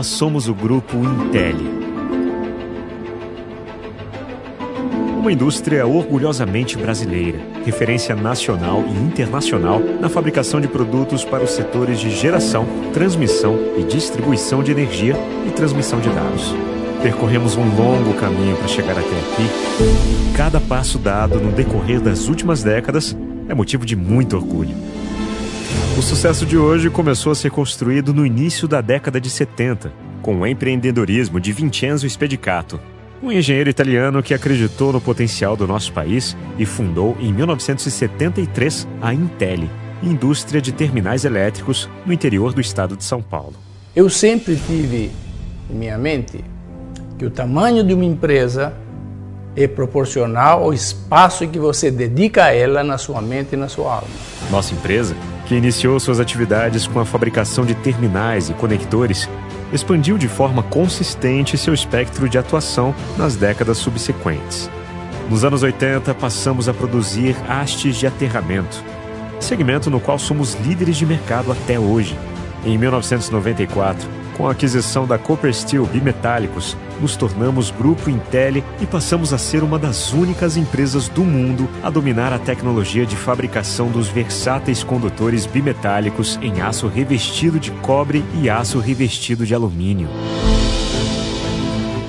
Nós somos o grupo Intel. Uma indústria orgulhosamente brasileira, referência nacional e internacional na fabricação de produtos para os setores de geração, transmissão e distribuição de energia e transmissão de dados. Percorremos um longo caminho para chegar até aqui. Cada passo dado no decorrer das últimas décadas é motivo de muito orgulho. O sucesso de hoje começou a ser construído no início da década de 70, com o empreendedorismo de Vincenzo Spedicato, um engenheiro italiano que acreditou no potencial do nosso país e fundou em 1973 a Intel, indústria de terminais elétricos no interior do estado de São Paulo. Eu sempre tive em minha mente que o tamanho de uma empresa é proporcional ao espaço que você dedica a ela na sua mente e na sua alma. Nossa empresa que iniciou suas atividades com a fabricação de terminais e conectores, expandiu de forma consistente seu espectro de atuação nas décadas subsequentes. Nos anos 80, passamos a produzir hastes de aterramento, segmento no qual somos líderes de mercado até hoje. Em 1994, com a aquisição da Copper Steel Bimetálicos, nos tornamos Grupo Intel e passamos a ser uma das únicas empresas do mundo a dominar a tecnologia de fabricação dos versáteis condutores bimetálicos em aço revestido de cobre e aço revestido de alumínio.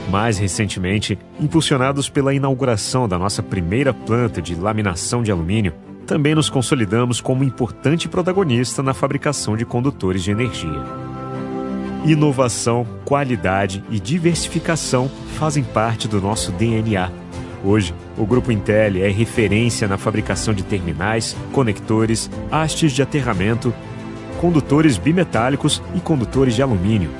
Mais recentemente, impulsionados pela inauguração da nossa primeira planta de laminação de alumínio, também nos consolidamos como importante protagonista na fabricação de condutores de energia. Inovação, qualidade e diversificação fazem parte do nosso DNA. Hoje, o Grupo Intel é referência na fabricação de terminais, conectores, hastes de aterramento, condutores bimetálicos e condutores de alumínio.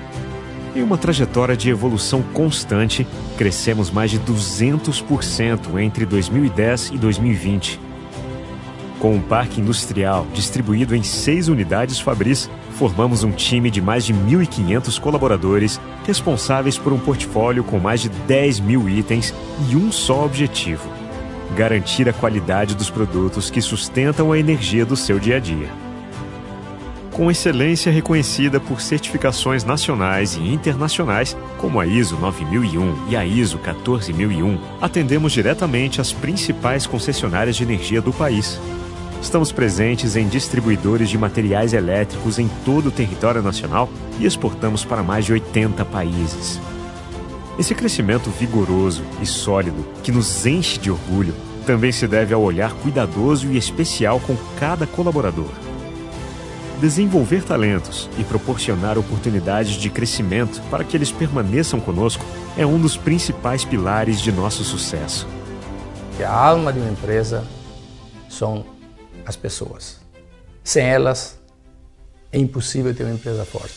Em uma trajetória de evolução constante, crescemos mais de 200% entre 2010 e 2020. Com um parque industrial distribuído em seis unidades Fabris, formamos um time de mais de 1.500 colaboradores responsáveis por um portfólio com mais de 10 mil itens e um só objetivo: garantir a qualidade dos produtos que sustentam a energia do seu dia a dia. Com excelência reconhecida por certificações nacionais e internacionais, como a ISO 9001 e a ISO 14001, atendemos diretamente as principais concessionárias de energia do país Estamos presentes em distribuidores de materiais elétricos em todo o território nacional e exportamos para mais de 80 países. Esse crescimento vigoroso e sólido, que nos enche de orgulho, também se deve ao olhar cuidadoso e especial com cada colaborador. Desenvolver talentos e proporcionar oportunidades de crescimento para que eles permaneçam conosco é um dos principais pilares de nosso sucesso. A alma de uma empresa são as pessoas. Sem elas, é impossível ter uma empresa forte.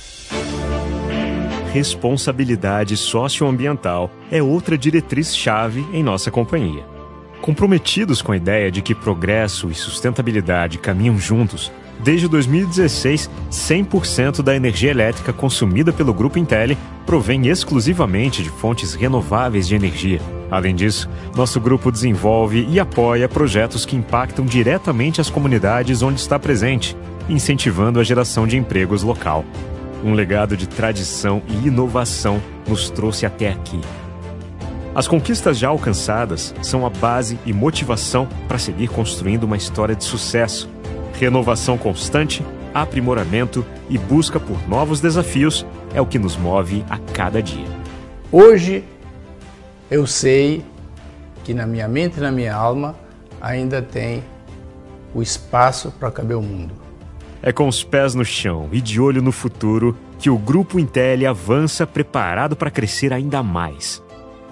Responsabilidade socioambiental é outra diretriz-chave em nossa companhia. Comprometidos com a ideia de que progresso e sustentabilidade caminham juntos, Desde 2016, 100% da energia elétrica consumida pelo Grupo Intel provém exclusivamente de fontes renováveis de energia. Além disso, nosso grupo desenvolve e apoia projetos que impactam diretamente as comunidades onde está presente, incentivando a geração de empregos local. Um legado de tradição e inovação nos trouxe até aqui. As conquistas já alcançadas são a base e motivação para seguir construindo uma história de sucesso Renovação constante, aprimoramento e busca por novos desafios é o que nos move a cada dia. Hoje eu sei que na minha mente e na minha alma ainda tem o espaço para caber o mundo. É com os pés no chão e de olho no futuro que o Grupo Intel avança preparado para crescer ainda mais.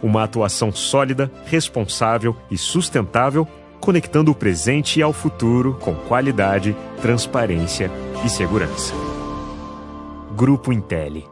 Uma atuação sólida, responsável e sustentável conectando o presente ao futuro com qualidade, transparência e segurança. Grupo Intelli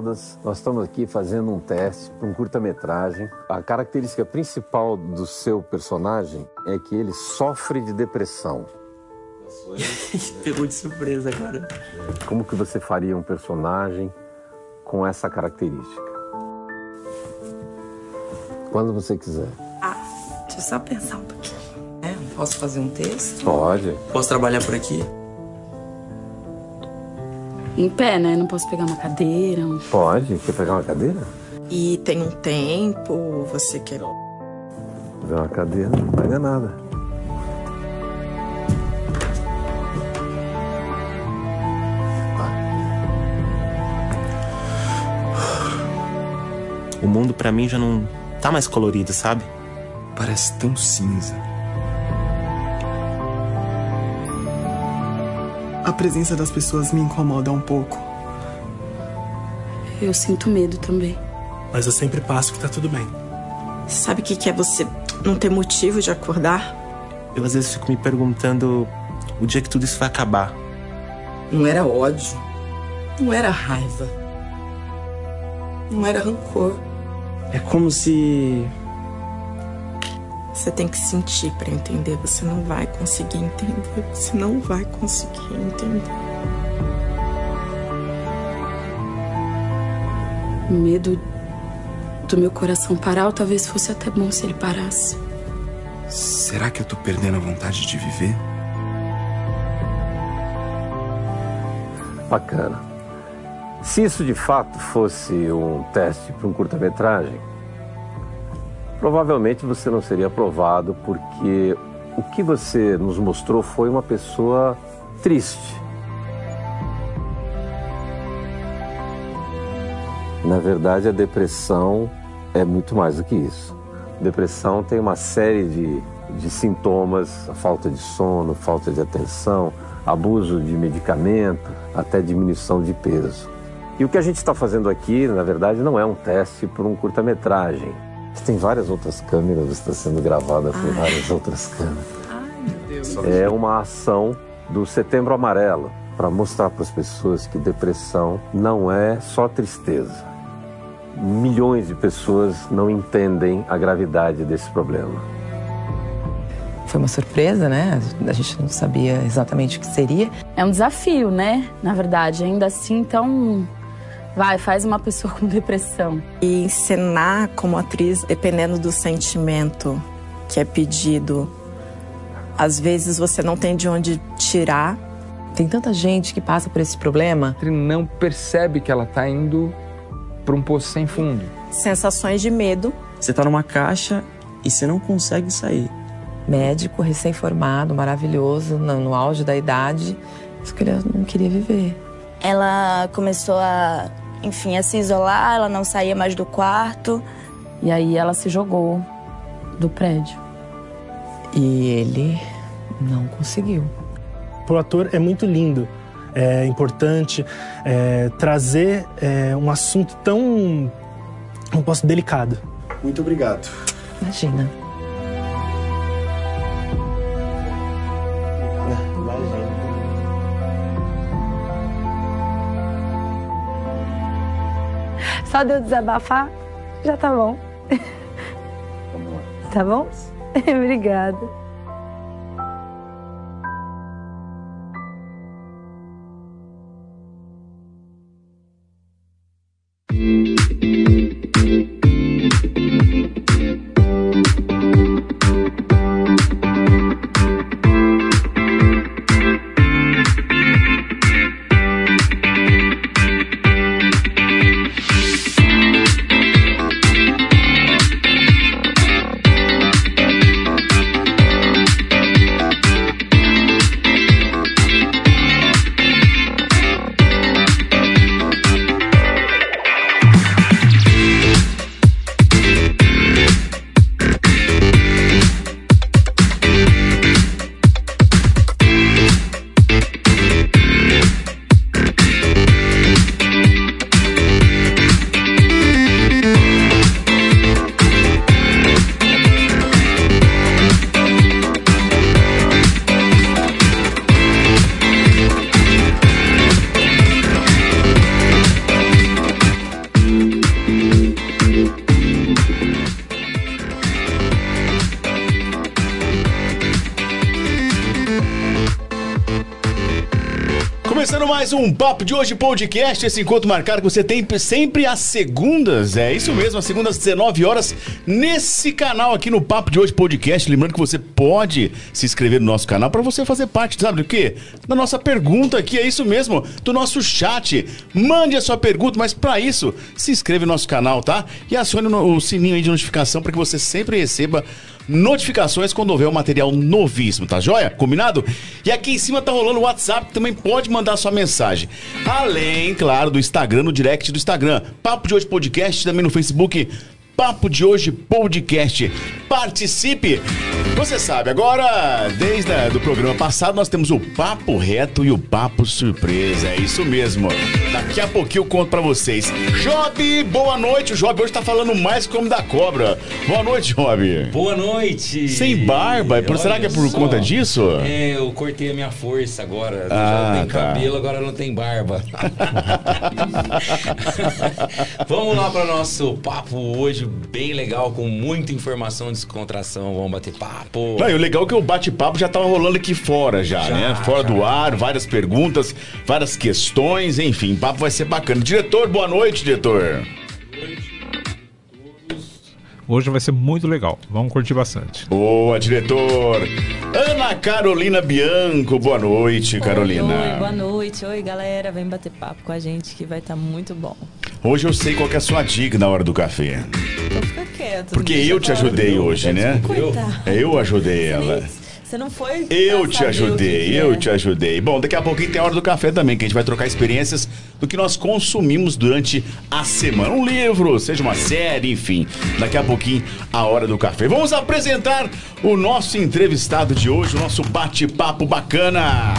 Caldas. Nós estamos aqui fazendo um teste para um curta-metragem. A característica principal do seu personagem é que ele sofre de depressão. Pegou de surpresa agora. Como que você faria um personagem com essa característica? Quando você quiser. Ah, deixa eu só pensar um pouquinho. É, posso fazer um texto? Pode. Posso trabalhar por aqui? Em pé, né? Não posso pegar uma cadeira. Um... Pode. Quer pegar uma cadeira? E tem um tempo, você quer. Pegar uma cadeira, não paga nada. O mundo para mim já não tá mais colorido, sabe? Parece tão cinza. A presença das pessoas me incomoda um pouco. Eu sinto medo também. Mas eu sempre passo que tá tudo bem. Sabe o que, que é você não ter motivo de acordar? Eu às vezes fico me perguntando o dia que tudo isso vai acabar. Não era ódio. Não era raiva. Não era rancor. É como se. Você tem que sentir para entender. Você não vai conseguir entender. Você não vai conseguir entender. O medo do meu coração parar, talvez fosse até bom se ele parasse. Será que eu tô perdendo a vontade de viver? Bacana. Se isso de fato fosse um teste para um curta-metragem, provavelmente você não seria aprovado, porque o que você nos mostrou foi uma pessoa triste. Na verdade, a depressão é muito mais do que isso. Depressão tem uma série de, de sintomas: falta de sono, falta de atenção, abuso de medicamento, até diminuição de peso. E o que a gente está fazendo aqui, na verdade, não é um teste por um curta-metragem. Tem várias outras câmeras, está sendo gravada por Ai. várias outras câmeras. Ai, meu Deus. É uma ação do Setembro Amarelo para mostrar para as pessoas que depressão não é só tristeza. Milhões de pessoas não entendem a gravidade desse problema. Foi uma surpresa, né? A gente não sabia exatamente o que seria. É um desafio, né? Na verdade, ainda assim, então. Vai, faz uma pessoa com depressão. E encenar como atriz, dependendo do sentimento que é pedido, às vezes você não tem de onde tirar. Tem tanta gente que passa por esse problema. Não percebe que ela tá indo para um poço sem fundo. Sensações de medo. Você tá numa caixa e você não consegue sair. Médico, recém-formado, maravilhoso, no, no auge da idade. Só que ele não queria viver. ela começou a, enfim, a se isolar, ela não saía mais do quarto. E aí ela se jogou do prédio. E ele não conseguiu. Pro ator é muito lindo, é importante é, trazer é, um assunto tão, não posso, delicado. Muito obrigado. Imagina. Só de eu desabafar, já tá bom. Tá bom? Obrigada. Papo de Hoje Podcast, esse encontro marcado que você tem sempre às segundas, é isso mesmo, às segundas às 19 horas, nesse canal aqui no Papo de Hoje Podcast. Lembrando que você pode se inscrever no nosso canal para você fazer parte, sabe do quê? Da nossa pergunta aqui, é isso mesmo, do nosso chat. Mande a sua pergunta, mas para isso, se inscreva no nosso canal, tá? E acione o o sininho aí de notificação para que você sempre receba notificações quando houver um material novíssimo, tá joia? Combinado? E aqui em cima tá rolando o WhatsApp, que também pode mandar sua mensagem. Além, claro, do Instagram, no direct do Instagram. Papo de hoje podcast, também no Facebook. Papo de hoje podcast. Participe! Você sabe, agora, desde o do programa passado, nós temos o Papo Reto e o Papo Surpresa. É isso mesmo. Daqui a pouquinho eu conto pra vocês. Job, boa noite. O Job hoje tá falando mais como da cobra. Boa noite, Job. Boa noite. Sem barba? Será que é por só. conta disso? É, eu cortei a minha força agora. Ah, já tem tá. cabelo, agora não tem barba. Vamos lá para nosso papo hoje, bem legal, com muita informação, descontração. Vamos bater papo. Não, e o legal é que o bate-papo já tava rolando aqui fora já, Já, né? Fora já. do ar, várias perguntas, várias questões, enfim, o papo vai ser bacana. Diretor, boa noite, diretor. Hoje vai ser muito legal. Vamos curtir bastante. Boa, diretor. Ana Carolina Bianco, boa noite, Carolina. Oi, boa noite. Oi, galera. Vem bater papo com a gente que vai estar muito bom. Hoje eu sei qual que é a sua dica na hora do café. Então fica quieto. Porque eu deixa te ajudei hoje, né? Coitado. Eu ajudei ela. Você não foi. Eu te ajudei, que que eu é. te ajudei. Bom, daqui a pouquinho tem a hora do café também, que a gente vai trocar experiências do que nós consumimos durante a semana. Um livro, seja uma série, enfim. Daqui a pouquinho, a hora do café. Vamos apresentar o nosso entrevistado de hoje, o nosso bate-papo bacana.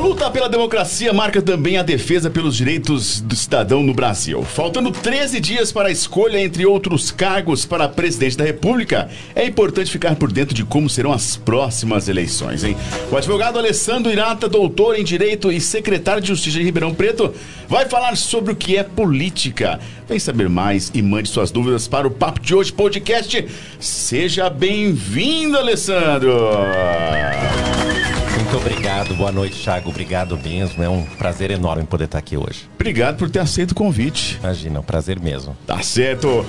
Luta pela democracia marca também a defesa pelos direitos do cidadão no Brasil. Faltando 13 dias para a escolha entre outros cargos para presidente da República, é importante ficar por dentro de como serão as próximas eleições, hein? O advogado Alessandro Irata, doutor em Direito e secretário de Justiça de Ribeirão Preto, vai falar sobre o que é política. Vem saber mais e mande suas dúvidas para o Papo de Hoje Podcast. Seja bem-vindo, Alessandro! Muito obrigado, boa noite, Thiago. Obrigado mesmo. É um prazer enorme poder estar aqui hoje. Obrigado por ter aceito o convite. Imagina, é um prazer mesmo. Tá certo.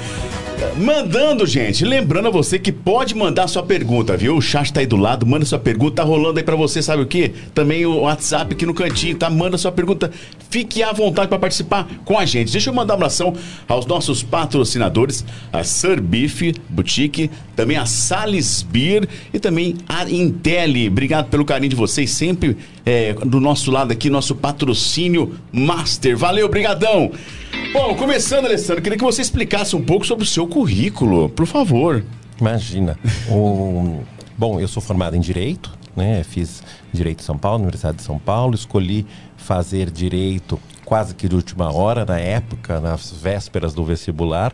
Mandando, gente. Lembrando a você que pode mandar sua pergunta, viu? O chat tá aí do lado, manda sua pergunta. Tá rolando aí pra você, sabe o quê? Também o WhatsApp aqui no cantinho, tá? Manda sua pergunta. Fique à vontade pra participar com a gente. Deixa eu mandar um abração aos nossos patrocinadores, a Sir Beef Boutique, também a Salis Beer e também a Intel. Obrigado pelo carinho de vocês, sempre é, do nosso lado aqui, nosso patrocínio Master. Valeu, brigadão! Bom, começando, Alessandro, queria que você explicasse um pouco sobre o seu currículo, por favor. Imagina. Bom, eu sou formado em Direito, né? Fiz Direito São Paulo, Universidade de São Paulo. Escolhi fazer Direito quase que de última hora, na época, nas vésperas do vestibular,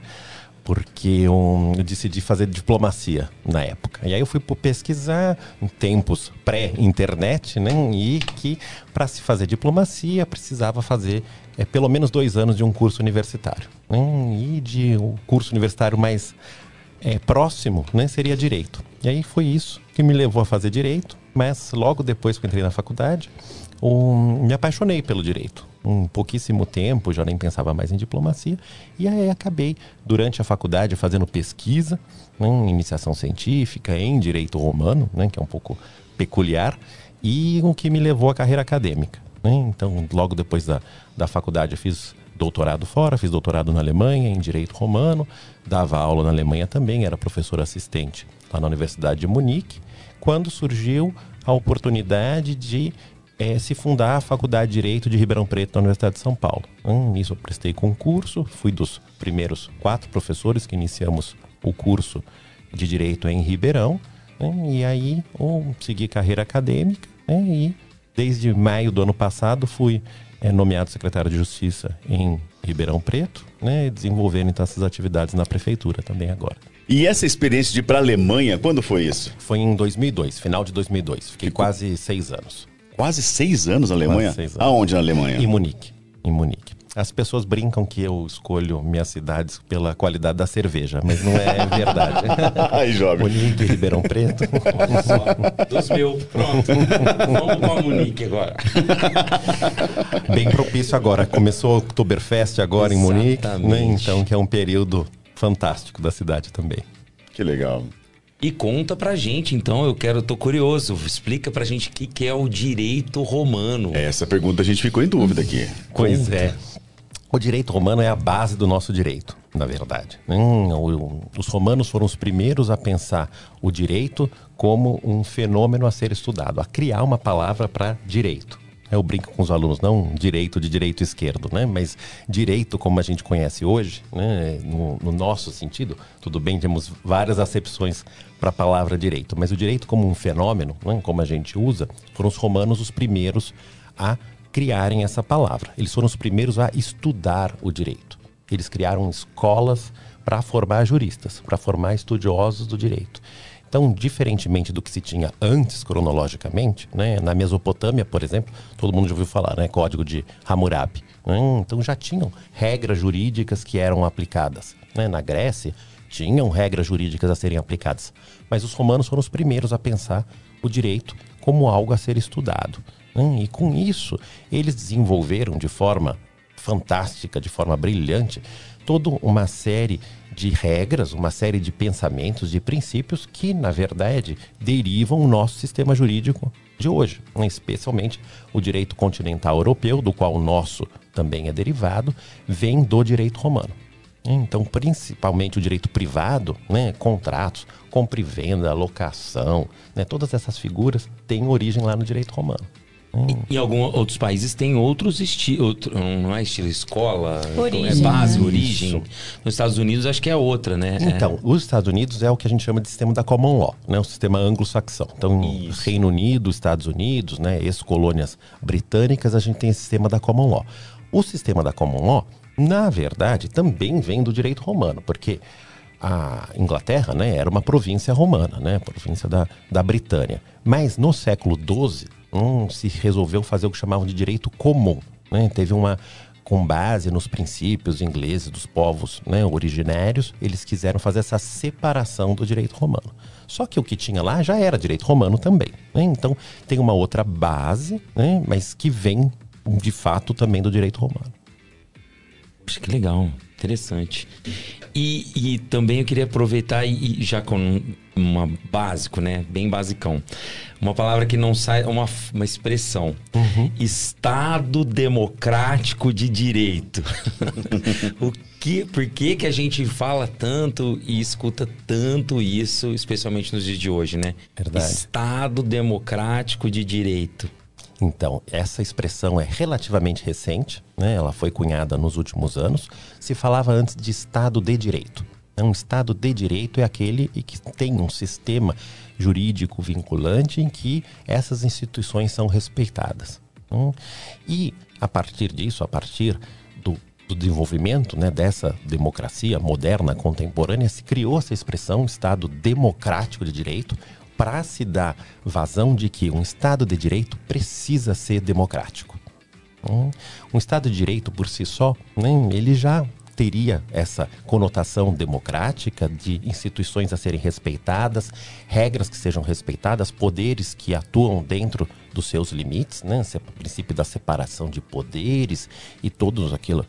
porque um, eu decidi fazer diplomacia na época. E aí eu fui pesquisar em tempos pré-internet, né? E que para se fazer diplomacia precisava fazer é, pelo menos dois anos de um curso universitário. Né? E de um curso universitário mais é, próximo né, seria direito. E aí foi isso que me levou a fazer direito, mas logo depois que eu entrei na faculdade, um, me apaixonei pelo direito. Um pouquíssimo tempo, já nem pensava mais em diplomacia, e aí acabei, durante a faculdade, fazendo pesquisa né, em iniciação científica, em direito romano, né, que é um pouco peculiar, e o que me levou à carreira acadêmica. Né? Então, logo depois da, da faculdade, eu fiz doutorado fora, fiz doutorado na Alemanha em direito romano, dava aula na Alemanha também, era professor assistente lá na Universidade de Munique, quando surgiu a oportunidade de é, se fundar a Faculdade de Direito de Ribeirão Preto na Universidade de São Paulo. Hum, nisso eu prestei concurso, fui dos primeiros quatro professores que iniciamos o curso de Direito em Ribeirão, hum, e aí eu segui carreira acadêmica, né, e desde maio do ano passado fui é, nomeado secretário de Justiça em Ribeirão Preto, né, desenvolvendo então essas atividades na prefeitura também agora. E essa experiência de ir para a Alemanha, quando foi isso? Foi em 2002, final de 2002. Fiquei Ficou... quase seis anos. Quase seis anos na Alemanha? Seis anos. Aonde na Alemanha? Em Munique. Em Munique. As pessoas brincam que eu escolho minhas cidades pela qualidade da cerveja, mas não é verdade. Aí joga. Munique e Ribeirão Preto. Dos meus, pronto. Vamos com a Munique agora. Bem propício agora. Começou o Oktoberfest agora Exatamente. em Munique, né? então que é um período fantástico da cidade também. Que legal. E conta pra gente, então, eu quero, tô curioso, explica pra gente o que, que é o direito romano. Essa pergunta a gente ficou em dúvida aqui. Pois conta. é. O direito romano é a base do nosso direito, na verdade. Hum, os romanos foram os primeiros a pensar o direito como um fenômeno a ser estudado, a criar uma palavra para direito. Eu brinco com os alunos, não direito de direito esquerdo, né? Mas direito como a gente conhece hoje, né? no, no nosso sentido, tudo bem, temos várias acepções para a palavra direito, mas o direito como um fenômeno, né? como a gente usa, foram os romanos os primeiros a criarem essa palavra. Eles foram os primeiros a estudar o direito. Eles criaram escolas para formar juristas, para formar estudiosos do direito. Então, diferentemente do que se tinha antes, cronologicamente, né, na Mesopotâmia, por exemplo, todo mundo já ouviu falar, né, Código de Hammurabi. Né, então, já tinham regras jurídicas que eram aplicadas. Né, na Grécia, tinham regras jurídicas a serem aplicadas. Mas os romanos foram os primeiros a pensar o direito como algo a ser estudado. Né, e com isso, eles desenvolveram de forma fantástica, de forma brilhante, toda uma série de regras, uma série de pensamentos, de princípios que, na verdade, derivam o nosso sistema jurídico de hoje, né? especialmente o direito continental europeu, do qual o nosso também é derivado, vem do direito romano. Então, principalmente o direito privado, né, contratos, compra e venda, locação, né, todas essas figuras têm origem lá no direito romano. Hum. Em alguns outros países tem outros estilos, outro, não é estilo escola, origem, então é base, né? origem. Isso. Nos Estados Unidos acho que é outra, né? Então, é. os Estados Unidos é o que a gente chama de sistema da common law, né? O sistema anglo-saxão. Então, Isso. Reino Unido, Estados Unidos, né? Ex-colônias britânicas, a gente tem esse sistema da common law. O sistema da common law, na verdade, também vem do direito romano, porque a Inglaterra né, era uma província romana, né, província da, da Britânia. Mas no século XII, hum, se resolveu fazer o que chamavam de direito comum. Né? Teve uma, com base nos princípios ingleses dos povos né, originários, eles quiseram fazer essa separação do direito romano. Só que o que tinha lá já era direito romano também. Né? Então tem uma outra base, né, mas que vem de fato também do direito romano. Poxa, que legal, interessante. E, e também eu queria aproveitar e, e já com uma básico, né? Bem basicão. Uma palavra que não sai, uma, uma expressão. Estado Democrático de Direito. o que, por que, que a gente fala tanto e escuta tanto isso, especialmente nos dias de hoje, né? Verdade. Estado Democrático de Direito. Então, essa expressão é relativamente recente, né? ela foi cunhada nos últimos anos. Se falava antes de Estado de Direito. Um Estado de Direito é aquele que tem um sistema jurídico vinculante em que essas instituições são respeitadas. Hum? E, a partir disso, a partir do, do desenvolvimento né, dessa democracia moderna, contemporânea, se criou essa expressão Estado Democrático de Direito, para se dar vazão de que um Estado de Direito precisa ser democrático. Hum, Um Estado de Direito por si só, né, ele já teria essa conotação democrática de instituições a serem respeitadas, regras que sejam respeitadas, poderes que atuam dentro dos seus limites, né? O princípio da separação de poderes e todos aquilo,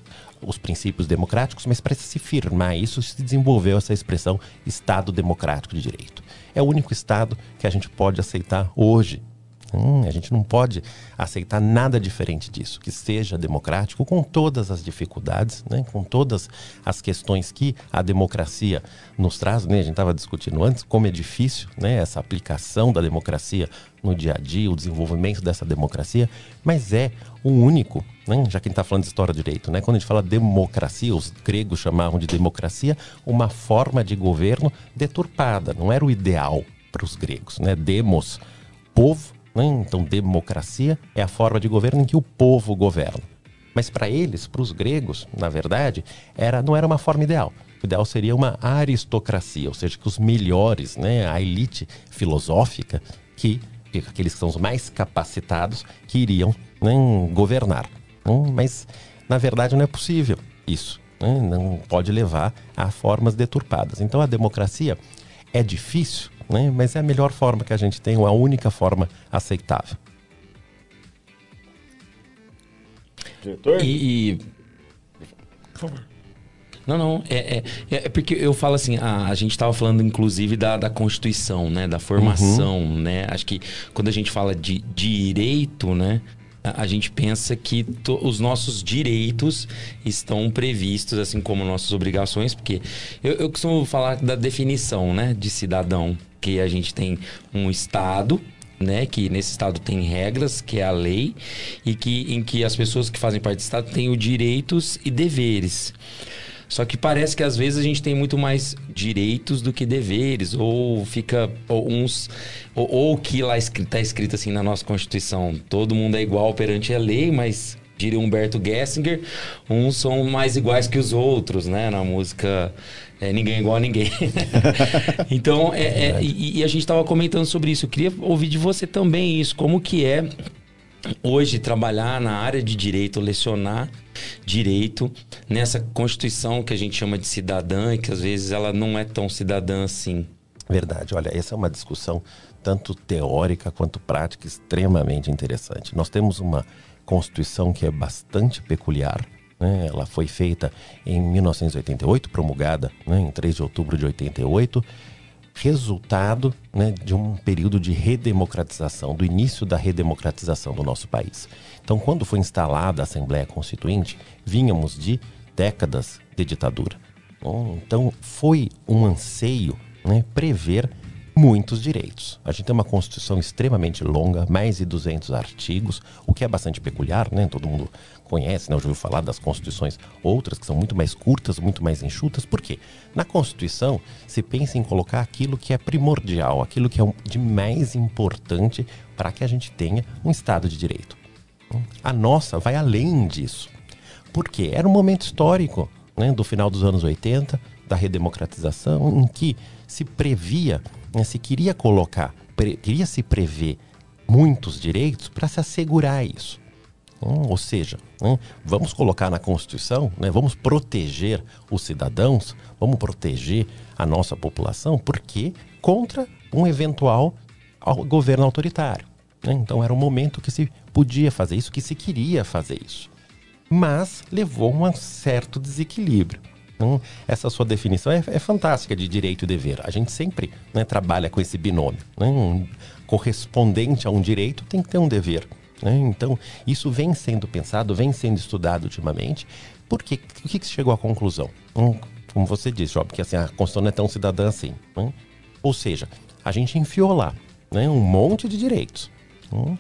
os princípios democráticos, mas para se firmar isso se desenvolveu essa expressão Estado Democrático de Direito. É o único Estado que a gente pode aceitar hoje. Hum, a gente não pode aceitar nada diferente disso, que seja democrático, com todas as dificuldades, né, com todas as questões que a democracia nos traz. Né, a gente estava discutindo antes como é difícil né, essa aplicação da democracia no dia a dia, o desenvolvimento dessa democracia, mas é o único, né, já que a gente está falando de história direito, né, quando a gente fala democracia, os gregos chamavam de democracia uma forma de governo deturpada, não era o ideal para os gregos. Né, demos, povo? Então, democracia é a forma de governo em que o povo governa. Mas para eles, para os gregos, na verdade, era, não era uma forma ideal. O ideal seria uma aristocracia, ou seja, que os melhores, né, a elite filosófica, que, que aqueles que são os mais capacitados, que iriam né, governar. Hum, Mas, na verdade, não é possível isso. né? Não pode levar a formas deturpadas. Então, a democracia é difícil, né? mas é a melhor forma que a gente tem, ou a única forma aceitável. Diretor? E. e- Por favor. Não, não. É, é, é porque eu falo assim, a, a gente estava falando, inclusive, da, da Constituição, né? Da formação, né? Acho que quando a gente fala de direito, né? A, a gente pensa que to- os nossos direitos estão previstos, assim como nossas obrigações, porque eu, eu costumo falar da definição, né? De cidadão, que a gente tem um Estado, né, que nesse estado tem regras, que é a lei, e que em que as pessoas que fazem parte do estado têm os direitos e deveres. Só que parece que às vezes a gente tem muito mais direitos do que deveres, ou fica ou uns ou, ou que lá está escrito assim na nossa Constituição, todo mundo é igual perante a lei, mas diria Humberto Gessinger, uns são mais iguais que os outros, né? Na música é, Ninguém é igual a ninguém. então, é, é, e, e a gente estava comentando sobre isso. Eu queria ouvir de você também isso, como que é hoje trabalhar na área de direito, lecionar direito nessa constituição que a gente chama de cidadã e que às vezes ela não é tão cidadã assim. Verdade. Olha, essa é uma discussão tanto teórica quanto prática extremamente interessante. Nós temos uma Constituição que é bastante peculiar. Né? Ela foi feita em 1988, promulgada né, em 3 de outubro de 88, resultado né, de um período de redemocratização, do início da redemocratização do nosso país. Então, quando foi instalada a Assembleia Constituinte, vínhamos de décadas de ditadura. Então, foi um anseio né, prever muitos direitos. A gente tem uma Constituição extremamente longa, mais de 200 artigos, o que é bastante peculiar, né? Todo mundo conhece, né? Já ouviu falar das Constituições outras que são muito mais curtas, muito mais enxutas. Por quê? Na Constituição se pensa em colocar aquilo que é primordial, aquilo que é de mais importante para que a gente tenha um Estado de Direito. A nossa vai além disso. Por quê? Era um momento histórico, né, do final dos anos 80, da redemocratização, em que se previa, né, se queria colocar, pre- queria se prever muitos direitos para se assegurar isso. Hum, ou seja, hum, vamos colocar na Constituição, né, vamos proteger os cidadãos, vamos proteger a nossa população, porque contra um eventual governo autoritário. né? Então era um momento que se podia fazer isso, que se queria fazer isso. mas levou a um certo desequilíbrio. Então, essa sua definição é, é fantástica de direito e dever. A gente sempre né, trabalha com esse binômio. Né? Um correspondente a um direito tem que ter um dever. Né? Então, isso vem sendo pensado, vem sendo estudado ultimamente. Por quê? O que, que chegou à conclusão? Hum, como você disse, Job, que assim, a Constituição não é tão cidadã assim. Né? Ou seja, a gente enfiou lá né, um monte de direitos. Hum,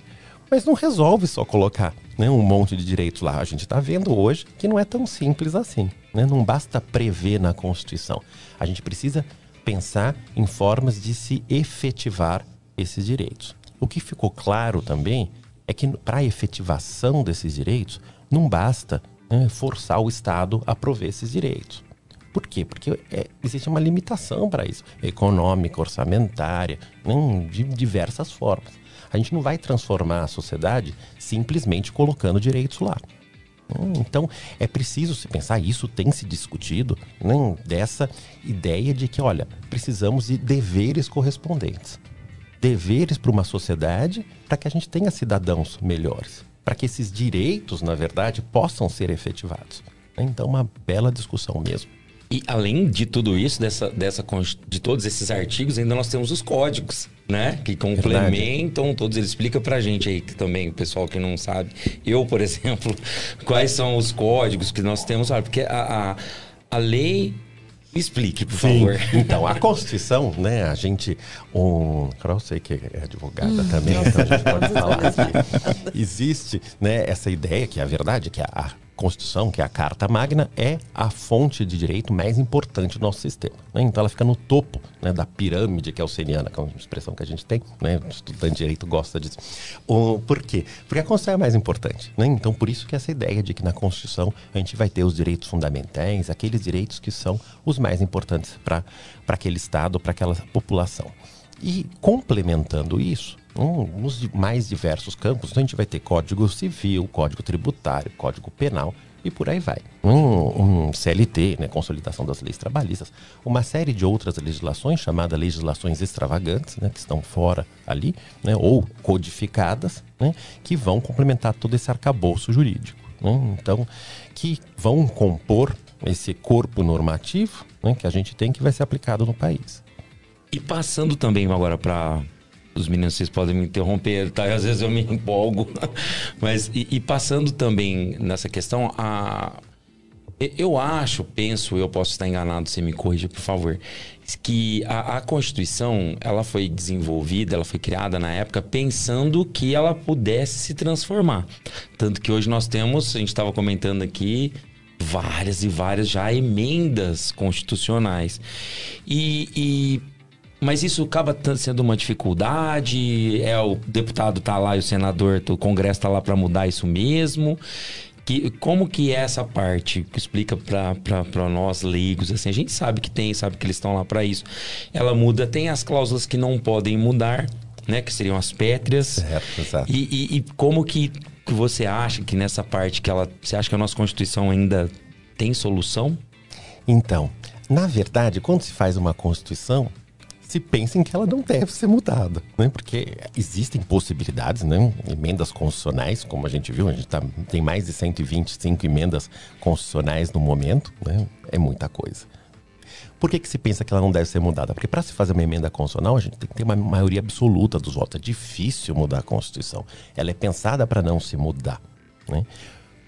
mas não resolve só colocar né, um monte de direitos lá. A gente está vendo hoje que não é tão simples assim. Né? Não basta prever na Constituição. A gente precisa pensar em formas de se efetivar esses direitos. O que ficou claro também é que para a efetivação desses direitos, não basta né, forçar o Estado a prover esses direitos. Por quê? Porque é, existe uma limitação para isso, econômica, orçamentária, né, de diversas formas. A gente não vai transformar a sociedade simplesmente colocando direitos lá. Hum, então, é preciso se pensar, isso tem se discutido, né, dessa ideia de que, olha, precisamos de deveres correspondentes. Deveres para uma sociedade para que a gente tenha cidadãos melhores, para que esses direitos, na verdade, possam ser efetivados. Então, uma bela discussão mesmo. E além de tudo isso, dessa, dessa, de todos esses artigos, ainda nós temos os códigos, né? Que complementam Verdade. todos. Ele explica pra gente aí que também, o pessoal que não sabe. Eu, por exemplo, quais são os códigos que nós temos? Porque a, a, a lei Explique, por Sim. favor. Então, a Constituição, né, a gente. Um, eu sei que é advogada hum, também, então a gente pode falar que existe né, essa ideia, que é a verdade, que a, Constituição, que é a Carta Magna, é a fonte de direito mais importante do nosso sistema. Né? Então ela fica no topo né, da pirâmide que é kelseniana, que é uma expressão que a gente tem, né? o estudante de direito gosta disso. O, por quê? Porque a Constituição é mais importante. Né? Então por isso que essa ideia de que na Constituição a gente vai ter os direitos fundamentais, aqueles direitos que são os mais importantes para aquele Estado, para aquela população. E complementando isso, nos mais diversos campos, então a gente vai ter Código Civil, Código Tributário, Código Penal e por aí vai. Um, um, CLT, né, Consolidação das Leis Trabalhistas, uma série de outras legislações, chamadas legislações extravagantes, né, que estão fora ali, né, ou codificadas, né, que vão complementar todo esse arcabouço jurídico. Né, então, que vão compor esse corpo normativo né, que a gente tem que vai ser aplicado no país. E passando também agora para os meninos, vocês podem me interromper, tá? Às vezes eu me empolgo. Mas, e, e passando também nessa questão, a, eu acho, penso, eu posso estar enganado, você me corrija, por favor, que a, a, Constituição, ela foi desenvolvida, ela foi criada na época pensando que ela pudesse se transformar. Tanto que hoje nós temos, a gente estava comentando aqui, várias e várias já emendas constitucionais. E, e mas isso acaba sendo uma dificuldade? É o deputado tá lá e o senador, o Congresso tá lá para mudar isso mesmo? Que, como que é essa parte que explica para nós leigos assim a gente sabe que tem sabe que eles estão lá para isso ela muda tem as cláusulas que não podem mudar né que seriam as pétreas certo, exato. E, e, e como que, que você acha que nessa parte que ela você acha que a nossa constituição ainda tem solução então na verdade quando se faz uma constituição se pensa em que ela não deve ser mudada, né? Porque existem possibilidades, né? Emendas constitucionais, como a gente viu, a gente tá, tem mais de 125 emendas constitucionais no momento, né? É muita coisa. Por que, que se pensa que ela não deve ser mudada? Porque para se fazer uma emenda constitucional, a gente tem que ter uma maioria absoluta dos votos. É difícil mudar a Constituição. Ela é pensada para não se mudar. Né?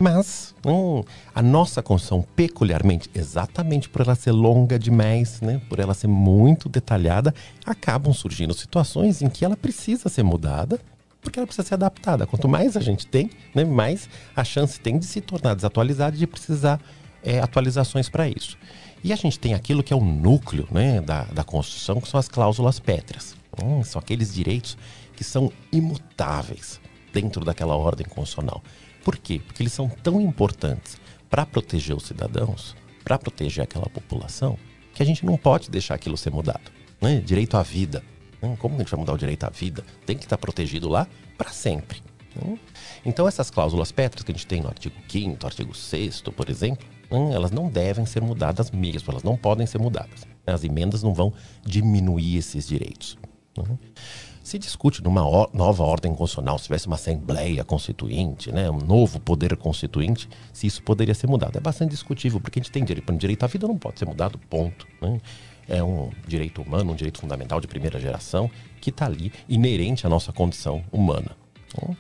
Mas hum, a nossa Constituição, peculiarmente, exatamente por ela ser longa demais, né, por ela ser muito detalhada, acabam surgindo situações em que ela precisa ser mudada porque ela precisa ser adaptada. Quanto mais a gente tem, né, mais a chance tem de se tornar desatualizada e de precisar é, atualizações para isso. E a gente tem aquilo que é o núcleo né, da, da Constituição, que são as cláusulas pétreas. Hum, são aqueles direitos que são imutáveis dentro daquela ordem constitucional. Por quê? Porque eles são tão importantes para proteger os cidadãos, para proteger aquela população, que a gente não pode deixar aquilo ser mudado. Né? Direito à vida. Né? Como a gente vai mudar o direito à vida? Tem que estar protegido lá para sempre. Né? Então, essas cláusulas pétreas que a gente tem no artigo 5, artigo 6, por exemplo, né? elas não devem ser mudadas mesmo, elas não podem ser mudadas. As emendas não vão diminuir esses direitos. Se discute numa or- nova ordem constitucional, se tivesse uma assembleia constituinte, né, um novo poder constituinte, se isso poderia ser mudado. É bastante discutível, porque a gente tem direito, direito à vida não pode ser mudado, ponto. né? É um direito humano, um direito fundamental de primeira geração, que está ali, inerente à nossa condição humana. Então,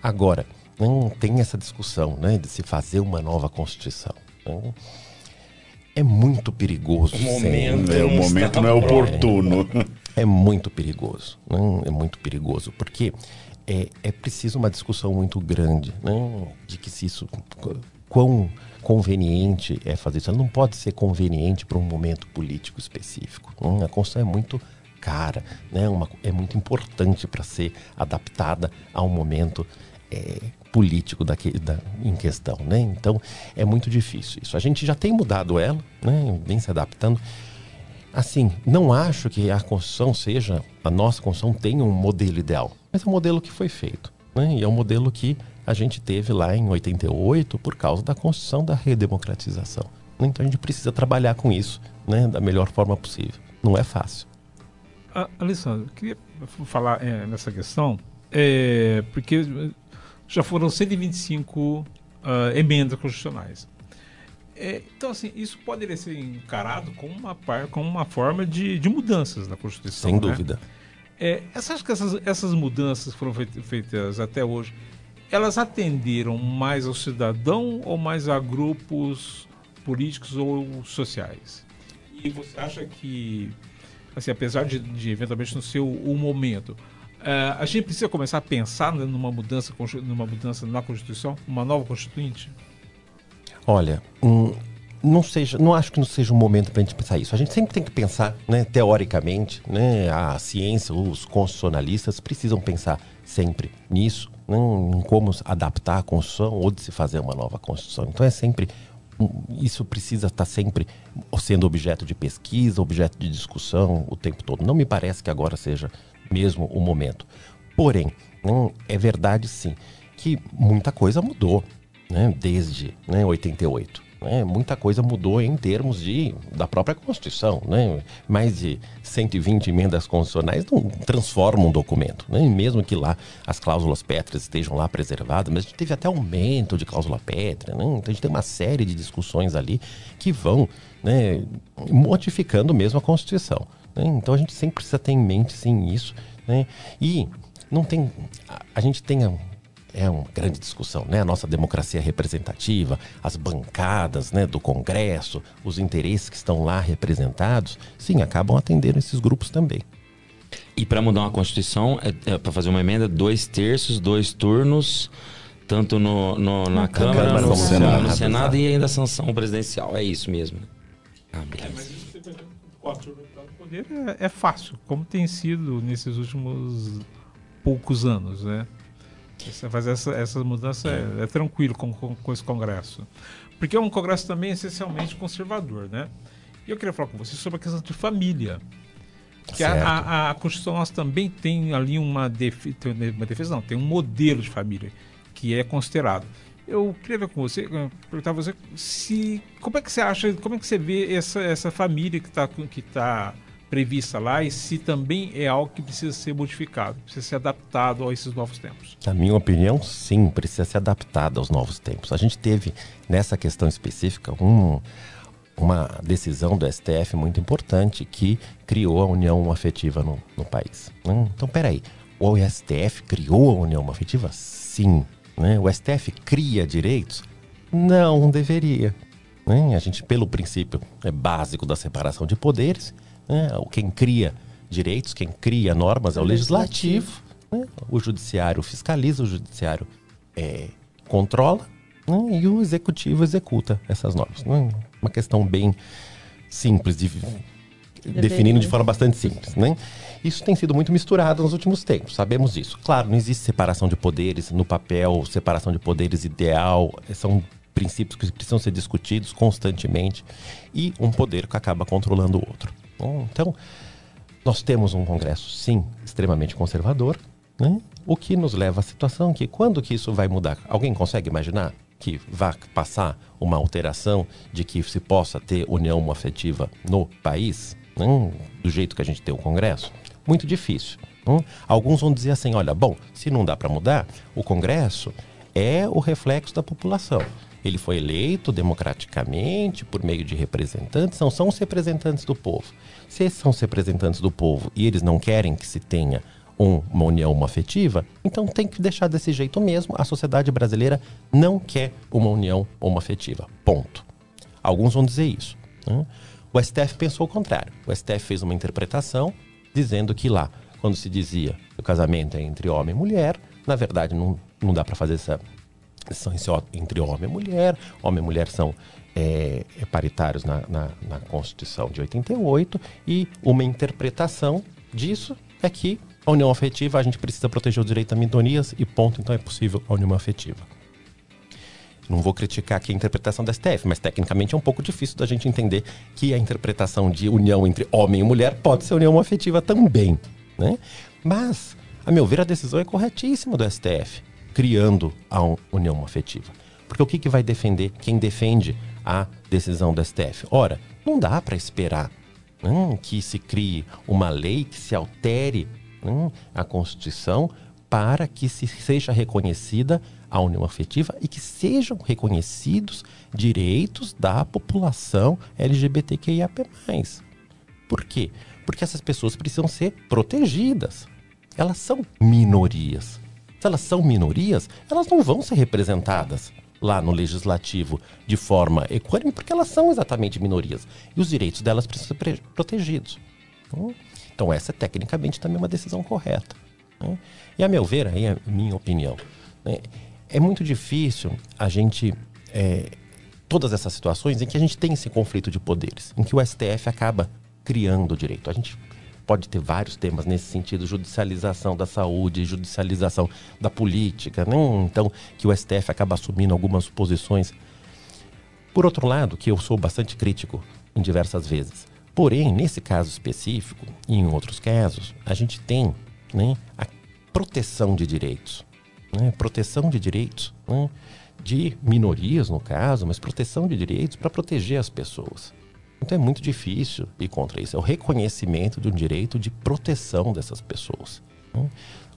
agora, não tem essa discussão né, de se fazer uma nova Constituição. Então, é muito perigoso. O momento sempre. É, o momento não é oportuno. É, muito perigoso. Né? É muito perigoso, porque é, é preciso uma discussão muito grande né? de que se isso. Quão conveniente é fazer isso. Ela não pode ser conveniente para um momento político específico. né? A Constituição é muito cara, né? Uma, é muito importante para ser adaptada a um momento é, político daquele, da, em questão, né? Então é muito difícil isso. A gente já tem mudado ela, né? Vem se adaptando. Assim, não acho que a Constituição seja, a nossa Constituição tenha um modelo ideal, mas é um modelo que foi feito, né? E é um modelo que a gente teve lá em 88 por causa da Constituição da redemocratização. Então a gente precisa trabalhar com isso, né? Da melhor forma possível. Não é fácil. Ah, Alessandro, eu queria falar é, nessa questão, é, porque já foram 125 ah, emendas constitucionais. É, então, assim, isso poderia ser encarado como uma, par, como uma forma de, de mudanças na Constituição. Sem né? dúvida. É, você acha que essas, essas mudanças que foram feitas, até hoje, elas atenderam mais ao cidadão ou mais a grupos políticos ou sociais? E você acha que, assim, apesar de, de eventualmente não ser o, o momento, eh, a gente precisa começar a pensar numa mudança, numa mudança na Constituição, uma nova Constituinte? Olha, hum, não seja, não acho que não seja um momento para a gente pensar isso. A gente sempre tem que pensar, né, teoricamente, né, a ciência, os constitucionalistas precisam pensar sempre nisso, né, em como adaptar a Constituição ou de se fazer uma nova Constituição. Então é sempre hum, isso precisa estar sempre sendo objeto de pesquisa, objeto de discussão o tempo todo. Não me parece que agora seja mesmo o momento. Porém, hum, é verdade sim que muita coisa mudou né, desde né, 88. Né, muita coisa mudou em termos de, da própria Constituição. Né? Mais de 120 emendas constitucionais não transformam um documento. Né? Mesmo que lá as cláusulas pétreas estejam lá preservadas, mas a gente teve até aumento de cláusula pétrea. Né? Então a gente tem uma série de discussões ali que vão né, modificando mesmo a Constituição. né? Então a gente sempre precisa ter em mente sim isso. Né? E não tem. A, a gente tem é uma grande discussão, né? A nossa democracia representativa, as bancadas, né, do Congresso, os interesses que estão lá representados, sim, acabam atendendo esses grupos também. E para mudar uma Constituição, é, para fazer uma emenda, dois terços, dois turnos, tanto no, no- na Na Câmara, Câmara, no, no Senado, no Senado e ainda a sanção presidencial. É isso mesmo. Ah, beleza. Quatro poder é, é fácil, como tem sido nesses últimos poucos anos, né? Fazer essa, essa mudança é, é tranquilo com, com, com esse Congresso. Porque é um Congresso também essencialmente conservador, né? E eu queria falar com você sobre a questão de família. Que a, a, a Constituição nossa também tem ali uma, defe, tem uma defesa, não, tem um modelo de família que é considerado. Eu queria ver com você, eh, perguntar a você se como é que você acha, como é que você vê essa, essa família que está que tá prevista lá e se também é algo que precisa ser modificado, precisa ser adaptado a esses novos tempos. Na minha opinião, sim, precisa ser adaptada aos novos tempos. A gente teve, nessa questão específica, um- uma decisão do STF muito importante que criou a união afetiva no, no país. né? Então, peraí, o STF criou a união afetiva? Sim. né? O STF cria direitos? Não deveria. né? A gente, pelo princípio é básico da separação de poderes, né? quem cria direitos, quem cria normas é o legislativo. né? O judiciário fiscaliza, o judiciário é, controla né? e o executivo executa essas normas. né? Uma questão bem simples, de, definindo de forma bastante simples. Né? Isso tem sido muito misturado nos últimos tempos, sabemos disso. Claro, não existe separação de poderes no papel, separação de poderes ideal, são princípios que precisam ser discutidos constantemente e um poder que acaba controlando o outro. Bom, Então, nós temos um Congresso, sim, extremamente conservador, né? o que nos leva à situação que quando que isso vai mudar? Alguém consegue imaginar que vá passar uma alteração de que se possa ter união afetiva no país, né? do jeito que a gente tem o Congresso? Muito difícil. Hum? Alguns vão dizer assim: olha, bom, se não dá para mudar, o Congresso é o reflexo da população. Ele foi eleito democraticamente por meio de representantes, não são os representantes do povo. Se esses são os representantes do povo e eles não querem que se tenha um- uma união afetiva, então tem que deixar desse jeito mesmo. A sociedade brasileira não quer uma união homoafetiva. Ponto. Alguns vão dizer isso. né? O STF pensou o contrário. O STF fez uma interpretação dizendo que lá, quando se dizia que o casamento é entre homem e mulher, na verdade não, não dá para fazer essa são entre homem e mulher. Homem e mulher são é, é, paritários na, na, na Constituição de 88 e uma interpretação disso é que a união afetiva a gente precisa proteger o direito a minorias e ponto, então é possível a união afetiva. Não vou criticar aqui a interpretação da STF, mas tecnicamente é um pouco difícil da gente entender que a interpretação de união entre homem e mulher pode ser união afetiva também. Né? Mas, a meu ver, a decisão é corretíssima do STF, criando a un- união afetiva. Porque o que, que vai defender quem defende a decisão do STF? Ora, não dá para esperar hum, que se crie uma lei que se altere hum, a Constituição para que se seja reconhecida a união afetiva e que sejam reconhecidos direitos da população LGBTQIAP+. Por quê? Porque essas pessoas precisam ser protegidas. Elas são minorias. Se elas são minorias, elas não vão ser representadas lá no legislativo de forma equânime, porque elas são exatamente minorias. E os direitos delas precisam ser protegidos. Hum? Então, essa é tecnicamente também uma decisão correta. né? E, a meu ver, aí é a minha opinião, né, é muito difícil a gente. é, todas essas situações em que a gente tem esse conflito de poderes, em que o STF acaba criando o direito. A gente pode ter vários temas nesse sentido, judicialização da saúde, judicialização da política, né? então que o STF acaba assumindo algumas posições. Por outro lado, que eu sou bastante crítico em diversas vezes. Porém, nesse caso específico e em outros casos, a gente tem né, a proteção de direitos. né? Proteção de direitos né, de minorias, no caso, mas proteção de direitos para proteger as pessoas. Então é muito difícil ir contra isso. É o reconhecimento de um direito de proteção dessas pessoas. né?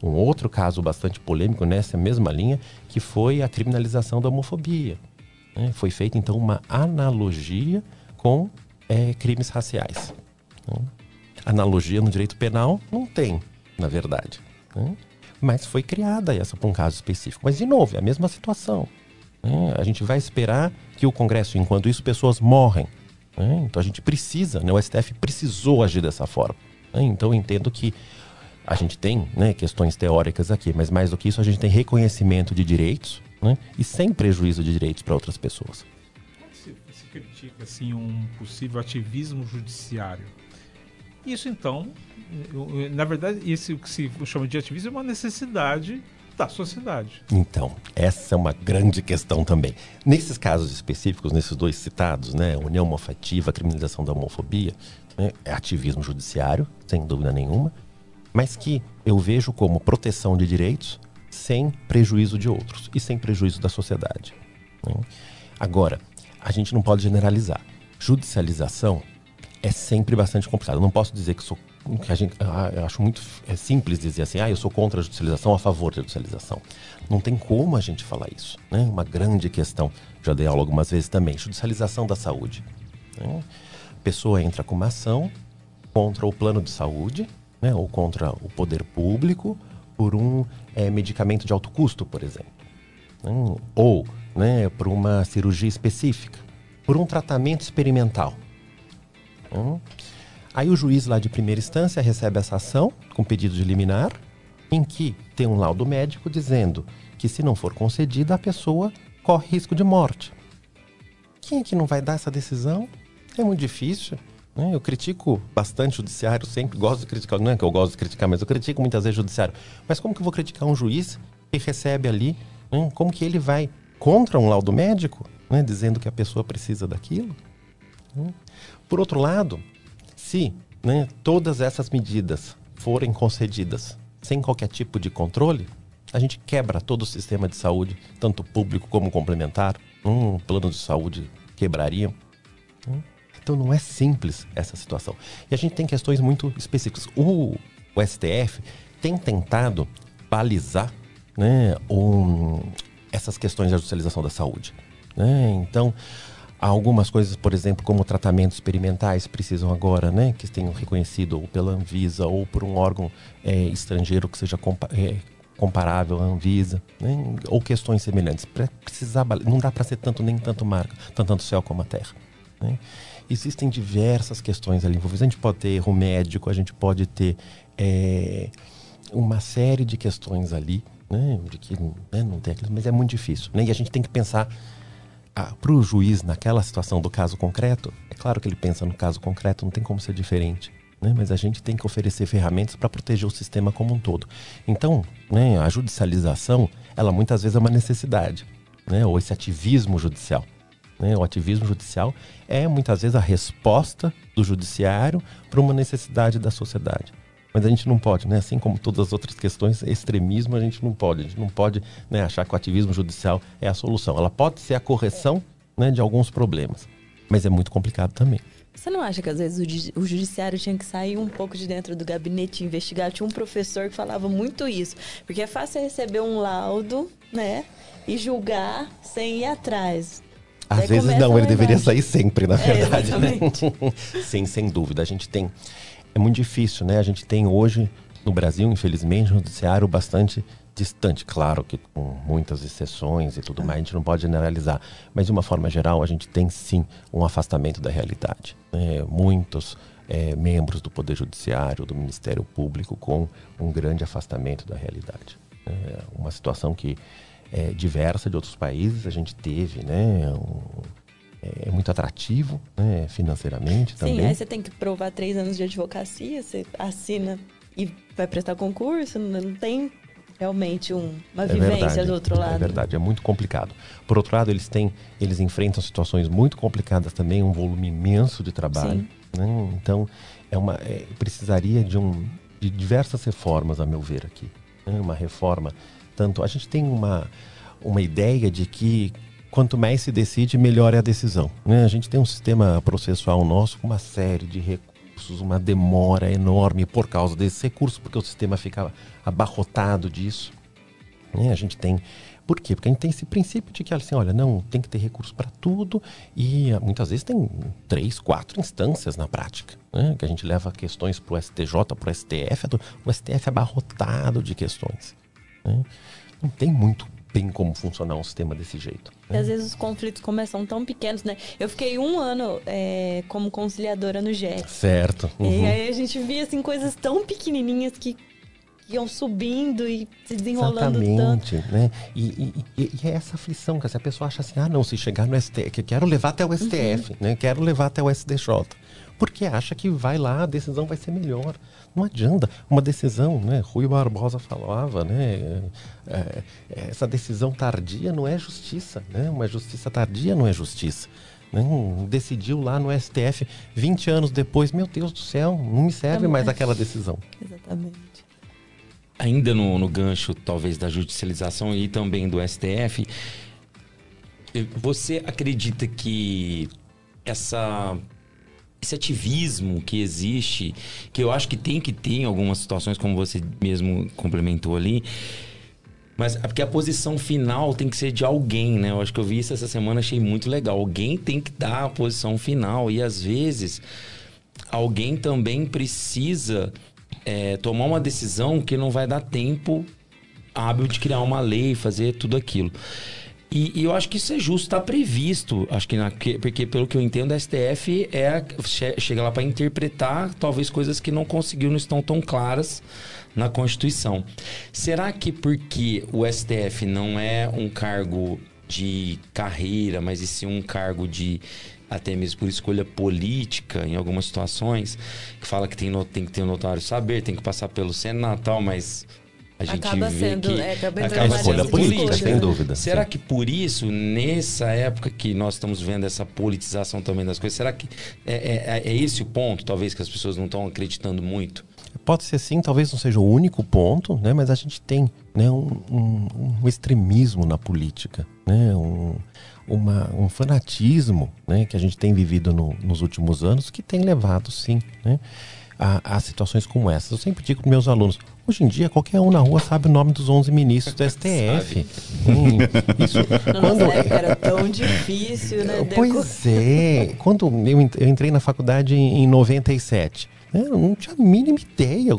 Um outro caso bastante polêmico nessa mesma linha, que foi a criminalização da homofobia. né? Foi feita então uma analogia com eh, crimes raciais. né? Analogia no direito penal não tem, na verdade. Mas foi criada essa para um caso específico. Mas, de novo, é a mesma situação. A gente vai esperar que o Congresso, enquanto isso, pessoas morrem. Né? Então a gente precisa, né? o STF precisou agir dessa forma. né? Então eu entendo que a gente tem né, questões teóricas aqui, mas mais do que isso, a gente tem reconhecimento de direitos né? e sem prejuízo de direitos para outras pessoas. Se, se critica assim um possível ativismo judiciário. Isso então, na verdade, esse o que se chama de ativismo é uma necessidade da sociedade. Então, essa é uma grande questão também. Nesses casos específicos, nesses dois citados, né, união homoafetiva, criminalização da homofobia, né, é ativismo judiciário, sem dúvida nenhuma, mas que eu vejo como proteção de direitos sem prejuízo de outros e sem prejuízo da sociedade. né. Agora, a gente não pode generalizar. Judicialização é sempre bastante complicado. Eu não posso dizer que sou a gente, ah, eu acho muito é simples dizer assim, ah, eu sou contra a judicialização, a favor da judicialização. Não tem como a gente falar isso, né? Uma grande questão. Já dei aula algumas vezes também. Judicialização da saúde. né? A pessoa entra com uma ação contra o plano de saúde, né? Ou contra o poder público por um eh, medicamento de alto custo, por exemplo né? ou né, por uma cirurgia específica, por um tratamento experimental. Hum. Aí o juiz lá de primeira instância recebe essa ação com pedido de liminar, em que tem um laudo médico dizendo que se não for concedida, a pessoa corre risco de morte. Quem é que não vai dar essa decisão? É muito difícil. né? Eu critico bastante o judiciário, sempre gosto de criticar, não é que eu gosto de criticar, mas eu critico muitas vezes o judiciário. Mas como que eu vou criticar um juiz que recebe ali, né? como que ele vai contra um laudo médico, né? dizendo que a pessoa precisa daquilo? Né? Por outro lado, se né, todas essas medidas forem concedidas sem qualquer tipo de controle, a gente quebra todo o sistema de saúde, tanto público como complementar. Um plano de saúde quebraria. Hum? Então não é simples essa situação. E a gente tem questões muito específicas. O, o STF tem tentado balizar né, um, essas questões da judicialização da saúde. Né? Então, algumas coisas, por exemplo, como tratamentos experimentais precisam agora, né, que tenham reconhecido ou pela Anvisa ou por um órgão é, estrangeiro que seja compa é, comparável à Anvisa, né, ou questões semelhantes. Precisar, não dá para ser tanto nem tanto marca, tanto, tanto céu como a terra. Né? Existem diversas questões ali envolvidas. A gente pode ter erro médico, a gente pode ter é, uma série de questões ali, né, de que né, não tem aquilo, mas é muito difícil. Né? E a gente tem que pensar para o juiz naquela situação do caso concreto. É claro que ele pensa no caso concreto, não tem como ser diferente. Né? Mas a gente tem que oferecer ferramentas para proteger o sistema como um todo. Então, né, a judicialização, ela muitas vezes é uma necessidade, né? ou esse ativismo judicial. Né? O ativismo judicial é muitas vezes a resposta do judiciário para uma necessidade da sociedade. Mas a gente não pode, né? assim como todas as outras questões, extremismo a gente não pode. A gente não pode né, achar que o ativismo judicial é a solução. Ela pode ser a correção né, de alguns problemas, mas é muito complicado também. Você não acha que às vezes o judiciário tinha que sair um pouco de dentro do gabinete investigativo? Tinha um professor que falava muito isso. Porque é fácil receber um laudo, né? E julgar sem ir atrás. Às Daí vezes não, ele deveria sair sempre, na É, verdade. né? exatamente. Sim, sem dúvida. A gente tem. É muito difícil, né? A gente tem hoje, no Brasil, infelizmente, um judiciário bastante distante. Claro que com muitas exceções e tudo mais, a gente não pode generalizar. Mas, de uma forma geral, a gente tem sim um afastamento da realidade. né? Muitos eh, membros do Poder Judiciário, do Ministério Público, com um grande afastamento da realidade. É uma situação que é diversa de outros países, a gente teve, né? um- é muito atrativo né, financeiramente também. Sim, aí você tem que provar três anos de advocacia, você assina e vai prestar concurso, não não tem realmente um- uma É vivência verdade, do outro lado. É verdade, é muito complicado. Por outro lado, eles têm, eles enfrentam situações muito complicadas também, um volume imenso de trabalho. né? Então, é uma, é, precisaria de, um, de diversas reformas, a meu ver, aqui. né? Uma reforma, tanto a gente tem uma, uma ideia de que quanto mais se decide, melhor é a decisão. né? A gente tem um sistema processual nosso com uma série de recursos, uma demora enorme por causa desses recursos, porque o sistema fica abarrotado disso. né? A gente tem. Por quê? Porque a gente tem esse princípio de que, assim, olha, não, tem que ter recurso para tudo e ah, muitas vezes tem três, quatro instâncias na prática, né? Que a gente leva questões para o STJ, para o STF, o STF é abarrotado de questões. né? Não tem muito bem como funcionar um sistema desse jeito. E às vezes os conflitos começam tão pequenos, né? Eu fiquei um ano é, como conciliadora no GEC. Certo. E uhum. aí a gente via assim, coisas tão pequenininhas que iam subindo e se desenrolando tanto. Exatamente, né? E, e- e- e é essa aflição, que se a pessoa acha assim, ah, não, se chegar no STF, que quero levar até o STF, né? Quero levar até o SDJ. Porque acha que vai lá, a decisão vai ser melhor. Não adianta. Uma decisão, né? Rui Barbosa falava, né? é, é, essa decisão tardia não é justiça, né? Uma justiça tardia não é justiça. né? Decidiu lá no STF 20 anos depois, meu Deus do céu, não me serve mais aquela decisão. Exatamente. ainda no, no gancho, talvez, da judicialização e também do STF, você acredita que essa esse ativismo que existe, que eu acho que tem que ter em algumas situações, como você mesmo complementou ali, mas é porque a posição final tem que ser de alguém, né? Eu acho que eu vi isso essa semana, achei muito legal. Alguém tem que dar a posição final e às vezes alguém também precisa é, tomar uma decisão que não vai dar tempo hábil de criar uma lei, fazer tudo aquilo. E, e eu acho que isso é justo, está previsto. Acho que, na, que- porque pelo que eu entendo, a STF é chega lá para interpretar talvez coisas que não conseguiu, não estão tão claras na Constituição. Será que porque o STF não é um cargo de carreira, mas e sim um cargo de até mesmo por escolha política em algumas situações, que fala que tem, no- tem que ter um notário saber, tem que passar pelo Senado e tal, mas a gente Acaba vê sendo- que é, acaba entrando É numa escolha política, sem dúvida. Será que por isso, nessa época que nós estamos vendo essa politização também das coisas, será que é, é- é esse o ponto, talvez, que as pessoas não estão acreditando muito? Pode ser sim, talvez não seja o único ponto, né? Mas a gente tem né, um, um- um extremismo na política, né? Um, uma- um fanatismo né, que a gente tem vivido no- nos últimos anos que tem levado, sim, né? a, a situações como essas. Eu sempre digo para meus alunos, hoje em dia qualquer um na rua sabe o nome dos 11 ministros do STF. Hum, isso, nossa época era tão difícil, né? Pois é. Quando eu en- eu entrei na faculdade em, em 97, né, eu não tinha a mínima ideia.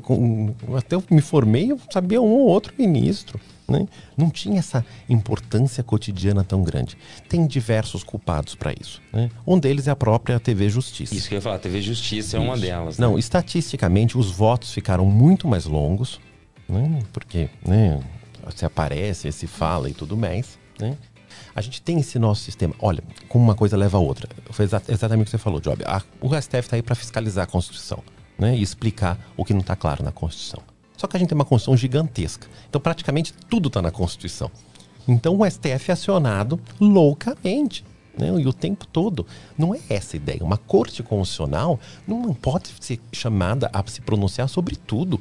Até eu me formei, eu sabia um ou outro ministro. Né? Não tinha essa importância cotidiana tão grande. Tem diversos culpados para isso. né? Um deles é a própria TV Justiça. Isso que eu ia falar, TV Justiça é uma delas. né? Não, estatisticamente, os votos ficaram muito mais longos, né? porque né, se aparece, se fala e tudo mais. Né? A gente tem esse nosso sistema. Olha, como uma coisa leva a outra. Foi exa- exatamente o que você falou, Job. A- o STF está aí para fiscalizar a Constituição né? e explicar o que não está claro na Constituição. Só que a gente tem uma Constituição gigantesca. Então, praticamente tudo está na Constituição. Então, o STF é acionado loucamente. Né? E o tempo todo. Não é essa a ideia. Uma corte constitucional não pode ser chamada a se pronunciar sobre tudo.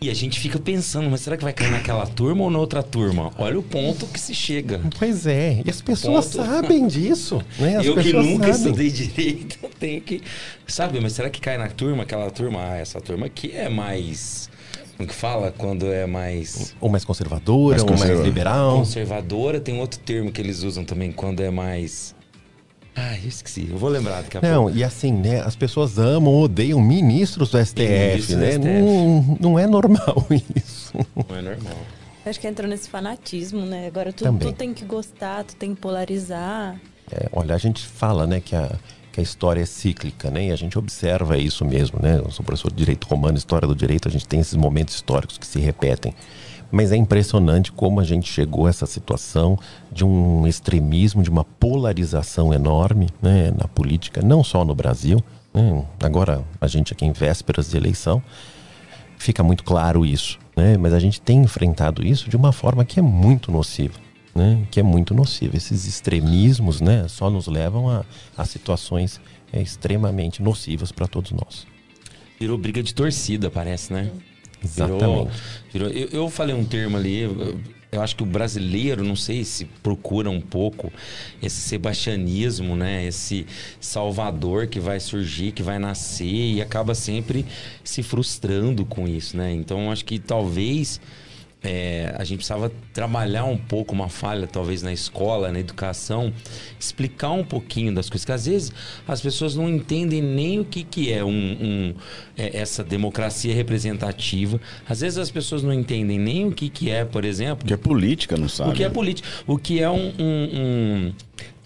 E a gente fica pensando, mas será que vai cair naquela turma ou na outra turma? Olha o ponto que se chega. Pois é, e as pessoas Ponto. sabem disso. Né? As eu que nunca sabem. estudei direito, tenho que. Sabe, mas será que cai na turma, aquela turma? Ah, essa turma aqui é mais. Como que fala? Quando é mais. Ou mais conservadora, Mais ou mais liberal. Conservadora, tem outro termo que eles usam também, quando é mais. Ai, eu esqueci. Eu vou lembrar daqui a Não, pouco. e assim, né? As pessoas amam ou odeiam ministros do STF, Ministros do né? STF. Não, não é normal isso. Não é normal. Acho que entrou nesse fanatismo, né? Agora tu, tu tem que gostar, tu tem que polarizar. É, olha, a gente fala, né, que a, que a história é cíclica, né? E a gente observa isso mesmo, né? Eu sou professor de Direito Romano, História do Direito, a gente tem esses momentos históricos que se repetem. Mas é impressionante como a gente chegou a essa situação de um extremismo, de uma polarização enorme né, na política, não só no Brasil. né? Agora, a gente aqui em vésperas de eleição, fica muito claro isso. Né? Mas a gente tem enfrentado isso de uma forma que é muito nociva. Né? Que é muito nociva. Esses extremismos né, só nos levam a, a situações é, extremamente nocivas para todos nós. Virou briga de torcida, parece, né? Virou, Exatamente. virou- eu, eu falei um termo ali, eu, eu acho que o brasileiro, não sei se procura um pouco esse sebastianismo, né? Esse salvador que vai surgir, que vai nascer e acaba sempre se frustrando com isso, né? Então acho que talvez é, a gente precisava trabalhar um pouco uma falha, talvez na escola, na educação, explicar um pouquinho das coisas. Que às vezes as pessoas não entendem nem o que, que é, um, um- é, essa democracia representativa. Às vezes as pessoas não entendem nem o que, que é, por exemplo. Que é política, não sabe? O que é política. O que é um. um- um,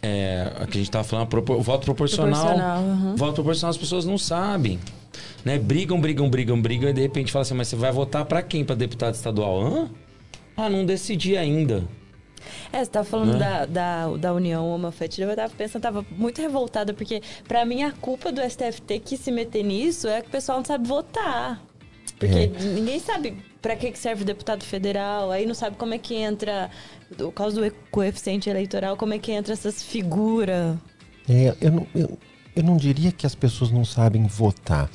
é, o que a gente estava falando, propor- voto proporcional. Proporcional, uhum. Voto proporcional as pessoas não sabem. Né? Brigam, brigam, brigam, brigam, e de repente fala assim, mas você vai votar pra quem? Pra deputado estadual? Hã? Ah, não decidi ainda. É, você tava falando Né? da, da, da União Homoafetiva, eu tava pensando, tava muito revoltada, porque pra mim a culpa do STF ter que se meter nisso é que o pessoal não sabe votar. Porque É. ninguém sabe pra que que serve o deputado federal, aí não sabe como é que entra, por causa do coeficiente eleitoral, como é que entra essas figuras. É, eu, não, eu, eu não diria que as pessoas não sabem votar.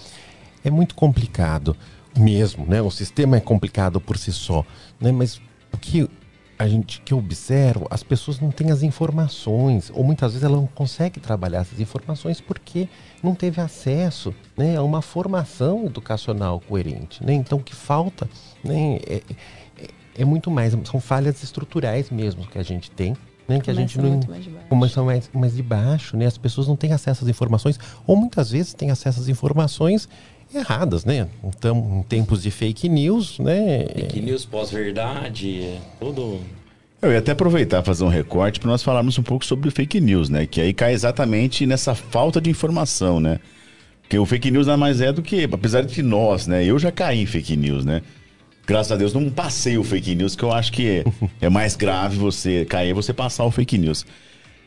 É muito complicado mesmo, né? O sistema é complicado por si só, né? Mas o que a gente que eu observo, as pessoas não têm as informações, ou muitas vezes ela não consegue trabalhar essas informações porque não teve acesso né, a uma formação educacional coerente. Né? Então, o que falta né, é, é- é muito mais, são falhas estruturais mesmo que a gente tem. Né, que a gente Começa não muito mais de baixo. começam mais, de baixo, né? As pessoas não têm acesso às informações, ou muitas vezes têm acesso às informações erradas, né? Então, em tempos de fake news, né? Fake news, pós-verdade, tudo. Eu ia até aproveitar e fazer um recorte para nós falarmos um pouco sobre fake news, né? Que aí cai exatamente nessa falta de informação, né? Porque o fake news nada mais é do que, apesar de nós, né? Eu já caí em fake news, né? Graças a Deus não passei o fake news, que eu acho que é, é mais grave você cair e você passar o fake news.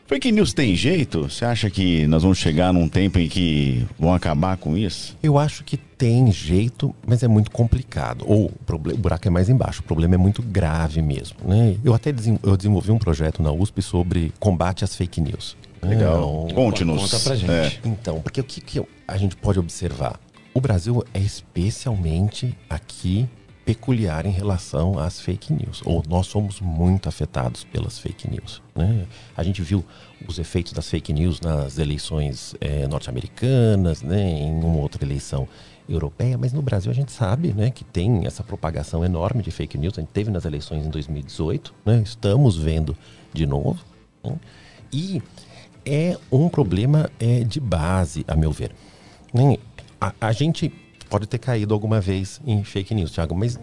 Fake news tem jeito? Você acha que nós vamos chegar num tempo em que vão acabar com isso? Eu acho que tem jeito, mas é muito complicado. Ou o, buraco é mais embaixo, o problema é muito grave mesmo. Né? Eu até eu desenvolvi um projeto na USP sobre combate às fake news. Legal. Então, Conte-nos. Conta pra gente. É. Então, porque o que, que a gente pode observar? O Brasil é especialmente aqui peculiar em relação às fake news. Ou nós somos muito afetados pelas fake news. Né? A gente viu os efeitos das fake news nas eleições eh, norte-americanas, né? em uma outra eleição europeia, mas no Brasil a gente sabe né, que tem essa propagação enorme de fake news. A gente teve nas eleições em 2018, né, estamos vendo de novo. né, e é um problema é, de base, a meu ver. Nem- A, a gente pode ter caído alguma vez em fake news, Thiago, mas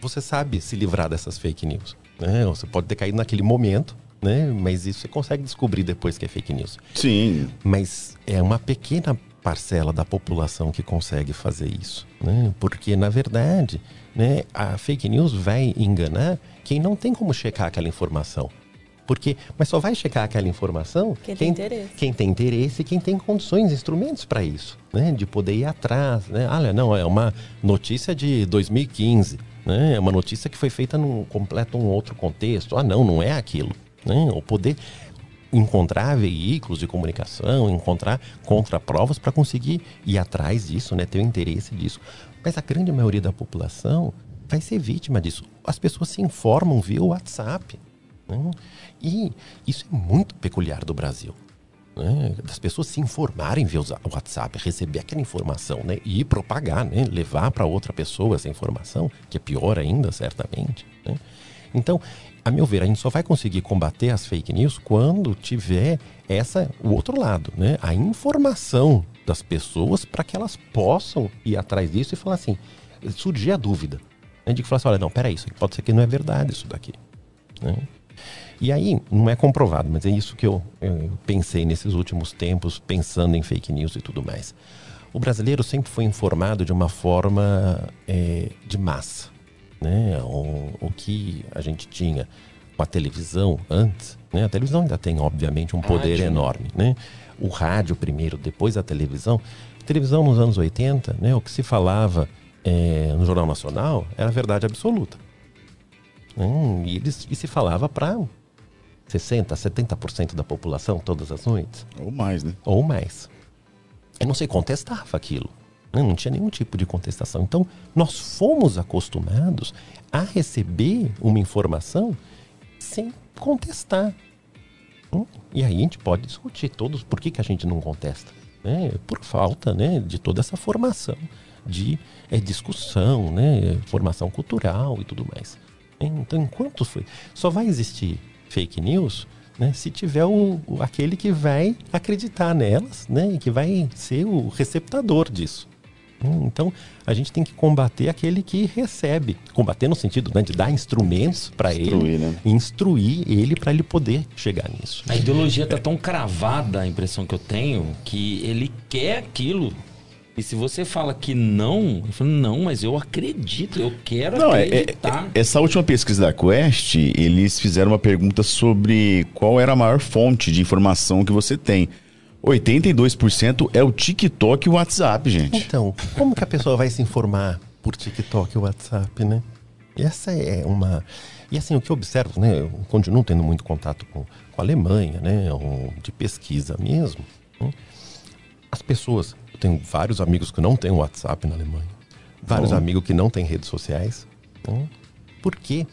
você sabe se livrar dessas fake news. Né? Você pode ter caído naquele momento, né? mas isso você consegue descobrir depois que é fake news. Sim. Mas é uma pequena parcela da população que consegue fazer isso. Né? Porque, na verdade, né, a fake news vai enganar quem não tem como checar aquela informação. Porque, mas só vai checar aquela informação Quem tem interesse. quem tem interesse e quem tem condições, instrumentos para isso, né? De poder ir atrás, né? Olha, não, é uma notícia de 2015, né? É uma notícia que foi feita num completo um outro contexto. Ah, não, não é aquilo, né? O poder encontrar veículos de comunicação, encontrar contraprovas para conseguir ir atrás disso, né? Ter o interesse disso. Mas a grande maioria da população vai ser vítima disso. As pessoas se informam via WhatsApp. Né? E isso é muito peculiar do Brasil. né? Das pessoas se informarem via o WhatsApp, receber aquela informação né? e propagar, né? levar para outra pessoa essa informação, que é pior ainda, certamente. né? Então, a meu ver, a gente só vai conseguir combater as fake news quando tiver essa o outro lado, né? A informação das pessoas para que elas possam ir atrás disso e falar assim, surgir a dúvida. né? De que falar assim, olha, não, peraí, isso aqui pode ser que não é verdade isso daqui. né? E aí, não é comprovado, mas é isso que eu, eu pensei nesses últimos tempos, pensando em fake news e tudo mais. O brasileiro sempre foi informado de uma forma é, de massa. Né? O, o que a gente tinha com a televisão antes, né? a televisão ainda tem, obviamente, um poder Rádio, né? enorme. Né? O rádio primeiro, depois a televisão. A televisão nos anos 80, né? o que se falava é, no Jornal Nacional era verdade absoluta. Hum, e, eles, e se falava para 60%, 70% da população todas as noites. Ou mais, né? Ou mais. Eu não sei, contestava aquilo. né? Não tinha nenhum tipo de contestação. Então, nós fomos acostumados a receber uma informação sem contestar. Hum, E aí a gente pode discutir todos por que, que a gente não contesta. né? Por falta né, de toda essa formação de eh, discussão, né, formação cultural e tudo mais. Então, enquanto foi. Só vai existir fake news né, se tiver o, o- aquele que vai acreditar nelas né, e que vai ser o receptador disso. Hum, Então, a gente tem que combater aquele que recebe. Combater no sentido né, de dar instrumentos para ele, Instruir, né? instruir ele para ele poder chegar nisso. A ideologia tá tão cravada, a impressão que eu tenho, que ele quer aquilo. E se você fala que não, eu falo, não, mas eu acredito, eu quero Não, é, é- acreditar. é- essa última pesquisa da Quest, eles fizeram uma pergunta sobre qual era a maior fonte de informação que você tem. 82% é o TikTok e o WhatsApp, gente. Então, como que a pessoa vai se informar por TikTok e WhatsApp, né? Essa é uma. E assim, o que eu observo, né? Eu continuo tendo muito contato com, com a Alemanha, né? um- De pesquisa mesmo. né? As pessoas. Eu tenho vários amigos que não têm WhatsApp na Alemanha. Vários Oh. amigos que não têm redes sociais. né? Porque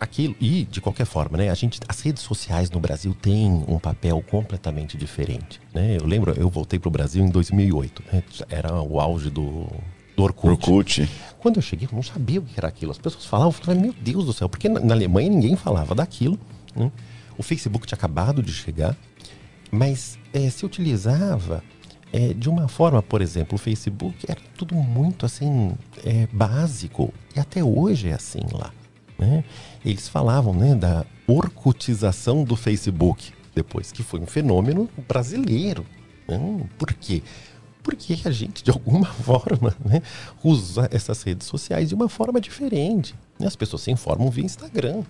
aquilo. E, de qualquer forma, né? A gente, as redes sociais no Brasil têm um papel completamente diferente. Né? Eu lembro, eu voltei para o Brasil em 2008. Né? Era o auge do, do Orkut. Orkut. Quando eu cheguei, eu não sabia o que era aquilo. As pessoas falavam, eu falava, meu Deus do céu, porque na, na Alemanha ninguém falava daquilo. né? O Facebook tinha acabado de chegar, mas eh, se utilizava eh, de uma forma, por exemplo, o Facebook era tudo muito assim eh, básico e até hoje é assim lá. né? Eles falavam né, da orcutização do Facebook depois, que foi um fenômeno brasileiro. né? Por quê? Porque a gente, de alguma forma, né, usa essas redes sociais de uma forma diferente. As pessoas se informam via Instagram.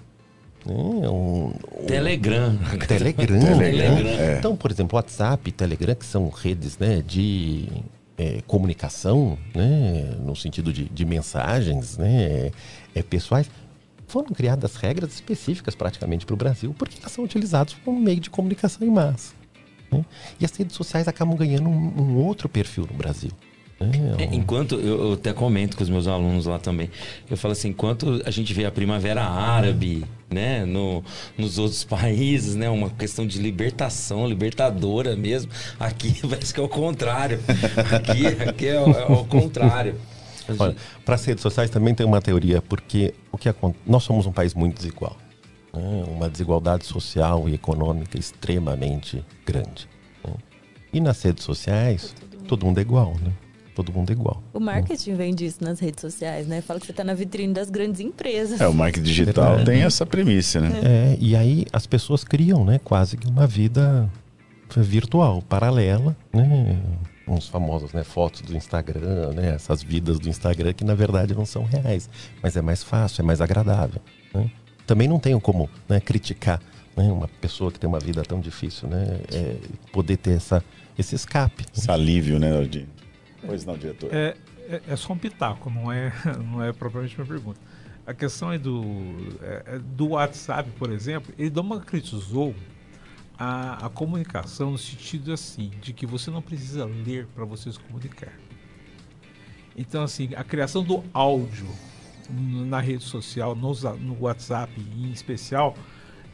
Né? Um- um- Telegram. Telegram. Telegram, né? é. Então, por exemplo, WhatsApp e Telegram, que são redes né, de eh, comunicação, né, no sentido de, de mensagens né, eh, pessoais, foram criadas regras específicas praticamente para o Brasil, porque elas são utilizadas como meio de comunicação em massa. né? E as redes sociais acabam ganhando um, um outro perfil no Brasil. É, Um- enquanto eu, eu até comento com os meus alunos lá também, eu falo assim, enquanto a gente vê a primavera árabe, né, no, nos outros países, né, uma questão de libertação, libertadora mesmo, aqui parece que é o contrário. Aqui, aqui é, o- é o contrário. Para as redes sociais também tem uma teoria, porque o que acon- nós somos um país muito desigual. né? Uma desigualdade social e econômica extremamente grande. né? E nas redes sociais, todo mundo é igual, né? Todo mundo é igual. O marketing vem disso nas redes sociais, né? Fala que você tá na vitrine das grandes empresas. É, o marketing digital Verdade. tem essa premissa, né? É, e aí as pessoas criam, né, quase que uma vida virtual, paralela, né? Uns famosos, né, fotos do Instagram, né, essas vidas do Instagram que na verdade não são reais, mas é mais fácil, é mais agradável, né? Também não tenho como, né, criticar, né, uma pessoa que tem uma vida tão difícil, né, é, poder ter essa esse escape. Esse alívio, né, Ordi? Pois não, diretor. É, é, é só um pitaco, não é, não é propriamente uma pergunta. A questão é do, é, é do WhatsApp, por exemplo, ele democratizou a, a comunicação no sentido assim, de que você não precisa ler para você se comunicar. Então, assim, a criação do áudio na rede social, no, no WhatsApp em especial,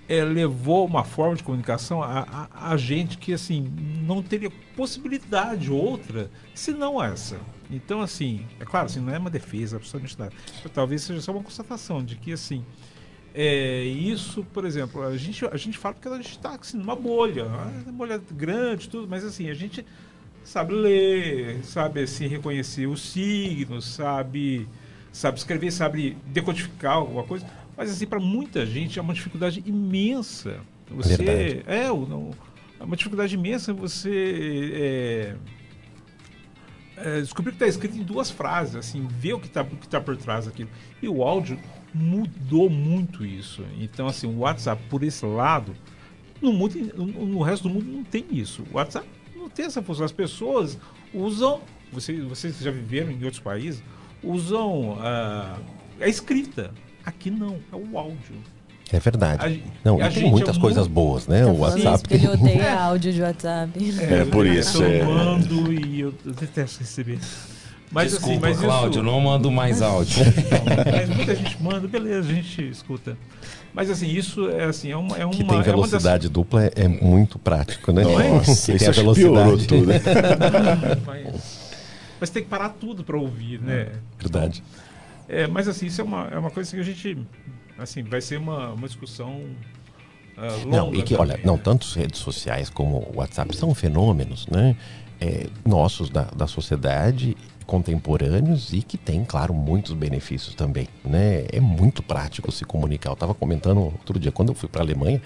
é, levou uma forma de comunicação a, a, a gente que assim não teria possibilidade outra senão essa. Então assim, é claro, assim, não é uma defesa absolutamente nada. Talvez seja só uma constatação de que assim é, isso, por exemplo, a gente, a gente fala porque a gente está assim, numa bolha, uma bolha grande, tudo, mas assim, a gente sabe ler, sabe assim, reconhecer os signos, sabe, sabe escrever, sabe decodificar alguma coisa. Mas assim, para muita gente é uma dificuldade imensa. Você Verdade. é, não- é uma dificuldade imensa você é, é, descobrir que está escrito em duas frases, assim, ver o que está tá por trás daquilo. E o áudio mudou muito isso. Então, assim, o WhatsApp, por esse lado, no, mundo, no, resto do mundo não tem isso. O WhatsApp não tem essa função. As pessoas usam, vocês, vocês já viveram em outros países, usam ah, a escrita. Aqui não, é o áudio. É verdade. A Não, a e tem muitas é coisas muito- boas, né? Tá O WhatsApp isso porque ele tem- odeia áudio de WhatsApp. É, por isso, Eu é. mando e eu, eu detesto receber. Mas Desculpa, assim, mas Cláudio, isso... não mando mais áudio. Não, mas muita gente manda, beleza, a gente escuta. Mas assim, isso é assim, é uma. É uma que tem é uma das- velocidade dupla é, é muito prático, né? Nossa, isso tem piorou velocidade. tudo. mas, mas tem que parar tudo para ouvir, né? Verdade. É, mas assim, isso é uma, é uma coisa que a gente. Assim, vai ser uma, uma discussão ah, longa. Não, e que, olha, também, não, né? tanto as redes sociais como o WhatsApp são fenômenos, né? é, nossos da, da sociedade contemporâneos e que tem, claro, muitos benefícios também, né? É muito prático se comunicar. Eu estava comentando outro dia, quando eu fui para a Alemanha,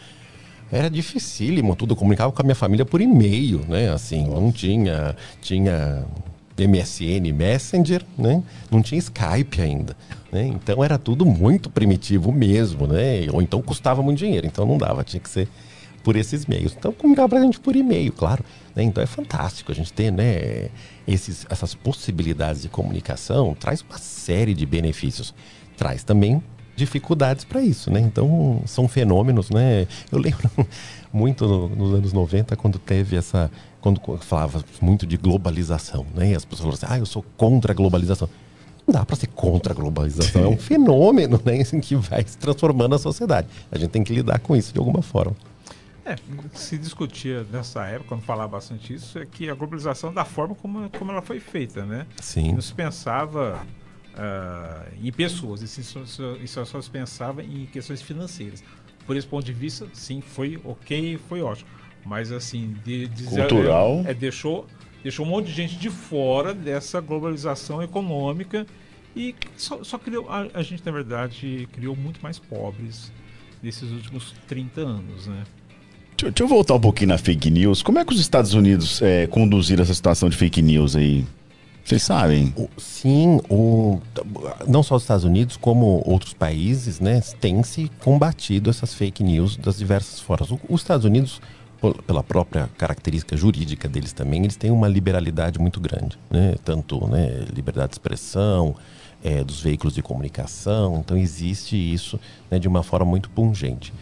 era dificílimo tudo, eu comunicava com a minha família por e-mail, né? Assim, não tinha, tinha MSN, Messenger, né? Não tinha Skype ainda, né? Então era tudo muito primitivo mesmo, né? Ou então custava muito dinheiro, então não dava, tinha que ser por esses meios. Então comunicava pra gente por e-mail, claro. né? Então é fantástico a gente ter, né, esses, essas possibilidades de comunicação, traz uma série de benefícios. Traz também dificuldades para isso, né? Então são fenômenos, né? Eu lembro muito no- nos anos 90 quando teve essa quando falava muito de globalização, né? E as pessoas falavam assim: "Ah, eu sou contra a globalização". Não dá para ser contra a globalização, é um fenômeno, né, assim, que vai se transformando a sociedade. A gente tem que lidar com isso de alguma forma. É, o que se discutia nessa época, quando falava bastante isso, é que a globalização da forma como, como ela foi feita, né? Sim. Não se pensava ah, em pessoas, e se só, só, só se pensava em questões financeiras. Por esse ponto de vista, sim, foi ok, foi ótimo. Mas assim, de, de- Cultural. É, deixou, deixou um monte de gente de fora dessa globalização econômica e só, só criou, a, a gente na verdade criou muito mais pobres nesses últimos 30 anos, né? Deixa, deixa eu voltar um pouquinho na fake news. Como é que os Estados Unidos é, conduziram essa situação de fake news aí? Vocês sabem? O- Sim, o, não só os Estados Unidos, como outros países, né, têm se combatido essas fake news das diversas formas. O- os Estados Unidos, pela própria característica jurídica deles também, eles têm uma liberalidade muito grande, né, tanto né, liberdade de expressão, eh, dos veículos de comunicação, então existe isso né, de uma forma muito pungente.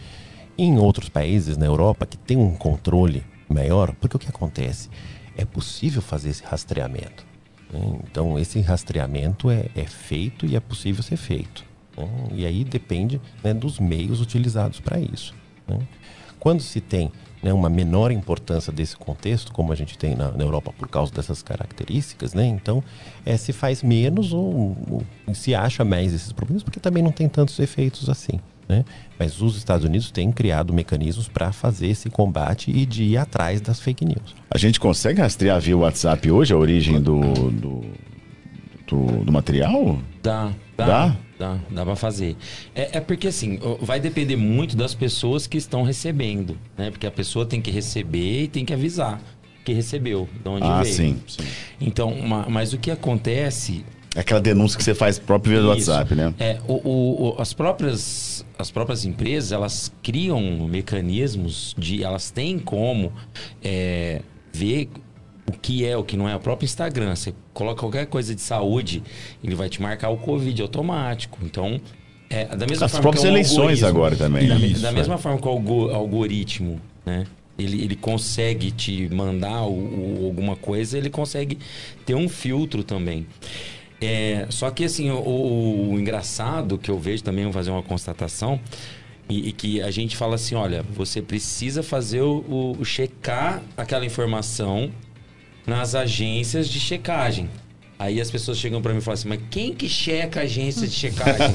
Em outros países na Europa que tem um controle maior, porque o que acontece? É possível fazer esse rastreamento. Né? Então, esse rastreamento é, é feito e é possível ser feito. né? E aí depende né, dos meios utilizados para isso. né? Quando se tem né, uma menor importância desse contexto, como a gente tem na, na Europa por causa dessas características, né? Então, é, se faz menos ou, ou se acha mais esses problemas, porque também não tem tantos efeitos assim. Né? Mas os Estados Unidos têm criado mecanismos para fazer esse combate e de ir atrás das fake news. A gente consegue rastrear via WhatsApp hoje a origem do, do, do, do material? Dá, dá. Dá? Dá, dá pra fazer. É, é porque assim, vai depender muito das pessoas que estão recebendo, né? Porque a pessoa tem que receber e tem que avisar que recebeu, de onde Ah, veio. sim, sim. Então, ma- mas o que acontece aquela denúncia que você faz próprio via do Isso. WhatsApp, né? É, o, o- o- as, próprias, as próprias empresas, elas criam mecanismos de... Elas têm como é, ver o que é, o que não é. O próprio Instagram, você coloca qualquer coisa de saúde, ele vai te marcar o Covid automático. Então, é, da mesma As forma próprias que é um eleições agora também. Da, Isso, da é. mesma forma que o algo- algoritmo, né? Ele, ele consegue te mandar o- o- alguma coisa, ele consegue ter um filtro também. É, só que assim, o, o- o engraçado que eu vejo também, vou fazer uma constatação, e, e que a gente fala assim, olha, você precisa fazer o, o- checar aquela informação nas agências de checagem. Aí as pessoas chegam pra mim e falam assim, mas quem que checa a agência de checagem?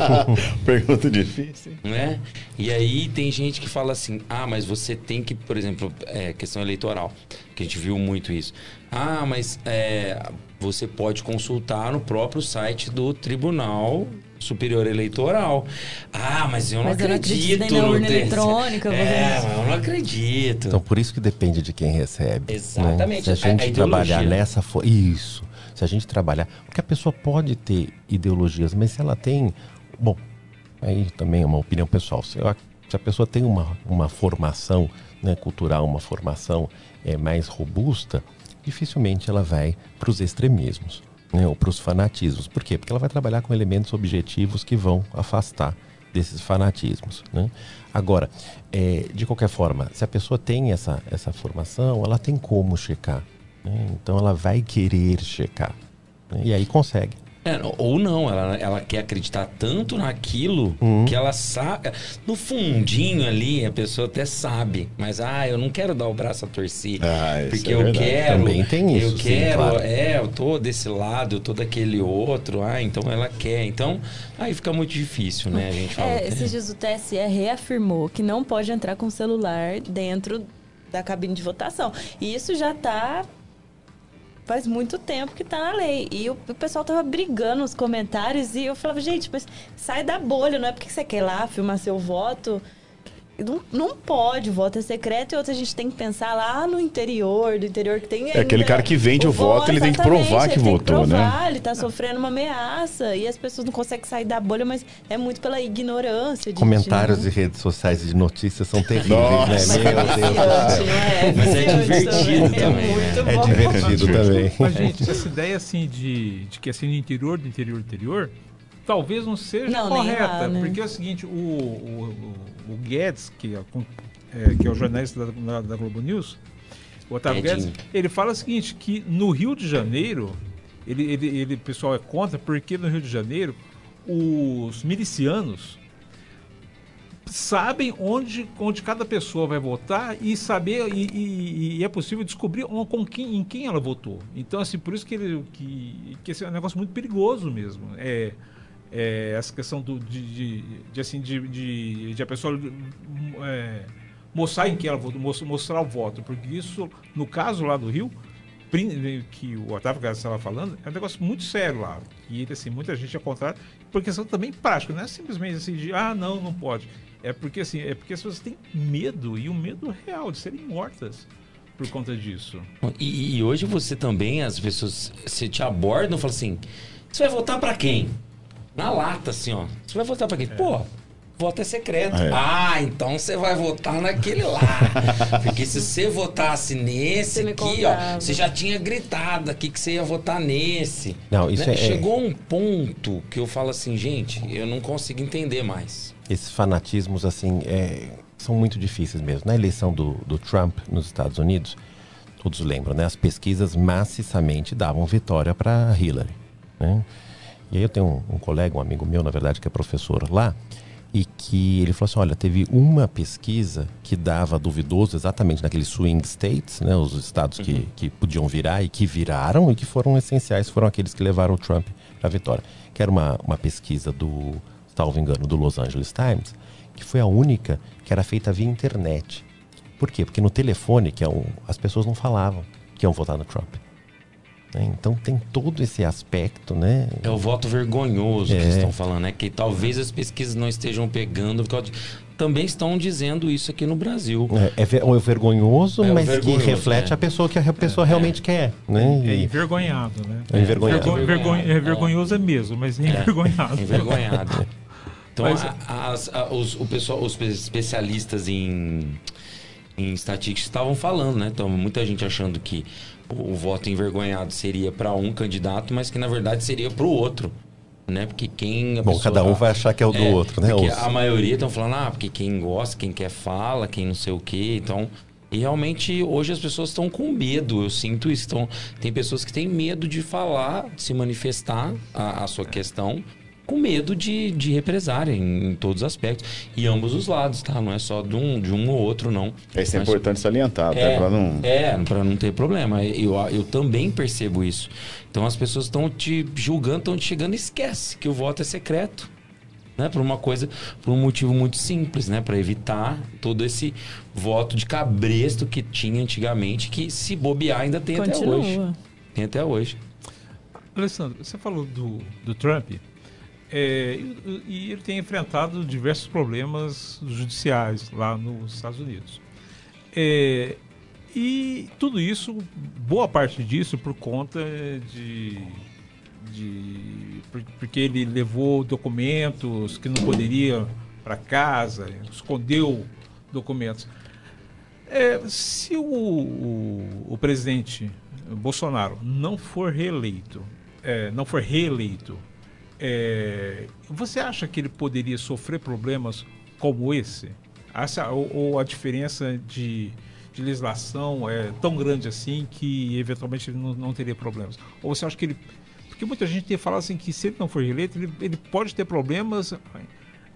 Pergunta difícil. né? E aí tem gente que fala assim, ah, mas você tem que, por exemplo, é, questão eleitoral, que a gente viu muito isso. Ah, mas é, você pode consultar no próprio site do Tribunal Superior Eleitoral. Ah, mas eu não Mas eu não acredito. acredito na urna desse- eletrônica, É, mas eu não acredito. Então, por isso que depende de quem recebe. né? Exatamente, Se a a- gente a ideologia. trabalhar nessa... fo- Isso. Se a gente trabalhar... Porque a pessoa pode ter ideologias, mas se ela tem... Bom, aí também é uma opinião pessoal. Se, a- se a pessoa tem uma, uma formação né, cultural, uma formação é, mais robusta, dificilmente ela vai para os extremismos. Né, ou para os fanatismos. Por quê? Porque ela vai trabalhar com elementos objetivos que vão afastar desses fanatismos. Né? Agora, é, de qualquer forma, se a pessoa tem essa, essa formação, ela tem como checar. né? Então ela vai querer checar. né? E aí consegue. É, ou não, ela, ela quer acreditar tanto naquilo Uhum. que ela sabe. No fundinho ali, a pessoa até sabe, mas ah, eu não quero dar o braço a torcer. Ah, isso porque é eu verdade. quero. Também tem isso, Eu sim, quero, claro. é, eu tô desse lado, eu tô daquele outro. Ah, então ela quer. Então, aí fica muito difícil, né? A gente fala. É, esses dias o TSE reafirmou que não pode entrar com celular dentro da cabine de votação. E isso já tá faz muito tempo que tá na lei. E o, o pessoal tava brigando nos comentários e eu falava, gente, mas sai da bolha, não é porque você quer ir lá filmar seu voto. Não, não pode, o voto é secreto e outra a gente tem que pensar lá no interior, do interior que tem É aquele cara que vende o voto, ele tem que provar que ele tem votou, né? provar, Ele tá sofrendo uma ameaça e as pessoas não conseguem sair da bolha, mas é muito pela ignorância. De, Comentários de de redes sociais e de notícias são terríveis, Nossa. né? Meu Deus do céu. Mas é divertido também, né? É divertido também. Mas, gente, essa ideia assim de, de que assim no interior do interior do interior, talvez não seja Não, correta. lá, né? Porque é o seguinte, o, o, o- o Guedes, que é, é, que é o jornalista da, da- da Globo News, o Otávio. Guedes, ele fala o seguinte, que no Rio de Janeiro, ele, ele, ele, o pessoal é contra, porque no Rio de Janeiro, os milicianos sabem onde, onde cada pessoa vai votar e saber e, e- e é possível descobrir com quem, em quem ela votou. Então assim por isso que ele que, que esse é um negócio muito perigoso mesmo. É, é essa questão do, de, de, de, assim de, de, de a pessoa é, mostrar em quem ela votou, mos- mostrar o voto, porque isso no caso lá do Rio que o Otávio Guedes estava falando, é um negócio muito sério lá. E assim, muita gente é contrário, por questão também prática, não é simplesmente assim de, ah, não, não pode. É porque, assim, é porque as pessoas têm medo, e o medo real de serem mortas por conta disso. E, e hoje você também, as pessoas, você te abordam e fala assim: você vai votar pra quem? Na lata, assim, ó. Você vai votar pra quem? Pô, voto é secreto. É. Ah, então você vai votar naquele lá. Porque se você votasse nesse Você aqui, ó, você já tinha gritado aqui que você ia votar nesse. Não, isso Né? é- Chegou um ponto que eu falo assim, gente, eu não consigo entender mais. Esses fanatismos, assim, é, são muito difíceis mesmo. Na eleição do, do Trump nos Estados Unidos, todos lembram, né? As pesquisas maciçamente davam vitória para Hillary, né? E aí eu tenho um, um colega, um amigo meu, na verdade, que é professor lá. e que ele falou assim, olha, teve uma pesquisa que dava duvidoso exatamente naqueles swing states, né, os estados que, Uhum. que podiam virar e que viraram e que foram essenciais, foram aqueles que levaram o Trump para a vitória. Que era uma, uma pesquisa do, salvo engano, do Los Angeles Times, que foi a única que era feita via internet. Por quê? Porque no telefone, que é um, as pessoas não falavam que iam votar no Trump. Né? Então tem todo esse aspecto, né? É o voto vergonhoso que É. estão falando, né? Que talvez as pesquisas não estejam pegando. por causa de- Também estão dizendo isso aqui no Brasil. É, é ver- é vergonhoso, É mas vergonhoso, que reflete é. a pessoa que a pessoa realmente quer, né? É E- envergonhado, né? É envergonhado. Vergon- vergon- é vergonhoso é mesmo, mas é envergonhado. É, envergonhado. Então, Mas- a- as- a- os, o pessoal, os especialistas em, em estatística estavam falando, né? Então, muita gente achando que o, voto envergonhado seria para um candidato, mas que na verdade seria para o outro. Né? Porque quem. Bom, cada um vai achar que é o do outro, né? Porque a maioria estão falando, ah, porque quem gosta, quem quer fala, quem não sei o quê. Então. E realmente hoje as pessoas estão com medo, eu sinto isso. Então, tem pessoas que têm medo de falar, de se manifestar a, a sua questão, com medo de, de represária em, em todos os aspectos. E ambos os lados, tá? Não é só de um, de um ou outro, não. Isso é Mas- importante salientar, é, né? Pra não... é, pra não ter problema. Eu, eu também percebo isso. Então as pessoas estão te julgando, estão te chegando e esquece que o voto é secreto. Né, por uma coisa, por um motivo muito simples, né? Para evitar todo esse voto de cabresto que tinha antigamente, que se bobear ainda tem até Continua. hoje. Tem até hoje. Alessandro, você falou do, do Trump é, e, e ele tem enfrentado diversos problemas judiciais lá nos Estados Unidos. É, e tudo isso, boa parte disso por conta de, de por- porque ele levou documentos que não poderia para casa, escondeu documentos. É, se o, o, o presidente Bolsonaro não for reeleito, é, não for reeleito, é, você acha que ele poderia sofrer problemas como esse? Acha, ou, ou a diferença de, de legislação é tão grande assim que eventualmente ele não, não teria problemas? Ou você acha que ele. Porque muita gente tem falado assim que se ele não for reeleito, ele, ele pode ter problemas.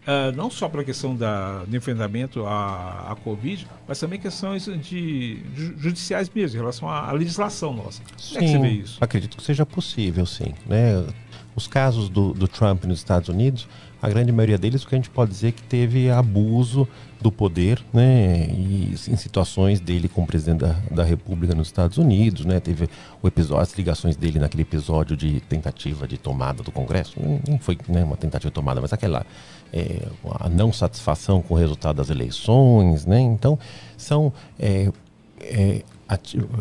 ah, não só pela questão da, do enfrentamento à, à Covid, mas também questões de, ju- judiciais mesmo, em relação à, à legislação nossa. Como é que você vê isso? acredito que seja possível, sim. Né? Os casos do, do Trump nos Estados Unidos, a grande maioria deles, o que a gente pode dizer é que teve abuso do poder, né? E em situações dele como presidente da, da República nos Estados Unidos, né? Teve o episódio, as ligações dele naquele episódio de tentativa de tomada do Congresso. Não, foi né, uma tentativa de tomada, mas aquela é, a não satisfação com o resultado das eleições, né? Então são é, é,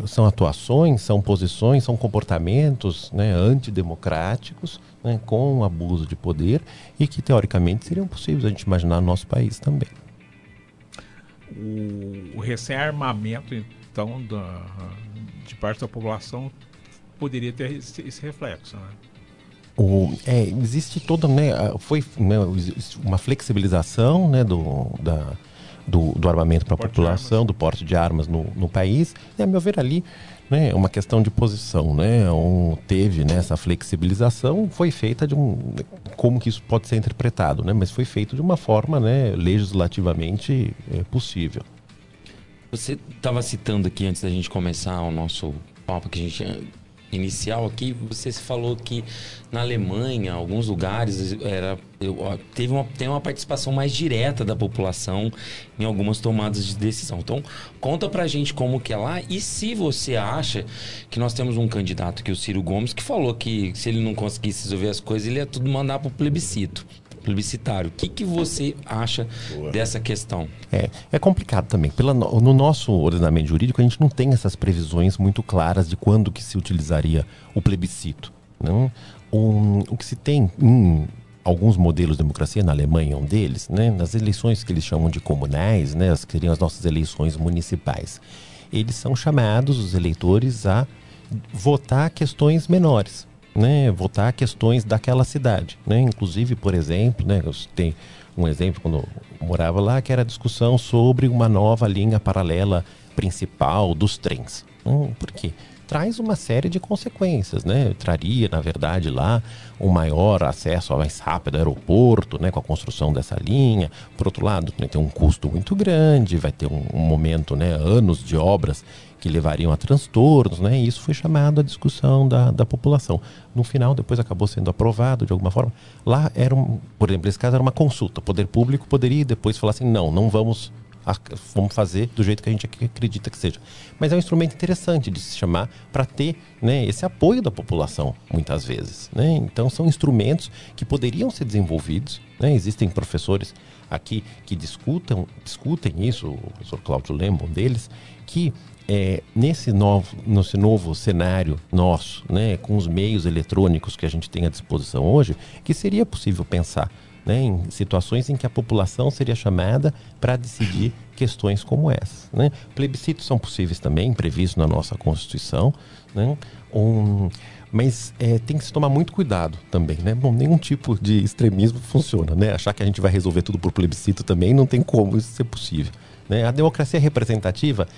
são atuações, são posições, são comportamentos né, antidemocráticos, né, com abuso de poder e que teoricamente seriam possíveis a gente imaginar no nosso país também. o, o recém-armamento, então, da, de parte da população poderia ter esse, esse reflexo, né? O, é, existe toda, né, foi né, uma flexibilização né, do, da, do, do armamento para a população, do porte de armas no, no país, e a meu ver ali né, é uma questão de posição, né, um, teve né, essa flexibilização, foi feita de um, como que isso pode ser interpretado, né, mas foi feito de uma forma né, legislativamente é, possível. Você estava citando aqui antes da gente começar o nosso papo que a gente inicial aqui, você falou que na Alemanha, alguns lugares era teve uma tem uma participação mais direta da população em algumas tomadas de decisão. Então, conta pra gente como que é lá e se você acha que nós temos um candidato que é o Ciro Gomes que falou que se ele não conseguisse resolver as coisas, ele ia tudo mandar pro plebiscito. Plebiscitário. O que, que você acha dessa questão? É, é complicado também. Pela, no no nosso ordenamento jurídico, a gente não tem essas previsões muito claras de quando que se utilizaria o plebiscito. Não? Um, o que se tem em alguns modelos de democracia, na Alemanha é um deles, né? nas eleições que eles chamam de comunais, né? as que seriam as nossas eleições municipais, eles são chamados, os eleitores, a votar questões menores. Né, votar questões daquela cidade, né? Inclusive, por exemplo, né, tem um exemplo quando eu morava lá que era a discussão sobre uma nova linha paralela principal dos trens. Hum, por quê? traz uma série de consequências, né? Traria, na verdade, lá um maior acesso ao mais rápido aeroporto, né? Com a construção dessa linha. Por outro lado, né, tem um custo muito grande, vai ter um, um momento, né? Anos de obras que levariam a transtornos, né? E isso foi chamado à discussão da, da população. No final, depois acabou sendo aprovado de alguma forma. Lá era, um, por exemplo, esse caso era uma consulta. O poder público poderia depois falar assim, não, não vamos vamos fazer do jeito que a gente acredita que seja. Mas é um instrumento interessante de se chamar para ter né, esse apoio da população, muitas vezes. Né? Então, são instrumentos que poderiam ser desenvolvidos. Né? Existem professores aqui que discutam, discutem isso, o professor Cláudio Lembo, um deles, que é, nesse, novo, nesse novo cenário nosso, né, com os meios eletrônicos que a gente tem à disposição hoje, que seria possível pensar né, em situações em que a população seria chamada para decidir questões como essa. Né? Plebiscitos são possíveis também, previstos na nossa Constituição, né? um, mas é, tem que se tomar muito cuidado também. Né? Bom, nenhum tipo de extremismo funciona. Né? Achar que a gente vai resolver tudo por plebiscito também não tem como isso ser possível. Né? A democracia representativa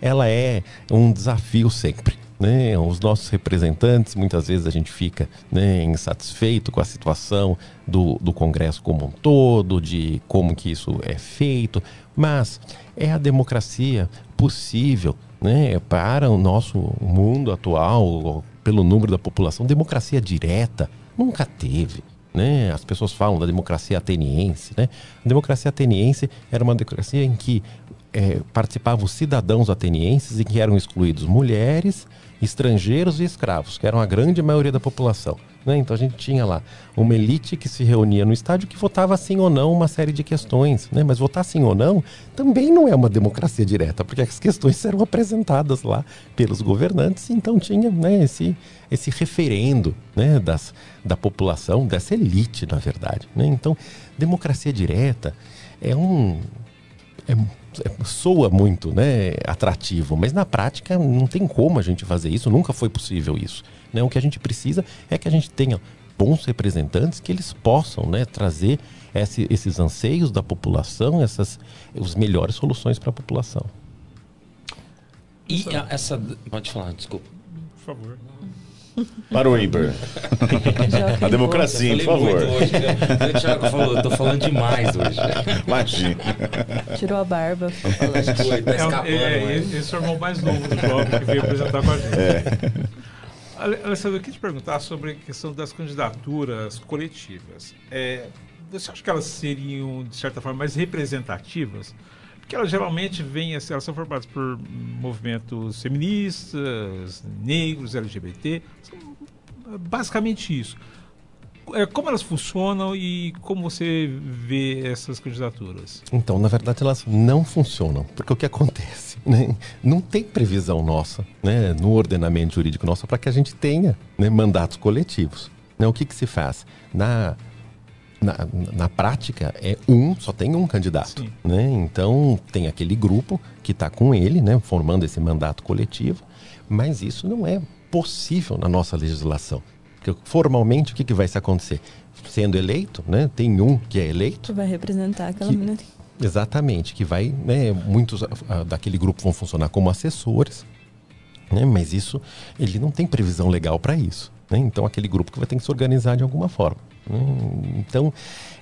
ela é um desafio sempre. Né? Os nossos representantes, muitas vezes a gente fica né, insatisfeito com a situação do, do Congresso como um todo, de como que isso é feito, mas é a democracia possível né, para o nosso mundo atual, pelo número da população. Democracia direta nunca teve. Né? As pessoas falam da democracia ateniense. Né? A democracia ateniense era uma democracia em que é, participavam cidadãos atenienses e que eram excluídos mulheres, estrangeiros e escravos, que eram a grande maioria da população. Né? Então a gente tinha lá uma elite que se reunia no estádio que votava sim ou não uma série de questões. Né? Mas votar sim ou não também não é uma democracia direta, porque as questões eram apresentadas lá pelos governantes, então tinha né, esse, esse referendo né, das, da população, dessa elite, na verdade. Né? Então, democracia direta é um. É, soa muito né, atrativo, mas na prática não tem como a gente fazer isso, nunca foi possível isso. Né? O que a gente precisa é que a gente tenha bons representantes que eles possam né, trazer esse, esses anseios da população, essas as melhores soluções para a população. E a, essa. Pode falar, desculpa. Por favor. Para o Iber. a democracia, por favor. Hoje, o Thiago falou, eu tô falando demais hoje. Imagina. Tirou a barba. É, é, é, esse é o irmão mais novo do bloco que veio apresentar com a gente. É. Alessandro, eu queria te perguntar sobre a questão das candidaturas coletivas. É, você acha que elas seriam, de certa forma, mais representativas? Porque elas geralmente vêm, assim, elas são formadas por movimentos feministas, negros, LGBT, basicamente isso. É, como elas funcionam e como você vê essas candidaturas? Então, na verdade, elas não funcionam. Porque o que acontece? Né? Não tem previsão nossa, né, no ordenamento jurídico nosso, para que a gente tenha né, mandatos coletivos. Né? O que, que se faz? Na na, na prática é um, só tem um candidato. Né? Então tem aquele grupo que está com ele, né, formando esse mandato coletivo, mas isso não é possível na nossa legislação. Porque formalmente o que, que vai se acontecer? Sendo eleito, né, tem um que é eleito. Que vai representar aquela que, minoria. Exatamente, que vai, né, muitos uh, daquele grupo vão funcionar como assessores, né, mas isso, ele não tem previsão legal para isso. Né? Então aquele grupo que vai ter que se organizar de alguma forma. Hum, então,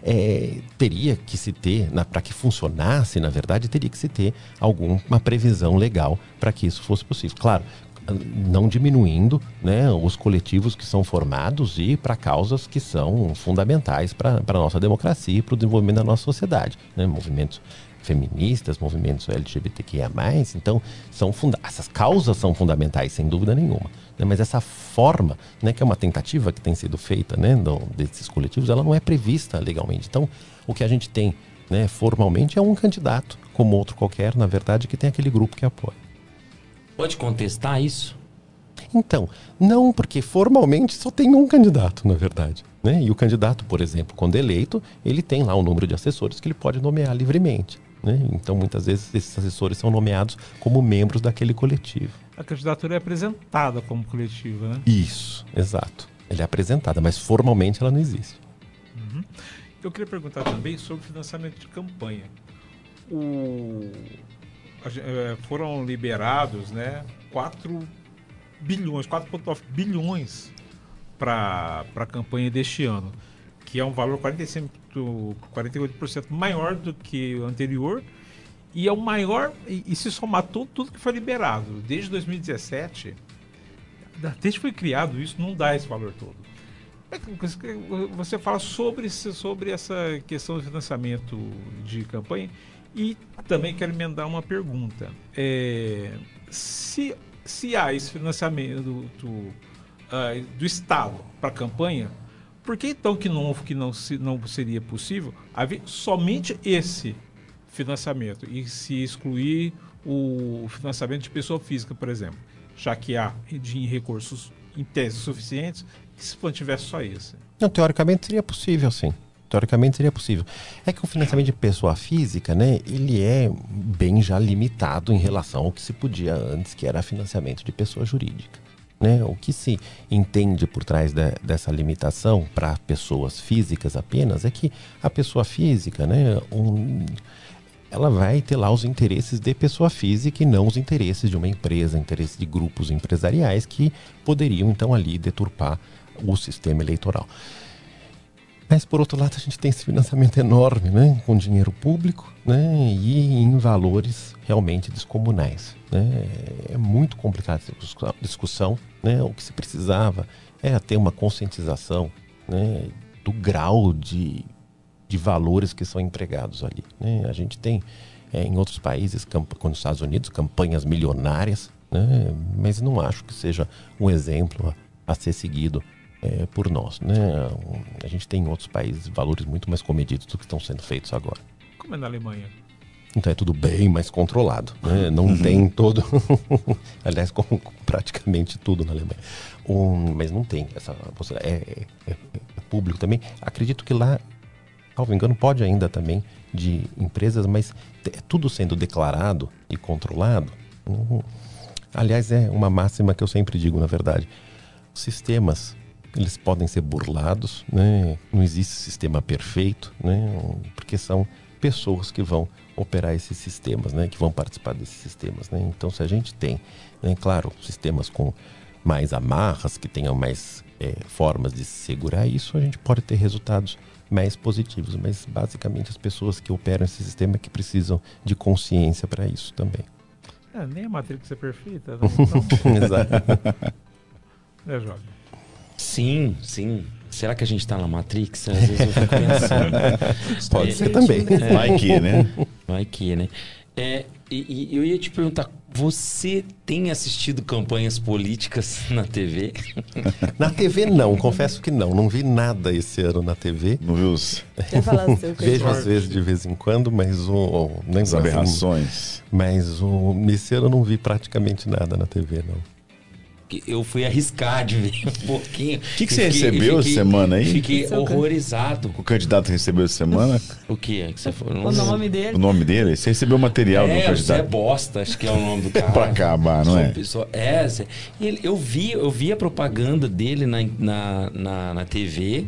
é, teria que se ter, para que funcionasse, na verdade, teria que se ter alguma previsão legal para que isso fosse possível. Claro, não diminuindo né, os coletivos que são formados e para causas que são fundamentais para a nossa democracia e para o desenvolvimento da nossa sociedade. Né? Movimentos feministas, movimentos LGBTQIA+, então são essas causas são fundamentais, sem dúvida nenhuma. Né? Mas essa forma, né, que é uma tentativa que tem sido feita né, do, desses coletivos, ela não é prevista legalmente. Então, o que a gente tem né, formalmente é um candidato, como outro qualquer, na verdade, que tem aquele grupo que apoia. Pode contestar isso? Então, não, porque formalmente só tem um candidato, na verdade. Né? E o candidato, por exemplo, quando eleito, ele tem lá um número de assessores que ele pode nomear livremente. Né? Então, muitas vezes, esses assessores são nomeados como membros daquele coletivo. A candidatura é apresentada como coletiva, né? Isso, exato. Ela é apresentada, mas formalmente ela não existe. Uhum. Eu queria perguntar também sobre financiamento de campanha. O... É, foram liberados né, 4 bilhões, 4,9 bilhões para a campanha deste ano, que é um valor 45, 48% maior do que o anterior e é o maior, e, e se somar tudo, tudo que foi liberado desde 2017, desde que foi criado isso, não dá esse valor todo. É você fala sobre, sobre essa questão do financiamento de campanha e também quero emendar uma pergunta. É, se, se há esse financiamento do, do, uh, do Estado para campanha, por que então que não, que não, não seria possível haver somente esse financiamento e se excluir o financiamento de pessoa física, por exemplo, já que há de recursos em tese suficientes, se mantivesse só isso? Não, teoricamente seria possível, sim. Teoricamente seria possível. É que o financiamento de pessoa física, né, ele é bem já limitado em relação ao que se podia antes, que era financiamento de pessoa jurídica. Né? O que se entende por trás de, dessa limitação para pessoas físicas apenas é que a pessoa física, né, um, ela vai ter lá os interesses de pessoa física e não os interesses de uma empresa, interesses de grupos empresariais que poderiam então ali deturpar o sistema eleitoral. Mas por outro lado a gente tem esse financiamento enorme, né, com dinheiro público, né, e em valores realmente descomunais, né. É muito complicada essa discussão, né. O que se precisava era ter uma conscientização, né, do grau de de valores que são empregados ali. Né? A gente tem é, em outros países, como nos Estados Unidos, campanhas milionárias, né? mas não acho que seja um exemplo a, a ser seguido é, por nós. Né? A gente tem em outros países valores muito mais comedidos do que estão sendo feitos agora. Como é na Alemanha? Então é tudo bem mais controlado. Né? Não uhum. tem todo. Aliás, praticamente tudo na Alemanha. Um, mas não tem essa. É, é, é público também. Acredito que lá salvo engano, pode ainda também de empresas, mas é tudo sendo declarado e controlado. Uhum. Aliás, é uma máxima que eu sempre digo, na verdade. Os sistemas, eles podem ser burlados, né? não existe sistema perfeito, né? porque são pessoas que vão operar esses sistemas, né? que vão participar desses sistemas. Né? Então, se a gente tem, né? claro, sistemas com mais amarras, que tenham mais é, formas de segurar isso, a gente pode ter resultados mais positivos, mas basicamente as pessoas que operam esse sistema é que precisam de consciência para isso também. É, nem a Matrix é perfeita, né? Então... Exato. É, jovem. Sim, sim. Será que a gente está na Matrix? Às vezes eu fico pensando. Pode é, ser também. É, Vai que, né? Vai que, né? É, e, e, eu ia te perguntar, você tem assistido campanhas políticas na TV? na TV não, confesso que não. Não vi nada esse ano na TV. Não viu os... Vejo às vezes de vez em quando, mas o... Nem As aberrações. Mas o... esse ano eu não vi praticamente nada na TV, não eu fui arriscar de ver um pouquinho. O que, que você fiquei, recebeu essa semana aí? Fiquei horrorizado. O candidato recebeu essa semana? O que é que você falou? O nome dele. O nome dele? Você recebeu material é, do candidato? É, Bosta, acho que é o nome do cara. pra acabar, não é? Pessoa, é, ele, eu, vi, eu vi a propaganda dele na, na, na, na TV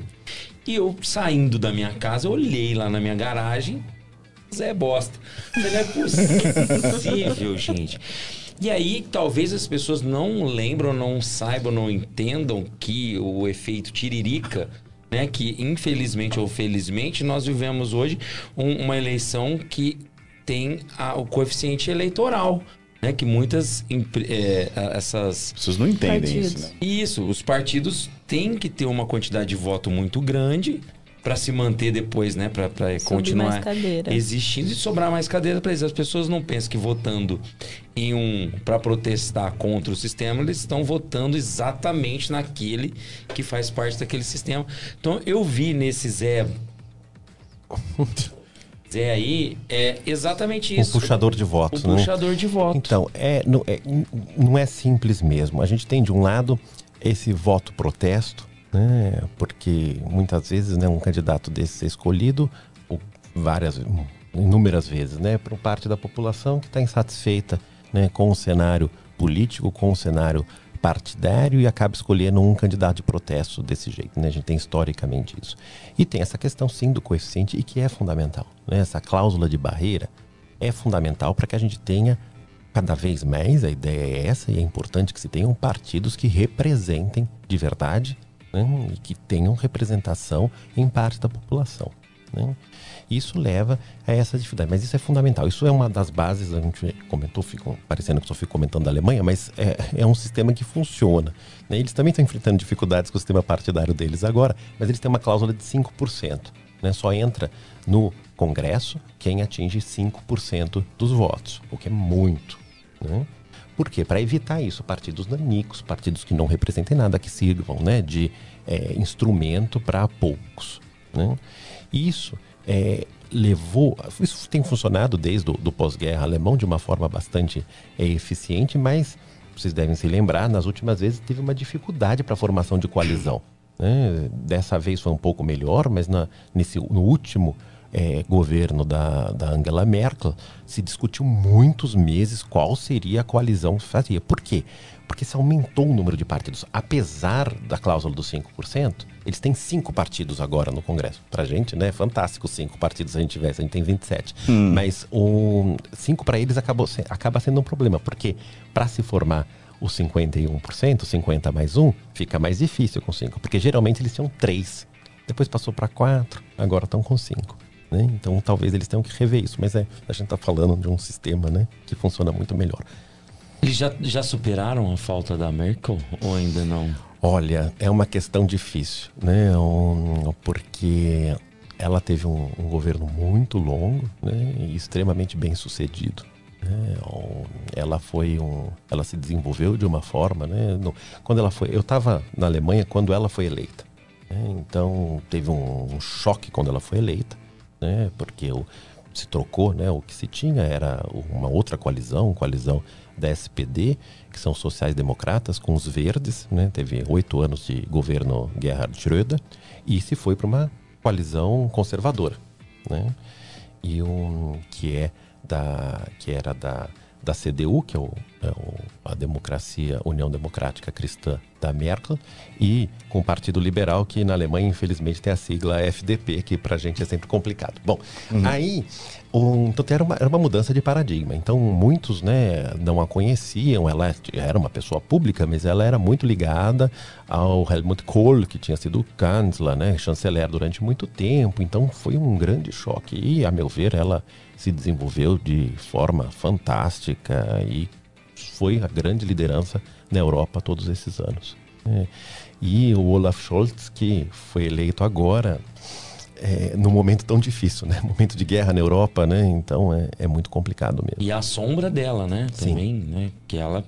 e eu saindo da minha casa, olhei lá na minha garagem, Zé Bosta. Não é possível, gente. E aí, talvez as pessoas não lembram, não saibam, não entendam que o efeito tiririca né, que infelizmente ou felizmente nós vivemos hoje um, uma eleição que tem a, o coeficiente eleitoral. Né, que muitas é, essas pessoas não entendem partidos. isso. Né? Isso, os partidos têm que ter uma quantidade de voto muito grande para se manter depois, né? Para continuar existindo e sobrar mais cadeira para eles. As pessoas não pensam que votando em um para protestar contra o sistema, eles estão votando exatamente naquele que faz parte daquele sistema. Então eu vi nesse Zé Zé aí é exatamente isso. Um puxador de votos, um né? puxador de votos. Então, é não, é, não é simples mesmo. A gente tem de um lado esse voto protesto, né? Porque muitas vezes, né, um candidato desse é escolhido várias, inúmeras vezes, né, por parte da população que está insatisfeita, né, com o cenário político, com o cenário partidário e acaba escolhendo um candidato de protesto desse jeito, né? A gente tem historicamente isso. E tem essa questão sim do coeficiente e que é fundamental, né? Essa cláusula de barreira é fundamental para que a gente tenha cada vez mais a ideia é essa e é importante que se tenham partidos que representem de verdade né, e que tenham representação em parte da população. Né? Isso leva a essa dificuldade, mas isso é fundamental. Isso é uma das bases, a gente comentou, fico, parecendo que só fico comentando da Alemanha, mas é, é um sistema que funciona. Né? Eles também estão enfrentando dificuldades com o sistema partidário deles agora, mas eles têm uma cláusula de 5%. Né? Só entra no Congresso quem atinge 5% dos votos, o que é muito. Né? Por quê? Para evitar isso, partidos nanicos, partidos que não representem nada, que sirvam né, de é, instrumento para poucos. Né? Isso é, levou. Isso tem funcionado desde o pós-guerra alemão de uma forma bastante é, eficiente, mas vocês devem se lembrar, nas últimas vezes teve uma dificuldade para a formação de coalizão. Né? Dessa vez foi um pouco melhor, mas na, nesse, no último é, governo da, da, Angela Merkel se discutiu muitos meses qual seria a coalizão que fazia. Por quê? Porque se aumentou o número de partidos. Apesar da cláusula dos 5%, eles têm cinco partidos agora no Congresso. Pra gente, né? É fantástico cinco partidos se a gente tivesse. A gente tem 27. Hum. Mas um, cinco para eles acabou, acaba sendo um problema. Porque para se formar os 51%, 50 mais um, fica mais difícil com cinco. Porque geralmente eles tinham três. Depois passou para quatro, agora estão com cinco. Né? Então talvez eles tenham que rever isso. Mas é, a gente está falando de um sistema né, que funciona muito melhor. Eles já, já superaram a falta da Merkel ou ainda não? Olha, é uma questão difícil, né? Um, porque ela teve um, um, governo muito longo né? e extremamente bem sucedido. Né? Ela foi um, ela se desenvolveu de uma forma, né? No, quando ela foi, eu estava na Alemanha quando ela foi eleita. Né? Então teve um, um, choque quando ela foi eleita, né? Porque o, se trocou, né? O que se tinha era uma outra coalizão, coalizão da SPD, que são sociais-democratas, com os verdes, né? teve oito anos de governo Gerhard Schröder, e se foi para uma coalizão conservadora, né? e um que é da que era da da CDU, que é, o, é o, a democracia União Democrática Cristã da Merkel, e com o Partido Liberal, que na Alemanha, infelizmente, tem a sigla FDP, que para a gente é sempre complicado. Bom, uhum. aí um, então era uma, era uma mudança de paradigma. Então muitos né, não a conheciam, ela era uma pessoa pública, mas ela era muito ligada ao Helmut Kohl, que tinha sido chanceler, né, chanceler durante muito tempo. Então foi um grande choque. E, a meu ver, ela se desenvolveu de forma fantástica e foi a grande liderança na Europa todos esses anos. É. E o Olaf Scholz, que foi eleito agora, é, num momento tão difícil, né? Momento de guerra na Europa, né? Então é, é muito complicado mesmo. E a sombra dela, né? Também, Sim. né? Que ela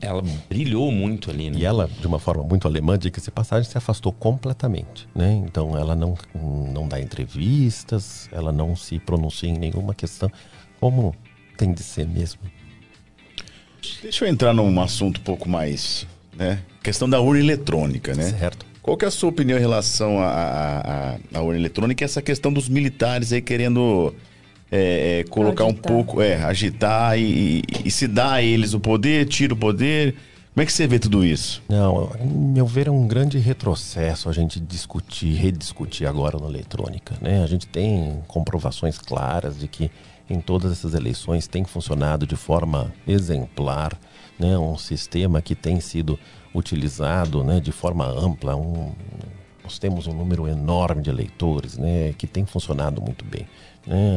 ela brilhou muito ali, né? E ela, de uma forma muito alemã, de que se passagem, se afastou completamente, né? Então ela não, não dá entrevistas, ela não se pronuncia em nenhuma questão, como tem de ser mesmo. Deixa eu entrar num assunto um pouco mais, né? Questão da urna eletrônica, né? Certo. Qual que é a sua opinião em relação à urna eletrônica e essa questão dos militares aí querendo é, é, colocar agitar. um pouco, é, agitar e, e, se dá a eles o poder, tira o poder. Como é que você vê tudo isso? Não, meu ver é um grande retrocesso a gente discutir, rediscutir agora na eletrônica. Né? A gente tem comprovações claras de que em todas essas eleições tem funcionado de forma exemplar, né? um sistema que tem sido utilizado né, de forma ampla. Um, nós temos um número enorme de eleitores né, que tem funcionado muito bem. Né?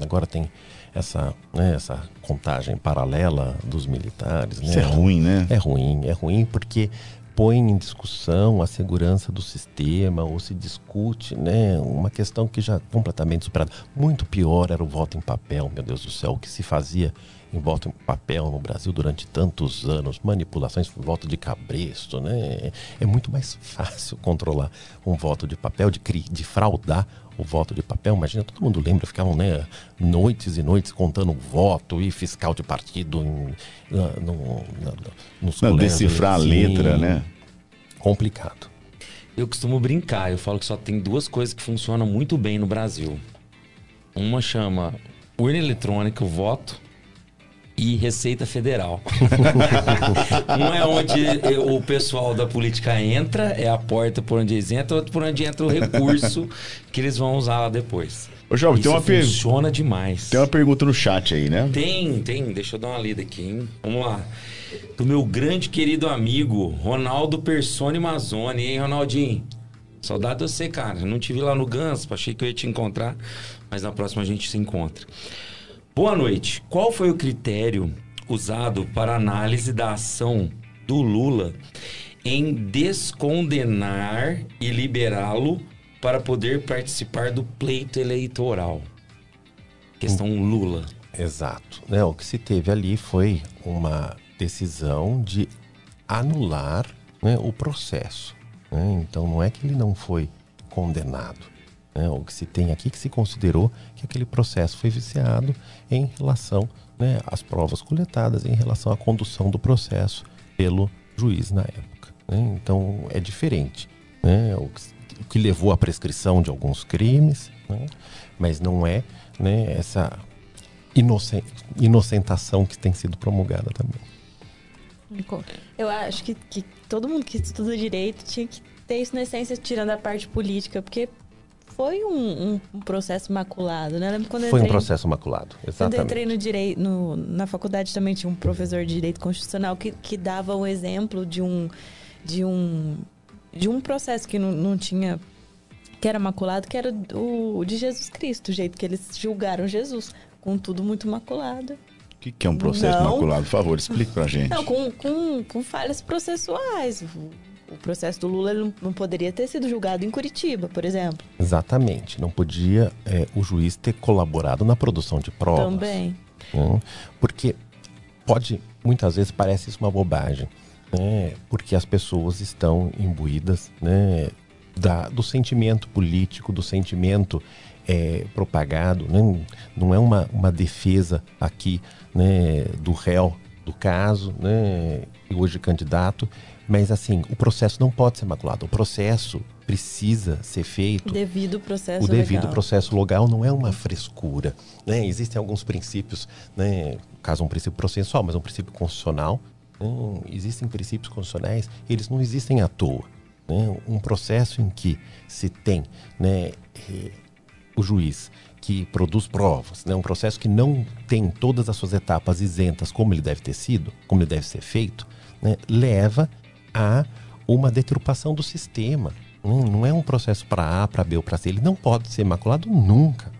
agora tem essa, né, essa contagem paralela dos militares. Né? Isso é ruim, né? É ruim, é ruim porque põe em discussão a segurança do sistema ou se discute né, uma questão que já completamente superada. Muito pior era o voto em papel, meu Deus do céu, o que se fazia em voto em papel no Brasil durante tantos anos, manipulações por voto de cabresto, né? É muito mais fácil controlar um voto de papel, de, de fraudar o voto de papel. Imagina, todo mundo lembra, ficavam né, noites e noites contando voto e fiscal de partido em, no, no, nos Não, decifrar assim, a letra, né? Complicado. Eu costumo brincar, eu falo que só tem duas coisas que funcionam muito bem no Brasil. Uma chama urna eletrônica, o voto, e Receita Federal. um é onde o pessoal da política entra, é a porta por onde eles entram, outro por onde entra o recurso que eles vão usar lá depois. Ô, Jovem, tem uma per- funciona demais. Tem uma pergunta no chat aí, né? Tem, tem. Deixa eu dar uma lida aqui, hein? Vamos lá. Do meu grande querido amigo, Ronaldo Persone Mazzoni, hein, Ronaldinho? Saudade de você, cara. Não te vi lá no Ganso, achei que eu ia te encontrar, mas na próxima a gente se encontra. Boa noite. Qual foi o critério usado para análise da ação do Lula em descondenar e liberá-lo para poder participar do pleito eleitoral? Questão Lula. Exato. Né, o que se teve ali foi uma decisão de anular né, o processo. né? Então não é que ele não foi condenado. Né? O que se tem aqui que se considerou que aquele processo foi viciado em relação né, às provas coletadas, em relação à condução do processo pelo juiz na época. né? Então é diferente. né? O, que, o que levou à prescrição de alguns crimes, né? mas não é né, essa inocen- inocentação que tem sido promulgada também. Eu acho que, que todo mundo que estuda direito tinha que ter isso na essência, tirando a parte política, porque foi um, um- um processo maculado, né? Eu lembro quando eu Foi um entrei- processo maculado, Quando eu exatamente. entrei no direito, no- na faculdade também tinha um professor de direito constitucional que, que dava o exemplo de um, de um, de um processo que não, não tinha, que era maculado, que era o de Jesus Cristo, o jeito que eles julgaram Jesus, com tudo muito maculado. O que, que é um processo Não. maculado? Por favor, explique pra gente. Não, com, com, com falhas processuais. O, processo do Lula não, poderia ter sido julgado em Curitiba, por exemplo. Exatamente. Não podia é, o juiz ter colaborado na produção de provas. Também. né? Porque pode, muitas vezes parece isso uma bobagem, né? porque as pessoas estão imbuídas né, da, do sentimento político, do sentimento é, propagado. Né? Não é uma, uma defesa aqui né, do réu do caso, né, e hoje candidato, mas assim, o processo não pode ser maculado. O processo precisa ser feito Devido ao processo o devido legal. processo legal não é uma frescura. Né? Existem alguns princípios, né? no caso um princípio processual, mas um princípio constitucional. né? Existem princípios constitucionais, eles não existem à toa. né? Um processo em que se tem né, eh, o juiz que produz provas, né? um processo que não tem todas as suas etapas isentas como ele deve ter sido, como ele deve ser feito, né? leva a uma deturpação do sistema. Hum, não é um processo para A, para B ou para C. Ele não pode ser maculado nunca.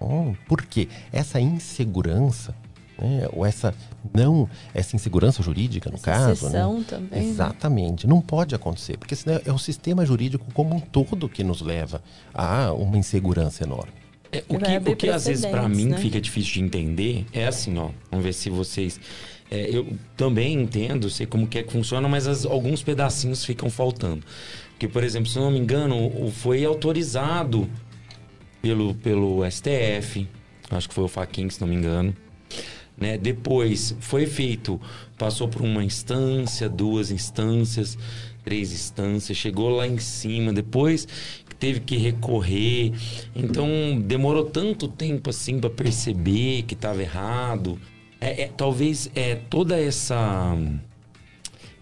Hum, por quê? Essa insegurança, né, ou essa não, essa insegurança jurídica no Essa caso, né? também, né? Exatamente, não pode acontecer, porque senão é o sistema jurídico como um todo que nos leva a uma insegurança enorme. É, o que, o que às vezes para mim né? fica difícil de entender é assim, ó. Vamos ver se vocês. É, eu também entendo, sei como que é que funciona, mas as- alguns pedacinhos ficam faltando. Porque, por exemplo, se não me engano, foi autorizado pelo, pelo STF, acho que foi o Faquin, se não me engano. Né? Depois foi feito, passou por uma instância, duas instâncias, três instâncias, chegou lá em cima, depois teve que recorrer. Então demorou tanto tempo assim para perceber que estava errado. É, é, talvez é toda essa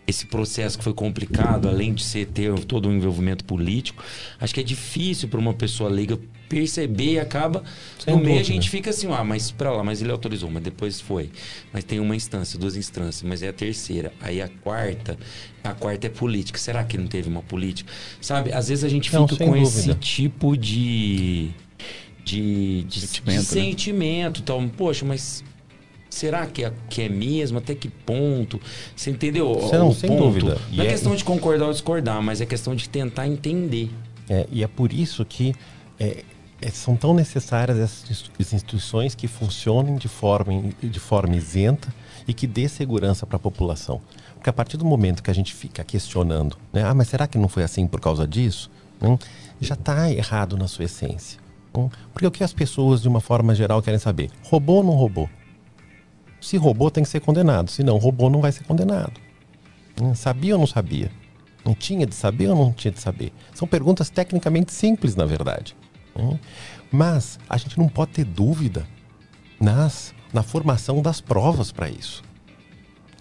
esse processo que foi complicado, além de ser ter todo um envolvimento político, acho que é difícil para uma pessoa leiga perceber e acaba Sem no meio a dúvida. gente fica assim, ah, mas para lá, mas ele autorizou, mas depois foi. Mas tem uma instância, duas instâncias, mas é a terceira. Aí a quarta, a quarta é política. Será que não teve uma política? Sabe, às vezes a gente Não, fica com esse dúvida. tipo de de, de Sentimento, de né? sentimento, então, poxa, mas será que é, que é mesmo? Até que ponto? Você entendeu? Você não, o sem ponto? dúvida. E Não é é- questão de concordar ou discordar, mas é questão de tentar entender. É, e é por isso que é, é, são tão necessárias essas instituições que funcionem de forma, de forma isenta e que dê segurança para a população. Porque a partir do momento que a gente fica questionando, né, ah, mas será que não foi assim por causa disso? Hum, já está errado na sua essência. Hum, porque o que as pessoas, de uma forma geral, querem saber? Roubou ou não roubou? Se roubou, tem que ser condenado. Se não roubou, não vai ser condenado. Hum, Sabia ou não sabia? Não tinha de saber ou não tinha de saber? São perguntas tecnicamente simples, na verdade. Hum? Mas a gente não pode ter dúvida nas, na formação das provas para isso.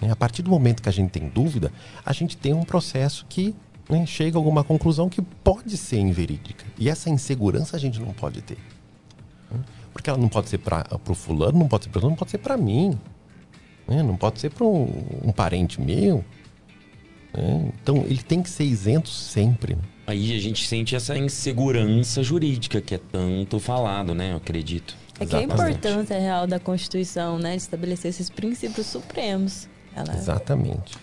Né? A partir do momento que a gente tem dúvida, a gente tem um processo que né, chega a alguma conclusão que pode ser inverídica. E essa insegurança a gente não pode ter. Porque ela não pode ser para o fulano, não pode ser para não pode ser para mim. né? Não pode ser para um, um parente meu. né? Então ele tem que ser isento sempre. né? Aí a gente sente essa insegurança jurídica que é tanto falado, né? Eu acredito. É que a importância real da Constituição, né? De estabelecer esses princípios supremos. Ela... Exatamente.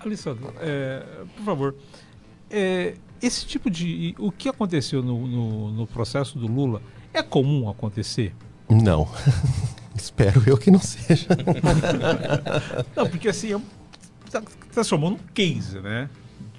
Alessandro, é, por favor, é, esse tipo de. O que aconteceu no, no, no processo do Lula é comum acontecer? Não. Espero eu que não seja. não, porque assim, está transformando um case, né?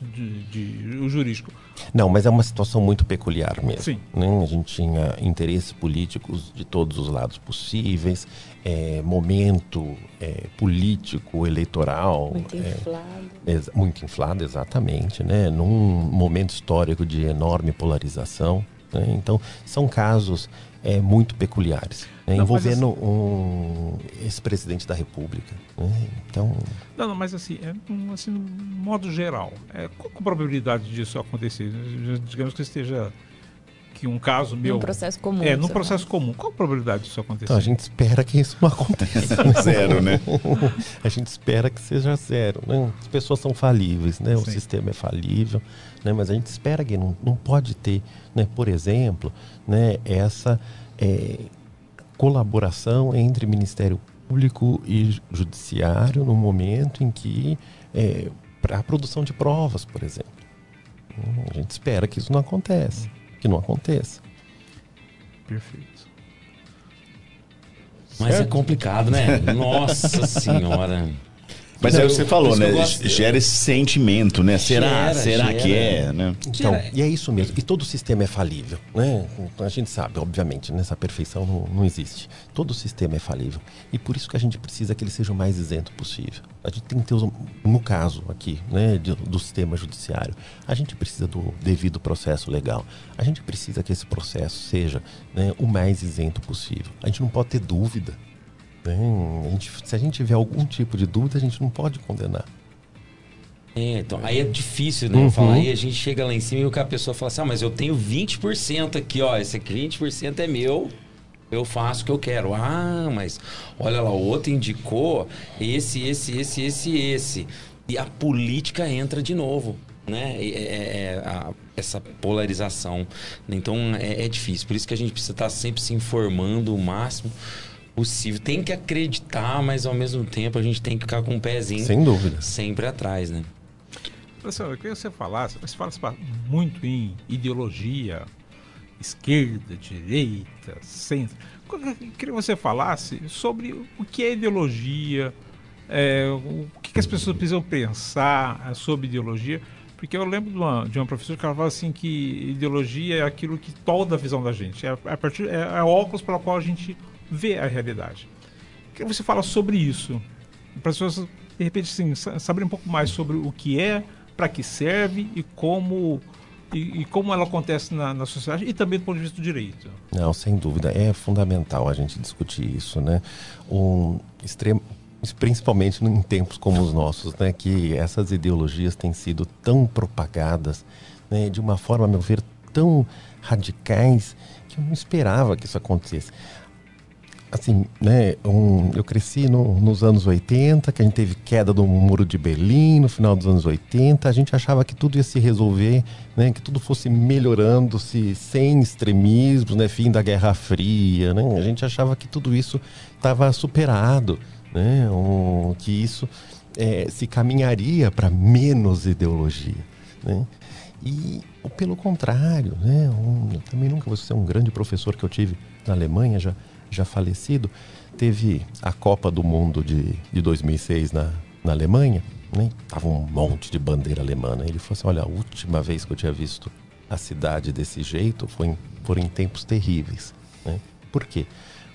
De, de, o jurídico. Não, mas é uma situação muito peculiar mesmo. Sim. né? A gente tinha interesses políticos de todos os lados possíveis, é, momento é, político, eleitoral. Muito é, inflado. muito inflado, exatamente, né? Num momento histórico de enorme polarização. Né? Então, são casos é, muito peculiares, né? Não, envolvendo um ex-presidente da República. né? Então, Não, não, mas assim, é, um, assim, modo geral, é, qual a probabilidade disso acontecer? Digamos que esteja que um caso meu. Num processo comum, É, num processo comum. Qual a probabilidade disso acontecer? Então a gente espera que isso não aconteça. Zero, né? a gente espera que seja zero. Né? As pessoas são falíveis, né? O Sim. sistema é falível, né? mas a gente espera que não, não pode ter, né? por exemplo, né? essa é, colaboração entre Ministério Público e Judiciário no momento em que é, para a produção de provas, por exemplo. Hum, A gente espera que isso não aconteça, que não aconteça. Perfeito. Mas é Certo? complicado, né? Nossa senhora. Mas Não, é o que você falou, né? Gera esse sentimento, né? Será? Gera, Será gera. que é, né? Então, e é isso mesmo. E todo sistema é falível, né? A gente sabe, obviamente, nessa perfeição não, não existe. Todo sistema é falível. E por isso que a gente precisa que ele seja o mais isento possível. A gente tem que ter, os- no caso aqui, né, de- do sistema judiciário, a gente precisa do devido processo legal. A gente precisa que esse processo seja né, o mais isento possível. A gente não pode ter dúvida. A gente- se a gente tiver algum tipo de dúvida, a gente não pode condenar. É, então, aí é difícil, né? Uhum. Falar aí, a gente chega lá em cima e a pessoa fala assim: ah, mas eu tenho 20% aqui, ó. Esse aqui 20% é meu. Eu faço o que eu quero. Ah, mas olha lá, o outro indicou esse, esse, esse, esse, esse. E a política entra de novo, né? É, é- é a- essa polarização. Então é, é difícil. Por isso que a gente precisa estar sempre se informando o máximo possível. Tem que acreditar, mas ao mesmo tempo a gente tem que ficar com um pezinho Sem dúvida. sempre atrás, né? Professor, eu queria que você falasse, você fala muito em ideologia, esquerda, direita, centro. Eu queria que você falasse sobre o que é ideologia, é, o que, que as pessoas precisam pensar é, sobre ideologia. Porque eu lembro de uma, de uma professora que ela falava assim que ideologia é aquilo que toda a visão da gente. É, a partir, é, é o óculos pela qual a gente vê a realidade. Queria que você fala sobre isso. Para as pessoas, de repente, assim, sa- saberem um pouco mais sobre o que é, para que serve e como, e, e como ela acontece na, na sociedade e também do ponto de vista do direito. Não, sem dúvida. É fundamental a gente discutir isso, né? Um extremo, principalmente em tempos como os nossos, né? Que essas ideologias têm sido tão propagadas, né? De uma forma, a meu ver, tão radicais que eu não esperava que isso acontecesse. Assim, né? Um, eu cresci no- nos anos 80, que a gente teve queda do muro de Berlim no final dos anos 80. A gente achava que tudo ia se resolver, né? Que tudo fosse melhorando-se sem extremismos, né? Fim da Guerra Fria, né? A gente achava que tudo isso estava superado, né? Um, que isso eh, se caminharia para menos ideologia, né? E pelo contrário, né? Um, eu também nunca vou ser um grande professor que eu tive na Alemanha, já, já falecido. Teve a Copa do Mundo de, de 2006 na, na Alemanha, né? Tava um monte de bandeira alemã. né? Ele falou assim: olha, a última vez que eu tinha visto a cidade desse jeito foi em, foram em tempos terríveis. Né? Por quê?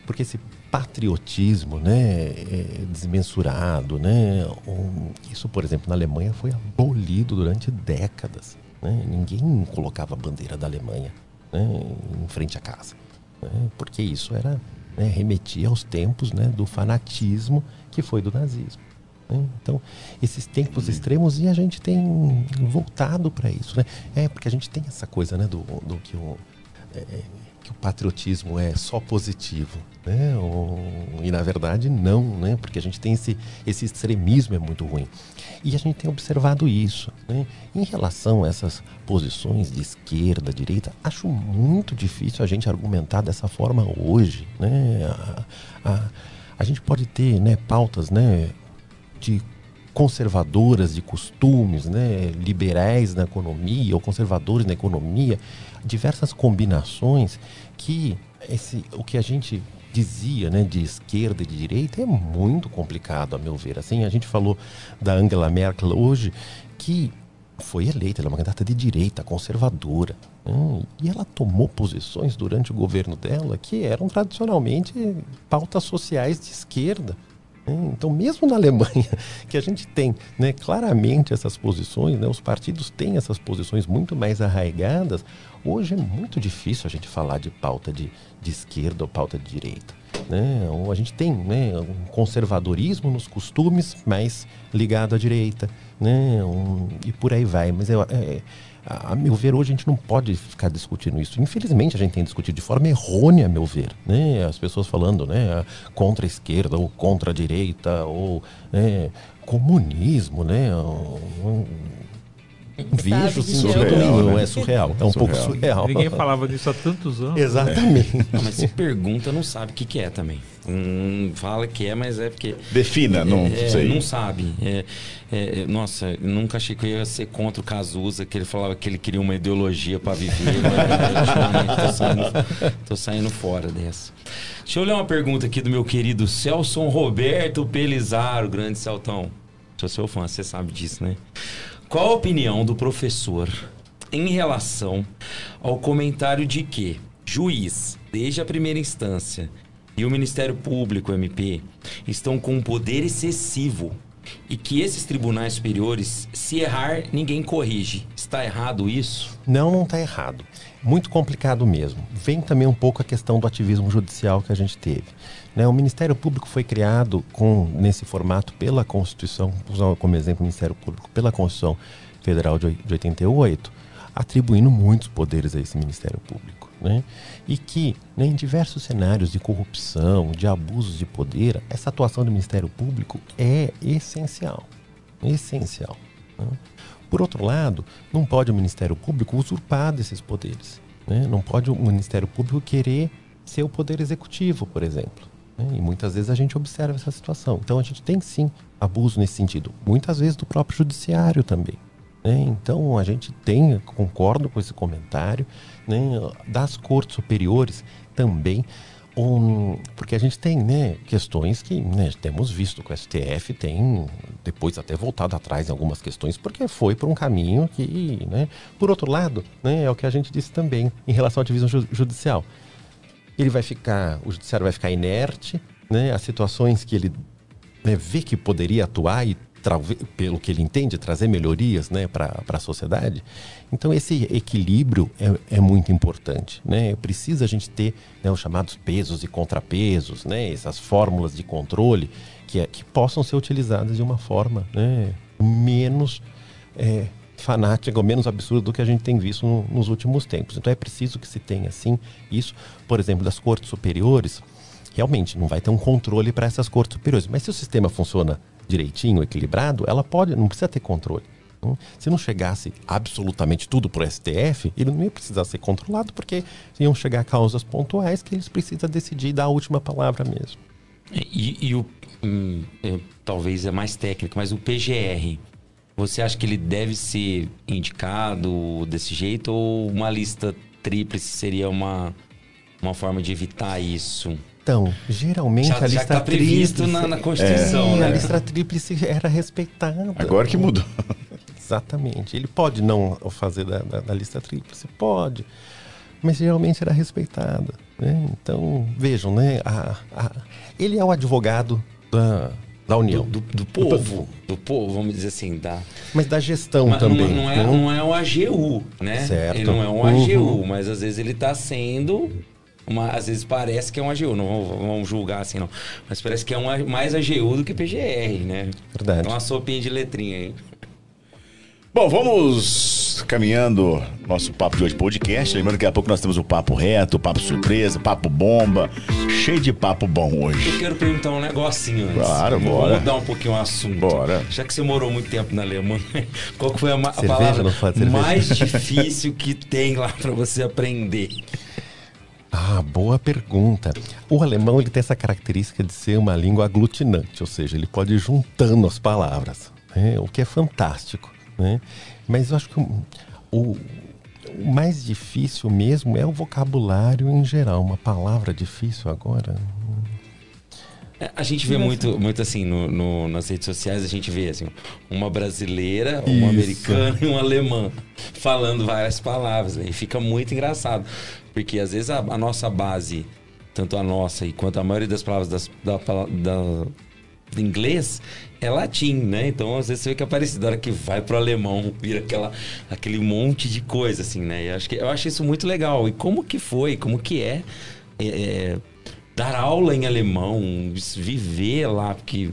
Porque esse patriotismo né, é desmensurado, né? Isso, por exemplo, na Alemanha foi abolido durante décadas. Né? Ninguém colocava a bandeira da Alemanha né, em frente à casa. né? Porque isso era né, remetia aos tempos né, do fanatismo que foi do nazismo. né? Então, esses tempos extremos e a gente tem voltado para isso. Né? É, porque a gente tem essa coisa né, do, do que o é, que o patriotismo é só positivo, né? E na verdade não, né? Porque a gente tem esse, esse extremismo é muito ruim. E a gente tem observado isso. Né? Em relação a essas posições de esquerda, direita, acho muito difícil a gente argumentar dessa forma hoje. Né? A, a- a gente pode ter né, pautas né, de conservadoras de costumes, né, liberais na economia ou conservadores na economia, diversas combinações que esse, o que a gente dizia, né, de esquerda e de direita é muito complicado, a meu ver. Assim, a gente falou da Angela Merkel hoje, que foi eleita, ela é uma candidata de direita, conservadora. né, e ela tomou posições durante o governo dela que eram tradicionalmente pautas sociais de esquerda. Né. Então, mesmo na Alemanha, que a gente tem né, claramente essas posições, né, os partidos têm essas posições muito mais arraigadas, hoje é muito difícil a gente falar de pauta de, de esquerda ou pauta de direita. Né? A gente tem né, um conservadorismo nos costumes mais ligado à direita, né? um- e por aí vai. Mas é, a, a meu ver, hoje a gente não pode ficar discutindo isso. Infelizmente, a gente tem discutido de forma errônea, a meu ver. Né? As pessoas falando né, contra a esquerda ou contra a direita, ou né, comunismo, né? Um- vejo de todo mundo, é surreal. É um pouco surreal. Ninguém falava disso há tantos anos. Exatamente. Não, mas se pergunta, não sabe o que, que é também. Hum, fala que é, mas é porque. Defina, não é, sei. Não sabe. É, é, é, nossa, nunca achei que eu ia ser contra o Cazuza, que ele falava que ele queria uma ideologia para viver. mas ultimamente tô saindo, tô saindo fora dessa. Deixa eu ler uma pergunta aqui do meu querido Celson Roberto Pelizaro, grande Celtão. Sou seu fã, você sabe disso, né? Qual a opinião do professor em relação ao comentário de que juiz, desde a primeira instância, e o Ministério Público, MP, estão com um poder excessivo e que esses tribunais superiores, se errar, ninguém corrige. Está errado isso? Não, não está errado. Muito complicado mesmo. Vem também um pouco a questão do ativismo judicial que a gente teve. Né, o Ministério Público foi criado com nesse formato pela Constituição, usar como exemplo o Ministério Público, pela Constituição Federal de 88, atribuindo muitos poderes a esse Ministério Público. Né? E que, né, em diversos cenários de corrupção, de abusos de poder, essa atuação do Ministério Público é essencial. Essencial. né? Por outro lado, não pode o Ministério Público usurpar desses poderes. né? Não pode o Ministério Público querer ser o poder executivo, por exemplo. né? E muitas vezes a gente observa essa situação. Então a gente tem sim abuso nesse sentido. Muitas vezes do próprio judiciário também. né? Então a gente tem, concordo com esse comentário, né? das cortes superiores também. um- porque a gente tem né, questões que né, temos visto que o STF tem depois até voltado atrás em algumas questões, porque foi por um caminho que, né, por outro lado, né, é o que a gente disse também em relação à divisão ju- judicial. Ele vai ficar, o judiciário vai ficar inerte, né, as situações que ele né, vê que poderia atuar e, pelo que ele entende, trazer melhorias né, para a sociedade. Então, esse equilíbrio é, é muito importante. Né? Precisa a gente ter né, os chamados pesos e contrapesos, né, essas fórmulas de controle que, é- que possam ser utilizadas de uma forma né, menos é, fanática, ou menos absurda do que a gente tem visto no- nos últimos tempos. Então, é preciso que se tenha, sim, isso. Por exemplo, das cortes superiores, realmente não vai ter um controle para essas cortes superiores. Mas se o sistema funciona direitinho, equilibrado, ela pode, não precisa ter controle. Então, Se não chegasse absolutamente tudo para o STF, ele não ia precisar ser controlado, porque iam chegar causas pontuais que eles precisam decidir e dar a última palavra mesmo. E, e o. hum, é, talvez é mais técnico, mas o PGR. Você acha que ele deve ser indicado desse jeito ou uma lista tríplice seria uma, uma forma de evitar isso? Então, geralmente Já- a já lista tá previsto tríplice- na- na Constituição, É, né? A lista tríplice era respeitada. Agora que mudou. Exatamente. Ele pode não fazer da, da- da lista tríplice, pode, mas geralmente era respeitada. né? Então, vejam, né? a- a- ele é o advogado da, da União. Do, do povo. Do povo, vamos dizer assim, da. Mas da gestão Mas também. Não, não é, né? não é um AGU, né? Certo. Ele não é um Uhum. AGU, mas às vezes ele está sendo. Uma, às vezes parece que é um AGU, não vamos, julgar assim não. Mas parece que é um, mais AGU do que PGR, né? Verdade. Então uma sopinha de letrinha aí. Bom, vamos caminhando nosso Papo de Hoje podcast. Lembrando que daqui a pouco nós temos o Papo Reto, o Papo Surpresa, Papo Bomba. Cheio de papo bom hoje. Eu quero perguntar um negocinho antes. Claro, Vamos bora. mudar um pouquinho o assunto. Bora. Já que você morou muito tempo na Alemanha, qual que foi a, a Cerveja, palavra mais difícil que tem lá pra você aprender? Ah, boa pergunta. O alemão ele tem essa característica de ser uma língua aglutinante, ou seja, ele pode ir juntando as palavras, né? o que é fantástico. Né? Mas eu acho que o, o- o mais difícil mesmo é o vocabulário em geral. Uma palavra difícil agora. É, A gente vê muito, muito assim, no, no- nas redes sociais, a gente vê assim, uma brasileira, uma Isso. americana e uma alemã falando várias palavras. né? E fica muito engraçado. Porque às vezes a, a nossa base, tanto a nossa e quanto a maioria das palavras das, da, da- do inglês, é latim, né? Então às vezes você vê que é parecido. Na hora que vai pro alemão, vira aquela, aquele monte de coisa, assim, né? E eu acho, que, eu acho isso muito legal. E como que foi, como que é, é, é, dar aula em alemão, viver lá, porque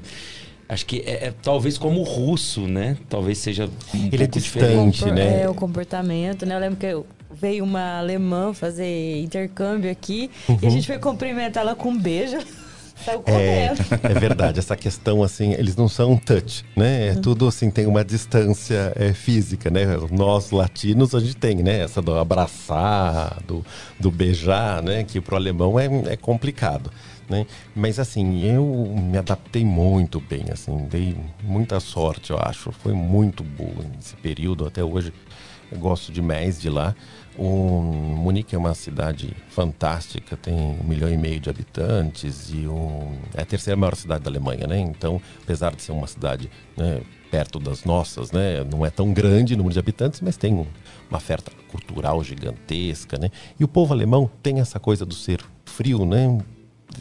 acho que é, é talvez como o russo, né? Talvez seja um Ele é distante, diferente. né? É, o comportamento, né? Eu lembro que eu- veio uma alemã fazer intercâmbio aqui e a Uhum. gente foi cumprimentar ela com um beijo. É, é verdade, essa questão assim, eles não são touch, né? É tudo assim, tem uma distância é, física, né? Nós latinos a gente tem, né? Essa do abraçar, do, do beijar, né? Que pro alemão é, é complicado, né? Mas assim, eu me adaptei muito bem, assim, dei muita sorte, eu acho. Foi muito boa nesse período, até hoje eu gosto demais de lá. O Munique é uma cidade fantástica, tem um milhão e meio de habitantes e um, é a terceira maior cidade da Alemanha, né? Então, apesar de ser uma cidade né, perto das nossas, né, não é tão grande o número de habitantes, mas tem um- uma oferta cultural gigantesca, né? E o povo alemão tem essa coisa do ser frio, né?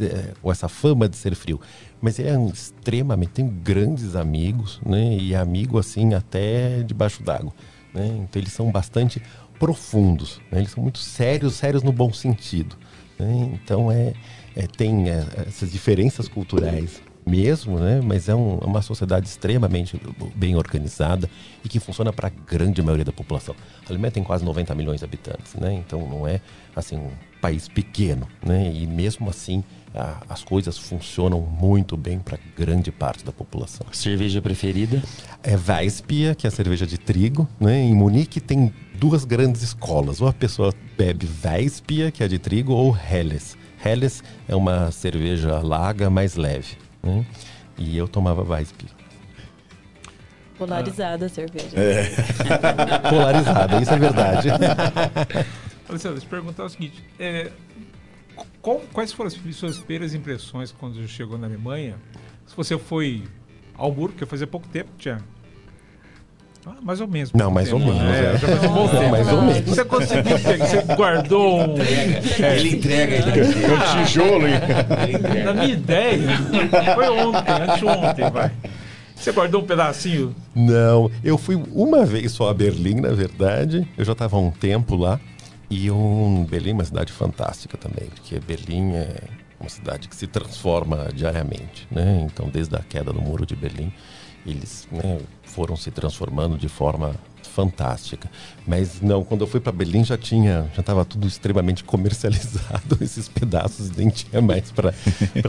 É, ou essa fama de ser frio. Mas ele é um extremamente, tem grandes amigos, né? E amigo assim até debaixo d'água. Né? Então eles são bastante profundos, né? eles são muito sérios, sérios no bom sentido. né? Então é, é- tem é, essas diferenças culturais mesmo, né? mas é, um- é uma sociedade extremamente bem organizada e que funciona para a grande maioria da população. A Alemanha tem quase 90 milhões de habitantes, né? então não é assim um país pequeno, né? e mesmo assim a- as coisas funcionam muito bem para grande parte da população. Cerveja preferida? É Weissbier, que é a cerveja de trigo. Né? Em Munique tem duas grandes escolas. Ou a pessoa bebe Weissbier, que é de trigo, ou Helles. Helles é uma cerveja laga mais leve. Né? E eu tomava Weissbier. Polarizada a cerveja. Polarizada, isso é verdade. Alessandro, deixa eu perguntar o seguinte: é, qual- quais foram as suas primeiras impressões quando chegou na Alemanha? Se você foi ao Hamburgo, que fazia pouco tempo, tinha. Ah, mais ou menos. Não, mais ou menos, é. Já faz um bom tempo. mais ou menos. Você conseguiu você guardou um. Ele entrega, ele entrega. É um tijolo, hein? Entrega. Na minha ideia, foi ontem, anteontem, vai. Você guardou um pedacinho? Não, eu fui uma vez só a Berlim, na verdade. Eu já estava há um tempo lá. E um, Berlim é uma cidade fantástica também, porque Berlim é uma cidade que se transforma diariamente, né? Então, desde a queda do muro de Berlim, eles né, foram se transformando de forma fantástica. Mas não, quando eu fui para Berlim já tinha, já estava tudo extremamente comercializado, esses pedaços nem tinha mais para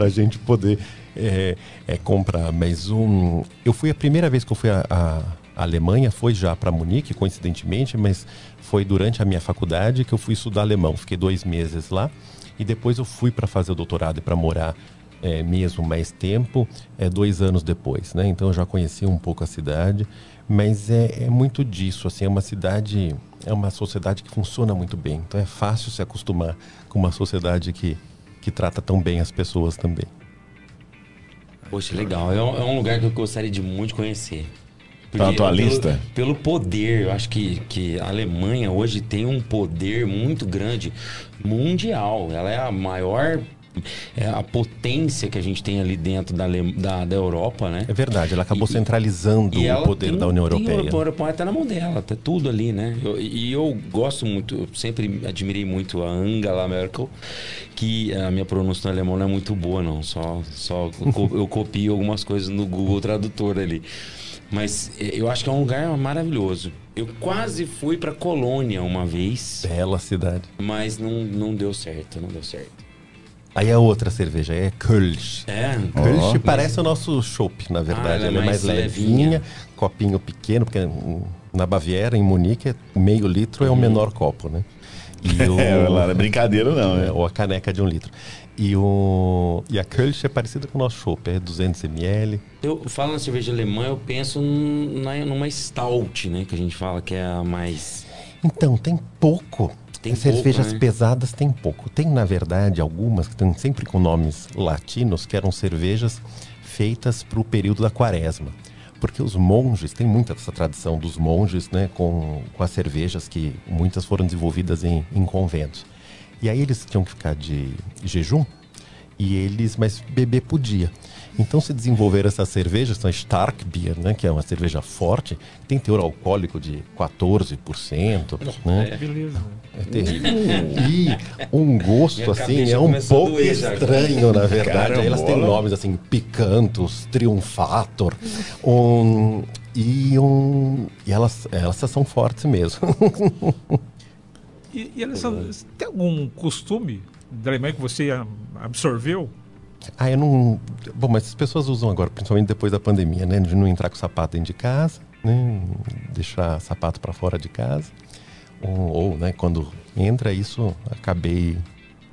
a gente poder é, é, comprar. Mas um, eu fui a primeira vez que eu fui a, a a Alemanha, foi já para Munique, coincidentemente, mas foi durante a minha faculdade que eu fui estudar alemão. Fiquei dois meses lá e depois eu fui para fazer o doutorado e para morar é, mesmo mais tempo, é, dois anos depois, né? Então eu já conhecia um pouco a cidade, mas é, é muito disso, assim, é uma cidade, é uma sociedade que funciona muito bem. Então é fácil se acostumar com uma sociedade que, que trata tão bem as pessoas também. Poxa, legal. É um, é um lugar que eu gostaria de muito conhecer. Tá na tua pelo- lista? Pelo poder, eu acho que, que a Alemanha hoje tem um poder muito grande mundial. Ela é a maior é, a potência que a gente tem ali dentro da, da, da Europa, né? É verdade, ela acabou centralizando E o poder tem- da União Europeia. O Europeu tá na mão dela, tá tudo ali, né? Eu- E eu, gosto muito, eu sempre admirei muito a Angela Merkel, que a minha pronúncia no alemão não é muito boa, não. Só, só eu co- eu copio algumas coisas no Google Tradutor ali. Mas eh, eu acho que é um lugar maravilhoso. Eu quase fui pra Colônia uma vez. Bela cidade. Mas não, não deu certo, não deu certo. Aí a outra cerveja é Kölsch. É? Kölsch Ó. parece o nosso chopp, na verdade. ela é ela é mais, mais levinha, levinha. copinho pequeno, porque na Baviera, em Munique, é meio litro é o menor copo, né? E o... É, lá não é brincadeira não, né? É, ou a caneca de um litro. E, o... e a Kölsch é parecida com o nosso chopp, é 200 ml. Eu falo na cerveja alemã, eu penso num- na, numa stout, né? Que a gente fala que é a mais. Então, tem pouco. Tem As cervejas pouco, né? pesadas tem pouco. Tem, na verdade, algumas que estão sempre com nomes latinos, que eram cervejas feitas para o período da quaresma. Porque os monges, tem muita dessa tradição dos monges, né, com, com as cervejas que muitas foram desenvolvidas em, em conventos. E aí eles tinham que ficar de jejum, e eles, mas beber podia. Então se desenvolveram essas cervejas, são Stark Beer, né, que é uma cerveja forte, tem teor alcoólico de 14%, né? É. Beleza. É terrível. E um gosto assim é um pouco estranho, na verdade. Aí elas têm nomes assim, Picantus, Triunfator, um, e um e elas elas são fortes mesmo. E, e tem algum costume da Alemanha que você absorveu? Ah, eu não. Bom, mas as pessoas usam agora, principalmente depois da pandemia, né? De não entrar com sapato dentro de casa, né? Deixar sapato para fora de casa. Ou, ou, né, quando entra, isso acabei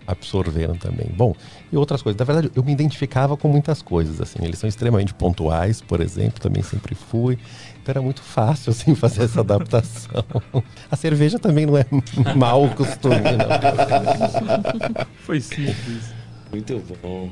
absorvendo também. Bom, e outras coisas. Na verdade, eu me identificava com muitas coisas, assim. Eles são extremamente pontuais, por exemplo, também sempre fui. Então era muito fácil, assim, fazer essa adaptação. A cerveja também não é mau costume, não. Foi simples. Muito bom.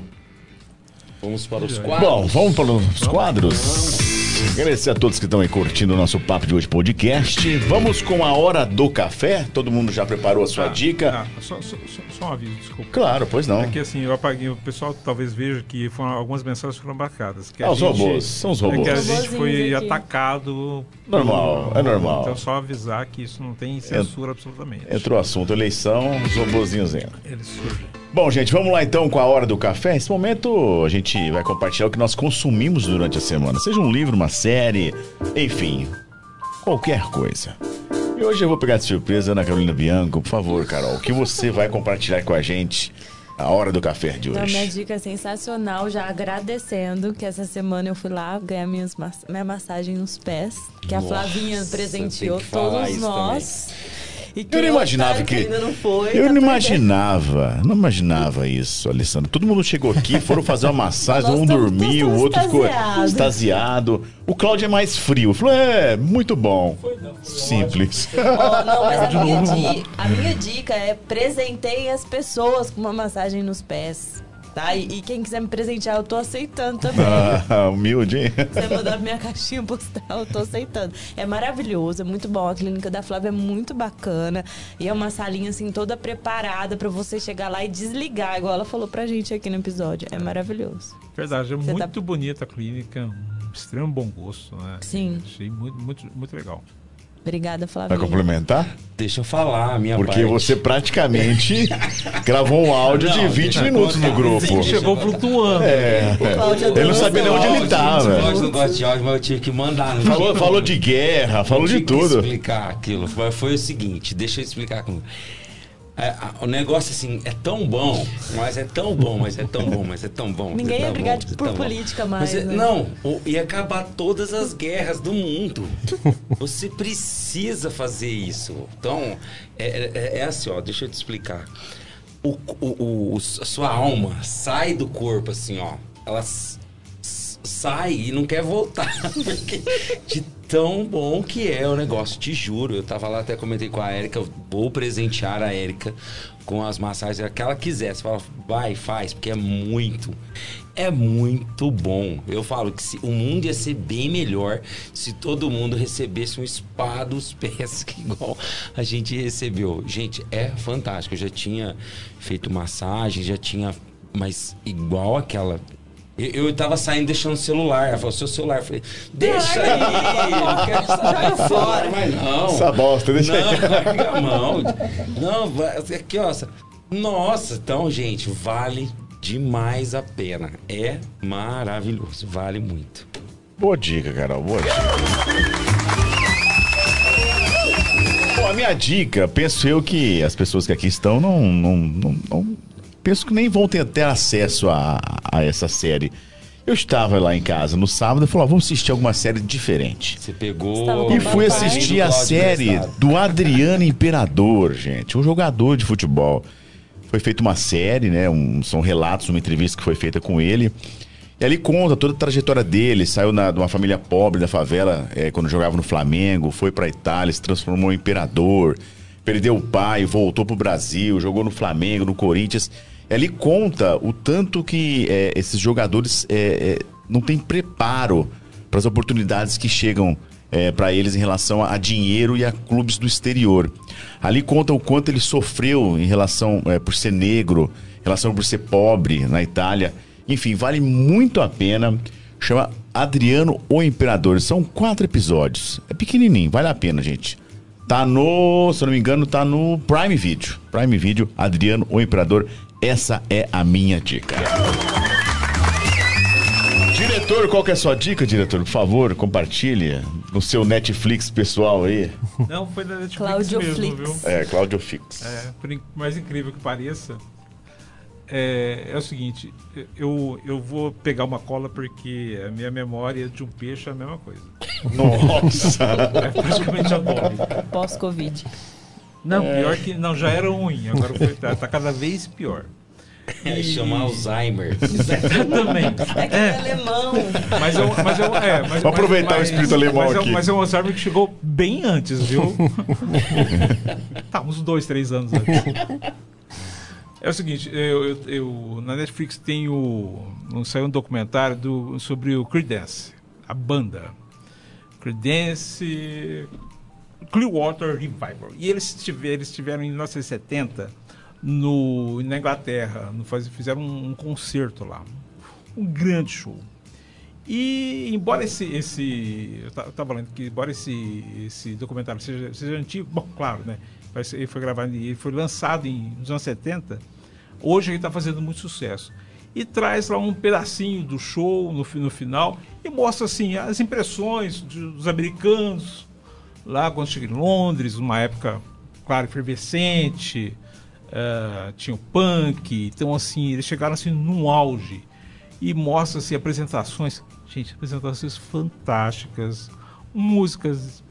Vamos para os quadros. Bom, vamos para os quadros. Agradecer a todos que estão aí curtindo o nosso Papo de Hoje podcast. Vamos com a hora do café. Todo mundo já preparou a sua Ah, dica? ah, só, só- só- só um aviso, desculpa. Claro, pois não. É que assim, eu apaguei, o pessoal talvez veja que foram, algumas mensagens foram marcadas. Que a Ah, os gente- robôs, são os É que a robôs. gente foi aqui. atacado. Normal, é normal. Então só avisar que isso não tem censura absolutamente. Entrou o assunto eleição, os robozinhos entram. Eles surgem. Bom, gente, vamos lá então com a hora do café. Nesse momento a gente vai compartilhar o que nós consumimos durante a semana. Seja um livro, uma série, enfim, qualquer coisa. E hoje eu vou pegar de surpresa Ana Carolina Bianco. Por favor, Carol, o que você vai compartilhar com a gente a hora do café de Então, minha hoje? dica é sensacional, já agradecendo que essa semana eu fui lá ganhar minhas minha massagem nos pés, que a Nossa, Flavinha presenteou todos nós. E Eu não imaginava que. ainda não foi, eu tá não imaginava, não imaginava isso, Alessandro. Todo mundo chegou aqui, foram fazer uma massagem, um dormiu, o outro ficou extasiado. O Cláudio é mais frio. Falou, é, muito bom. Simples. Ó, não, mas a minha, novo. di- a minha dica é presenteiem as pessoas com uma massagem nos pés. Tá? E, e quem quiser me presentear, eu tô aceitando também. Ah, humilde, hein? Você mandar minha caixinha postal, eu tô aceitando. É maravilhoso, é muito bom. A clínica da Flávia é muito bacana. E é uma salinha, assim, toda preparada pra você chegar lá e desligar, igual ela falou pra gente aqui no episódio. É maravilhoso. Verdade, é Você tá- muito bonita a clínica, um extremo bom gosto, né? Sim. Achei muito, muito, muito legal. Obrigada, Flávia. Vai complementar? Deixa eu falar a minha Porque parte. você praticamente gravou um áudio de Não, 20 deixa eu minutos no contar. grupo. Sim, Chegou flutuando. É. Cláudio Ele não sabia nem onde ele O tava. Cláudio não gosta de áudio, mas eu tive que mandar. não Falou, falou de guerra, falou Eu de tive que tudo. explicar aquilo. Foi, foi o seguinte, deixa eu explicar como. É, o negócio assim é tão bom, mas é tão bom, mas é tão bom, mas é tão bom. Ninguém é tipo, é por tão bom. política mais. Mas é- né? não, o- ia acabar todas as guerras do mundo. Você precisa fazer isso. Então, é, é- é assim, ó, deixa eu te explicar. O, o- o- a sua alma sai do corpo assim, ó. Ela sai e não quer voltar. Porque de tão bom que é o negócio, te juro. Eu tava lá, até comentei com a eu vou presentear a Érica com as massagens que ela quiser. Você fala, vai, faz, porque é muito. É muito bom. Eu falo que se, o mundo ia ser bem melhor se todo mundo recebesse um spa dos pés, que igual a gente recebeu. Gente, é fantástico. Eu já tinha feito massagem, já tinha Mas igual aquela. Eu, eu tava saindo deixando o celular. Ela falou, seu celular. Eu falei, deixa aí, não quero saber fora. Mas não. Essa bosta, deixa não, aí. larga a mão. Não, vai- aqui, ó. Nossa, então, gente, vale demais a pena. É maravilhoso, vale muito. Boa dica, Carol, boa dica. Bom, a minha dica, penso eu que as pessoas que aqui estão não. não, não, não- penso que nem vão ter, ter acesso a, a essa série. Eu estava lá em casa no sábado e falei, ó, vamos assistir alguma série diferente. Você pegou. E fui assistir a série do Adriano Imperador, gente, um jogador de futebol. Foi feita uma série, né? um- são relatos, uma entrevista que foi feita com ele. E ali conta toda a trajetória dele. Saiu na- de uma família pobre da favela eh, quando jogava no Flamengo, foi pra Itália, se transformou em imperador, perdeu o pai, voltou pro Brasil, jogou no Flamengo, no Corinthians. E ali conta o tanto que eh, esses jogadores eh, eh, não têm preparo para as oportunidades que chegam para eles em relação a, dinheiro e a clubes do exterior. Ali conta o quanto ele sofreu em relação eh, por ser negro, em relação por ser pobre na Itália. Enfim, vale muito a pena. Chama Adriano o Imperador. São quatro episódios. É pequenininho, vale a pena, gente. Tá no, se eu não me engano, tá no Prime Video. Prime Video, Adriano o Imperador. Essa é a minha dica. Diretor, qual que é a sua dica, diretor? Por favor, compartilhe no seu Netflix pessoal aí. Não, foi da Netflix Claudio mesmo, Flix. viu? É, Claudio Fix. É, por mais incrível que pareça, é, é o seguinte, eu, eu vou pegar uma cola porque a minha memória de um peixe é a mesma coisa. Nossa! É praticamente a. Pós-Covid. Não, É. pior que não, já era ruim, agora foi, tá, tá cada vez pior. É, chama Alzheimer. Exatamente. É que é alemão. Mas eu, mas eu, é, mas, Vamos aproveitar mas- o espírito alemão mas é um- aqui. mas é um Alzheimer que chegou bem antes, viu? tá, uns dois, três anos antes. É o seguinte, eu, eu- eu- na Netflix tem o, um- saiu um documentário do, sobre o Creedence, a banda. Creedence Clearwater Revival. E eles estiveram, eles estiveram em 1970 no, na Inglaterra, no, fizeram um, um concerto lá. Um grande show. E embora esse, esse eu ta- eu estava lendo que embora esse, esse documentário seja, seja antigo, bom, claro, né? Ele foi gravado, ele foi lançado em, nos anos 70. Hoje ele está fazendo muito sucesso. E traz lá um pedacinho do show no, no final e mostra assim as impressões dos americanos lá quando chega em Londres, uma época, claro, efervescente, eh, tinha o punk, então assim, eles chegaram assim num auge. E mostra assim apresentações, gente, apresentações fantásticas, músicas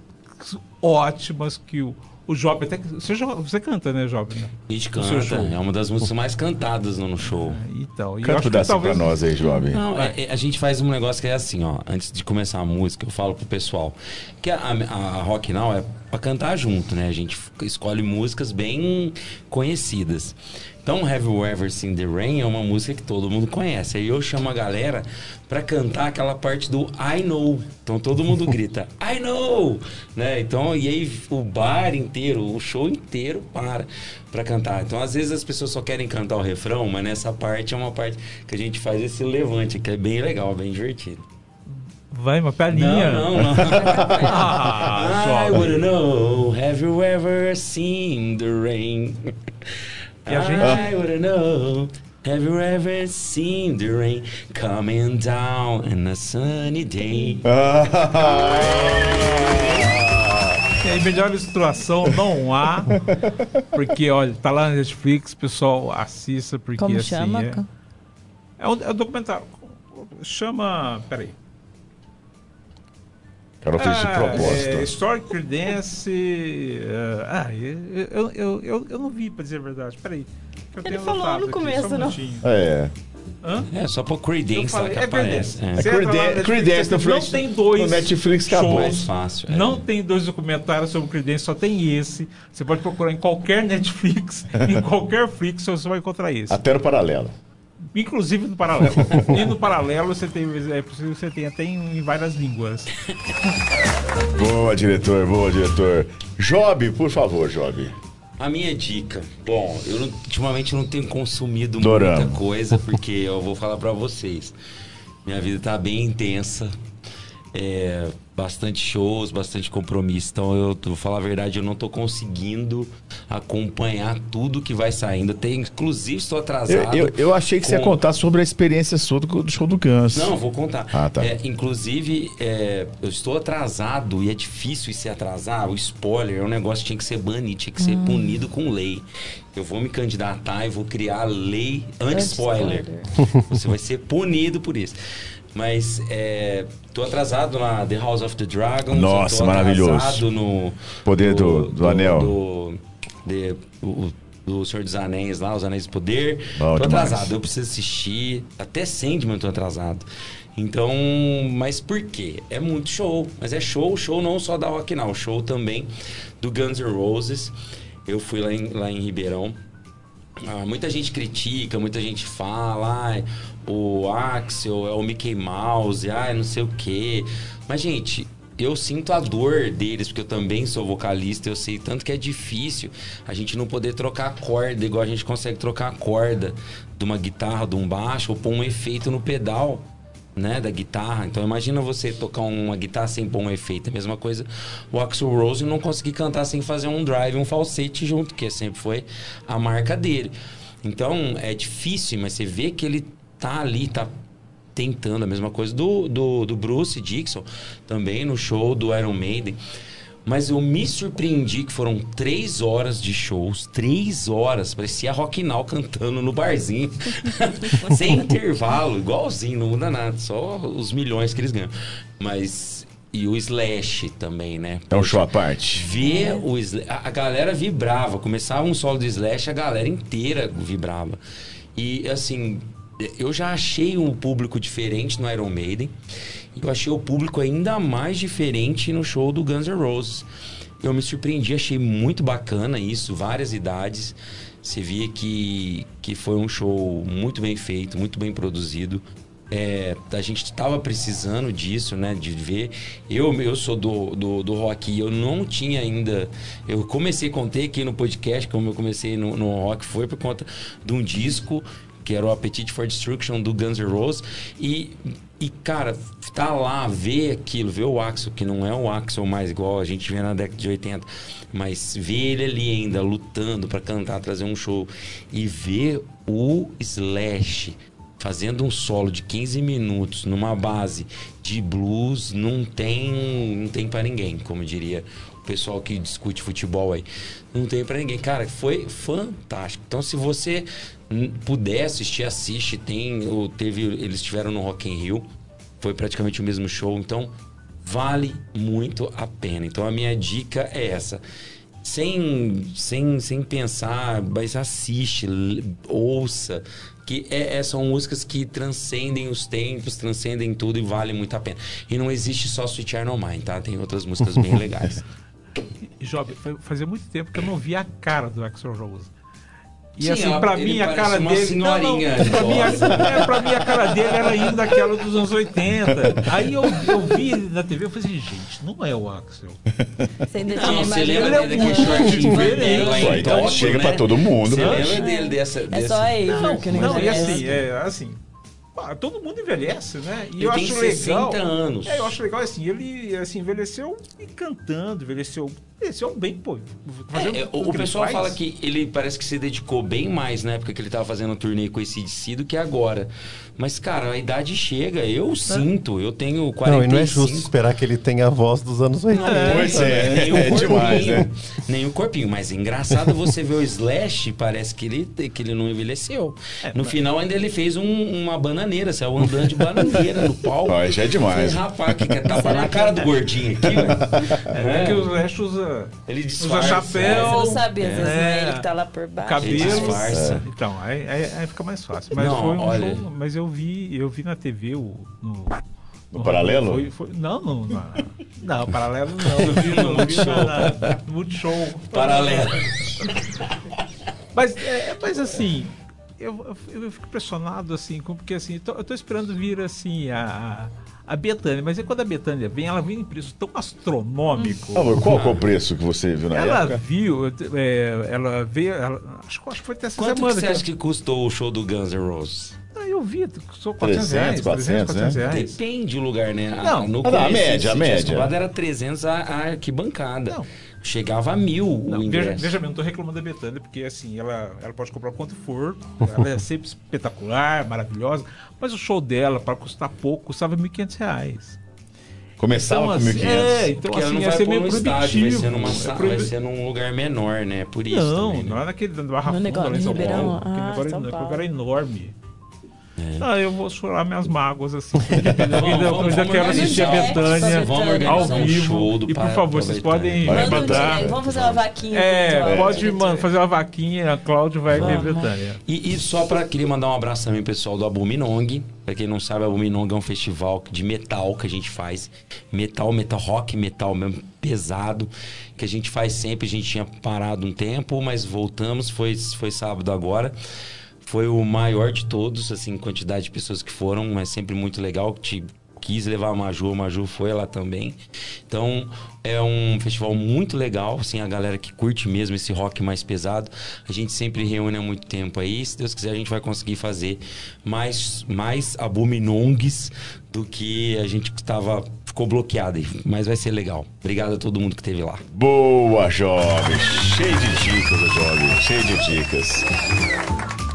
ótimas que o, o Job até que- você, você canta, né, Job? Né? A gente canta, é uma das músicas mais cantadas no show. Então, e que pedacinho talvez- pra nós aí, jovem. Não, é- é- a gente faz um negócio que é assim, ó. Antes de começar a música, eu falo pro pessoal que a, a, a Rock Now é pra cantar junto, né? A gente escolhe músicas bem conhecidas. Então, Have You Ever Seen the Rain é uma música que todo mundo conhece. Aí eu chamo a galera pra cantar aquela parte do I Know. Então todo mundo grita I Know, né? Então e aí o bar inteiro, o show inteiro para pra cantar. Então às vezes as pessoas só querem cantar o refrão, mas nessa parte é uma parte que a gente faz esse levante, que é bem legal, bem divertido. Vai, uma palhinha. Não, não, não. ah, I jovem. wanna know, have you ever seen the rain? E a gente- I wanna know, have you ever seen the rain coming down on a sunny day? E aí, melhor situação não há. Porque, olha, tá lá na Netflix, pessoal, assista, porque Como assim. chama? É, é, um, é um documentário. Chama. Peraí. Carol fez de Ah, propósito. É, Story Credence. é, ah, eu, eu, eu, eu, não vi, pra dizer a verdade. Peraí. Ele falou no aqui, começo, um não. É. Hã? É, só por Eu Creedence lá falei, que é aparece. É. Você entra lá na Creden- Netflix, no não tem dois no Netflix acabou. shows, Mais fácil, é. Não tem dois documentários sobre Creedence, só tem esse. Você pode procurar em qualquer Netflix, em qualquer Flix, você vai encontrar esse. Até no paralelo. Inclusive no paralelo. e no paralelo você tem, é possível que você tenha até em, em várias línguas. Boa, diretor, boa, diretor. Job, por favor, Job. A minha dica, bom, eu não- ultimamente não tenho consumido Dorama. muita coisa, porque eu vou falar pra vocês. Minha vida tá bem intensa. É, bastante shows, bastante compromisso. Então, eu vou falar a verdade, eu não tô conseguindo acompanhar tudo que vai saindo. Tem, inclusive, estou Eu, atrasado. eu, eu achei que você ia com- contar sobre a experiência sua do, do show do Guns. Não, vou contar. Ah, tá. É, inclusive, é, eu estou atrasado e é difícil se atrasar. O spoiler é um negócio que tinha que ser banido, tinha que ser Hum. punido com lei. Eu vou me candidatar e vou criar lei anti-spoiler. Anti-spoiler. Você vai ser punido por isso. Mas é, tô atrasado na The House of the Dragon. Nossa, maravilhoso. atrasado no Poder do- do Anel. Do, de- o- do Senhor dos Anéis lá, os Anéis do Poder. Bom tô demais. atrasado, eu preciso assistir. Até Sandman tô atrasado. Então, mas por quê? É muito show. Mas é show, show não só da Rock Now, show também do Guns N' Roses. Eu fui lá em, lá em Ribeirão. Ah, muita gente critica, muita gente fala, ai, o Axel é o Mickey Mouse, ai, não sei o quê. Mas, gente, eu sinto a dor deles, porque eu também sou vocalista, eu sei tanto que é difícil a gente não poder trocar corda, igual a gente consegue trocar a corda de uma guitarra, de um baixo, ou pôr um efeito no pedal né, da guitarra. Então imagina você tocar uma guitarra sem pôr um efeito. A mesma coisa o Axel Rose não conseguir cantar sem fazer um drive, um falsete junto, que sempre foi a marca dele. Então é difícil, mas você vê que ele tá ali, tá tentando a mesma coisa do, do, do Bruce Dixon, também no show do Iron Maiden. Mas eu me surpreendi que foram três horas de shows, três horas, parecia Rock Now cantando no barzinho, sem intervalo, igualzinho, não muda nada, só os milhões que eles ganham. Mas e o Slash também, né? É um show à parte. Ver o Slash, a a galera vibrava, começava um solo do Slash, a galera inteira vibrava. E assim, eu já achei um público diferente no Iron Maiden. E eu achei o público ainda mais diferente no show do Guns N' Roses. Eu me surpreendi, achei muito bacana isso, várias idades. Você via que, que foi um show muito bem feito, muito bem produzido. É, a gente estava precisando disso, né? De ver. Eu, eu sou do, do, do rock eu não tinha ainda. Eu comecei, contei aqui no podcast, como eu comecei no, no rock, foi por conta de um disco que era o Appetite for Destruction do Guns N' Roses. E, e, cara, tá lá, ver aquilo, ver o Axel, que não é o Axel mais igual a gente vê na década de 80, mas ver ele ali ainda lutando para cantar, trazer um show e ver o Slash fazendo um solo de 15 minutos numa base de blues não tem não tem para ninguém, como diria o pessoal que discute futebol aí. Não tem para ninguém. Cara, foi fantástico. Então se você puder assistir, assiste, tem o teve eles estiveram no Rock in Rio, foi praticamente o mesmo show, então vale muito a pena. Então a minha dica é essa. Sem, sem, sem pensar, mas assiste, ouça. Que é, é- são músicas que transcendem os tempos, transcendem tudo e vale muito a pena. E não existe só Sweet Child No Mine, tá? Tem outras músicas bem legais. Job, fa- fazia muito tempo que eu não via a cara do Axel Rose. E Sim, assim, ela- pra mim a cara dele. senhorinha Não, não, pra, mim, é, pra mim a cara dele era ainda aquela dos anos 80. Aí eu, eu vi ele na TV e falei assim, gente, não é o Axel. Você ainda Não, tinha você imaginado- lembra dele daquele shortinho vermelho em então Tóquio, chega né? pra todo mundo, Você né? lembra dele dessa... É só aí, Não, que não não, e assim, é assim. Todo mundo envelhece, né? E Ele eu tem acho 60 legal. anos. É, eu acho legal assim, ele assim, envelheceu e cantando, envelheceu, envelheceu bem, pô. fazendo É, tudo o, o pessoal faz. fala que ele parece que se dedicou bem mais na época que ele tava fazendo turnê com esse DC do que agora. Mas, cara, a idade chega, eu sinto, eu tenho 45. Não, e não é justo esperar que ele tenha a voz dos anos 80. Pois é, nem o é corpinho, demais, né? Nem o corpinho, mas é engraçado você ver o Slash, parece que ele, que ele não envelheceu. no final ainda ele fez um- uma bananeira, saiu andando de bananeira no palco. Ó, já é demais. Falei, rapaz, que quer tapar na cara do gordinho aqui, velho. É, que o Slash usa, Ele usa disfarça. chapéu. Você não sabe, às vezes não é ele que tá lá por baixo. cabelo. Ele disfarça. É. Então, aí, aí- aí fica mais fácil. Mas Não, foi um olha- show, mas eu vi, eu vi na TV o no, No paralelo? foi- foi- não, não, não, não, paralelo não. Eu vi no, no Multishow. Paralelo. Mas, é, mas assim, eu, eu, eu fico impressionado, assim, com- porque assim, eu tô, eu tô esperando vir assim a, a Betânia, mas aí quando a Betânia vem, ela vem em preço tão astronômico. Favor, qual é o preço que você viu na ela época? viu, é, ela veio, ela- acho, que- acho que foi até essa Quanto que semana. você que acha que custou o show do Guns N' Roses? Ah, eu vi, sou 400 300, reais, 400, 300, 400 né? reais. Depende do lugar, né? Não. no Ah, não, a começo, média, a se tivesse média. comprado, era 300 a, a arquibancada. Chegava a mil o Não, veja, ingresso. veja bem, não tô reclamando da Betânia, porque assim, ela, ela pode comprar quanto for, ela é sempre espetacular, maravilhosa, mas o show dela, para custar pouco, custava 1.500 reais. Começava Então, com assim, 1.500. É, então Porque assim, não ia vai ser meio no estádio, vai ser, numa, É vai ser num lugar menor, né? Por isso Não, também, né? não é naquele Barra No Funda, negócio lá em São. Paulo. Ah, negócio, aquele é enorme. É. Ah, eu vou chorar minhas mágoas assim. Eu ainda, Vamos- eu vamos- ainda vamos quero assistir a. Betânia ao um vivo. do e por favor, vocês podem um mandar. direct, Vamos fazer uma vaquinha. É, pro pode mano, fazer uma vaquinha, a Cláudio vai ver Vamos. Betânia. E, e só pra queria mandar um abraço também pessoal do Abuminong. Pra quem não sabe, Abuminong é um festival de metal que a gente faz. Metal, metal rock, metal mesmo pesado. Que a gente faz sempre. A gente tinha parado um tempo, mas voltamos. Foi, foi sábado agora. Foi o maior de todos, assim, quantidade de pessoas que foram, mas sempre muito legal. Te, quis levar a Maju, a Maju foi lá também. Então, é um festival muito legal, assim, a galera que curte mesmo esse rock mais pesado. A gente sempre reúne há muito tempo aí. Se Deus quiser, a gente vai conseguir fazer mais, mais abominongues do que a gente estava ficou bloqueado. Mas vai ser legal. Obrigado a todo mundo que esteve lá. Boa, jovem. Cheio de dicas, jovem. Cheio de dicas.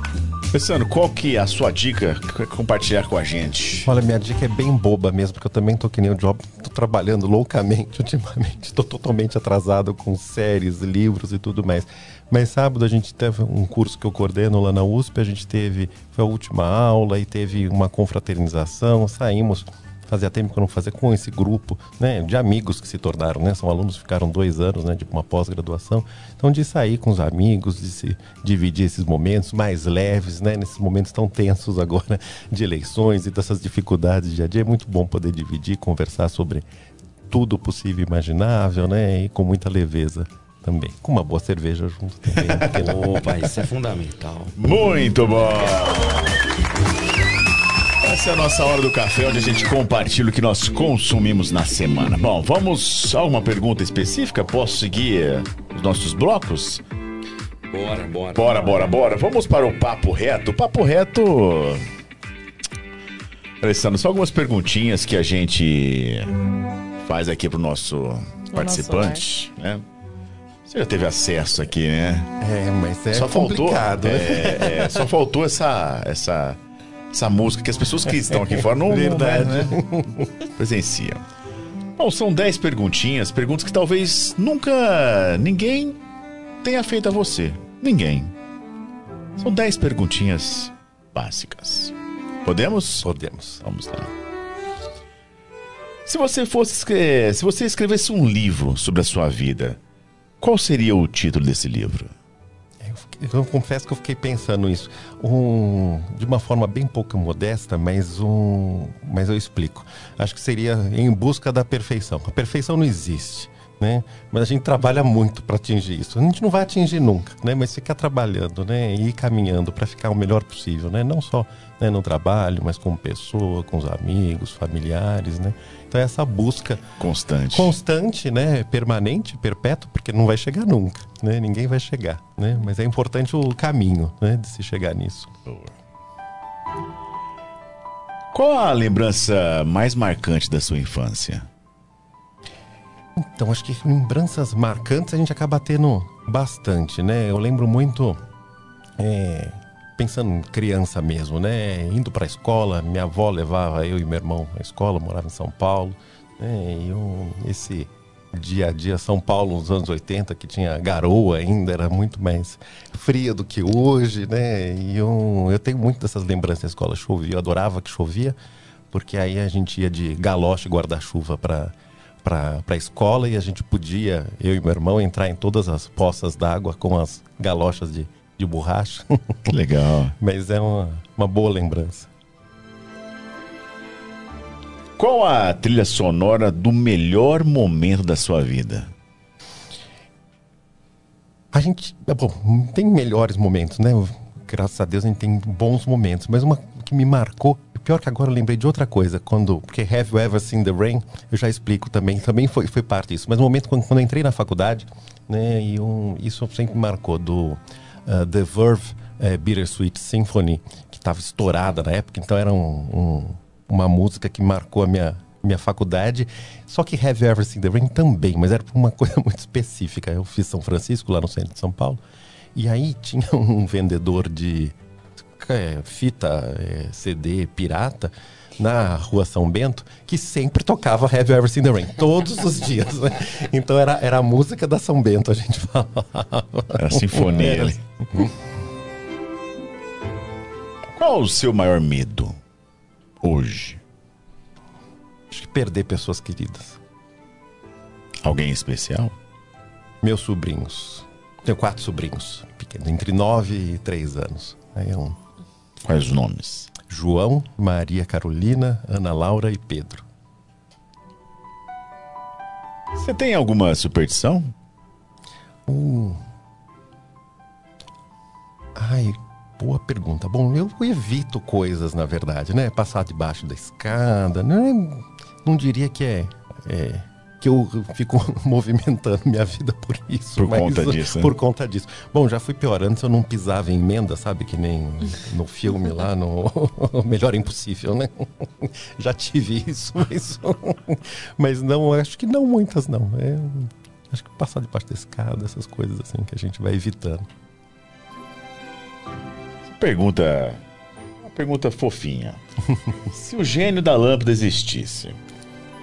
Pensando, qual que é a sua dica que compartilhar com a gente? Olha, minha dica é bem boba mesmo, porque eu também tô que nem o Job, tô trabalhando loucamente ultimamente, tô totalmente atrasado com séries, livros e tudo mais. Mas sábado a gente teve um curso que eu coordeno lá na USP, a gente teve, foi a última aula e teve uma confraternização, saímos, fazia tempo que eu não fazia com esse grupo, né, de amigos que se tornaram, né, são alunos que ficaram dois anos, né, de uma pós-graduação, então de sair com os amigos, de se dividir esses momentos mais leves, né, nesses momentos tão tensos agora de eleições e dessas dificuldades do dia a dia, é muito bom poder dividir, conversar sobre tudo possível e imaginável, né, e com muita leveza também, com uma boa cerveja junto também. né, Opa, isso é fundamental. Muito bom! Essa é a nossa hora do café, onde a gente compartilha o que nós consumimos na semana. Bom, vamos a uma pergunta específica? Posso seguir eh, os nossos blocos? Bora, bora. Bora, bora, bora. Vamos para o papo reto. O papo reto. Alessandro, só algumas perguntinhas que a gente faz aqui pro nosso participante, né? Você já teve acesso aqui, né? É, mas é só faltou, complicado, né? é, é, só faltou essa, essa, essa música que as pessoas que estão aqui fora não, Verdade. não né, presenciam. Bom, são 10 perguntinhas, perguntas que talvez nunca ninguém tenha feito a você. Ninguém. São 10 perguntinhas básicas. Podemos? Podemos. Vamos lá. Se você fosse se você escrevesse um livro sobre a sua vida, qual seria o título desse livro? Eu confesso que eu fiquei pensando isso. Um, de uma forma bem pouco modesta, mas, um, mas eu explico. Acho que seria em busca da perfeição. A perfeição não existe. Né? Mas a gente trabalha muito para atingir isso. A gente não vai atingir nunca, né? Mas ficar trabalhando, né? E ir caminhando para ficar o melhor possível, né? Não só né, no trabalho, mas como pessoa, com os amigos, familiares, né? Então é essa busca constante, constante, né? Permanente, perpétua, porque não vai chegar nunca, né? Ninguém vai chegar, né? Mas é importante o caminho, né? De se chegar nisso. Qual a lembrança mais marcante da sua infância? Então, acho que lembranças marcantes a gente acaba tendo bastante, né? Eu lembro muito, é, pensando em criança mesmo, né? Indo para a escola, minha avó levava eu e meu irmão à escola, morava em São Paulo, né? E eu, esse dia a dia, São Paulo nos anos 80, que tinha garoa ainda, era muito mais fria do que hoje, né? E eu, eu tenho muito dessas lembranças da escola. Chovia, eu adorava que chovia, porque aí a gente ia de galoche guarda-chuva para para a escola e a gente podia, eu e meu irmão, entrar em todas as poças d'água com as galochas de, de borracha. Que legal. Mas é uma, uma boa lembrança. Qual a trilha sonora do melhor momento da sua vida? A gente, é bom, tem melhores momentos, né? graças a Deus a gente tem bons momentos. Mas uma que me marcou, pior que agora eu lembrei de outra coisa, quando, porque Have You Ever Seen the Rain, eu já explico também, também foi, foi parte disso. Mas no momento quando, quando eu entrei na faculdade, né, e um, isso sempre me marcou, do uh, The Verve uh, Bittersweet Symphony, que estava estourada na época, então era um, um, uma música que marcou a minha, minha faculdade. Só que Have You Ever the Rain também, mas era uma coisa muito específica. Eu fiz São Francisco, lá no centro de São Paulo, e aí tinha um vendedor de é, fita, é, CD pirata na rua São Bento que sempre tocava Have You Ever Seen the Rain todos os dias. Né? Então era, era a música da São Bento, a gente falava. Era a sinfonia Era ali. Qual o seu maior medo hoje? Acho que perder pessoas queridas. Alguém especial? Meus sobrinhos. Tenho quatro sobrinhos pequenos, entre nove e três anos. Aí é um... Quais os nomes? João, Maria Carolina, Ana Laura e Pedro. Você tem alguma superstição? Hum. Ai, boa pergunta. Bom, eu evito coisas, na verdade, né? Passar debaixo da escada. Não, é- não diria que é, é que eu fico movimentando minha vida por isso. Por conta disso, né? Por conta disso. Bom, já fui pior. Antes eu não pisava em emenda, sabe? Que nem no filme lá, no Melhor Impossível, né? Já tive isso, mas, mas não, acho que não muitas, não. É, acho que passar debaixo da escada, essas coisas assim que a gente vai evitando. Pergunta. Uma pergunta fofinha. Se o gênio da lâmpada existisse,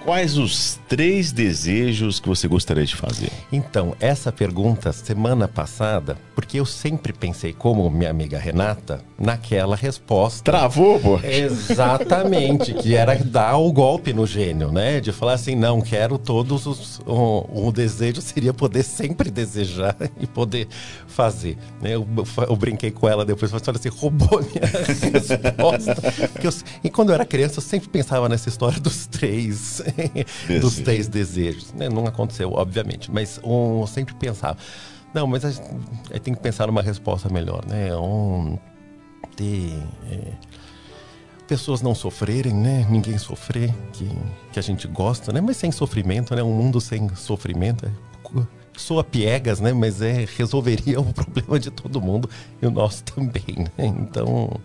quais os três desejos que você gostaria de fazer? Então, essa pergunta, semana passada, porque eu sempre pensei, como minha amiga Renata, naquela resposta. Travou, pô? Exatamente, que era dar o golpe no gênio, né? De falar assim, não, quero todos os. O, o desejo seria poder sempre desejar e poder fazer. Né? Eu, eu brinquei com ela depois, falei assim, roubou a minha resposta. Eu- e quando eu era criança, eu sempre pensava nessa história dos três, dos Desejos. três desejos. né? Não aconteceu, obviamente, mas um, eu sempre pensava. Não, mas a gente aí tem que pensar numa resposta melhor, né? Um, ter é, pessoas não sofrerem, né? Ninguém sofrer, que, que a gente gosta, né? Mas sem sofrimento, né? Um mundo sem sofrimento é, soa piegas, né? Mas é resolveria o problema de todo mundo e o nosso também, né? Então,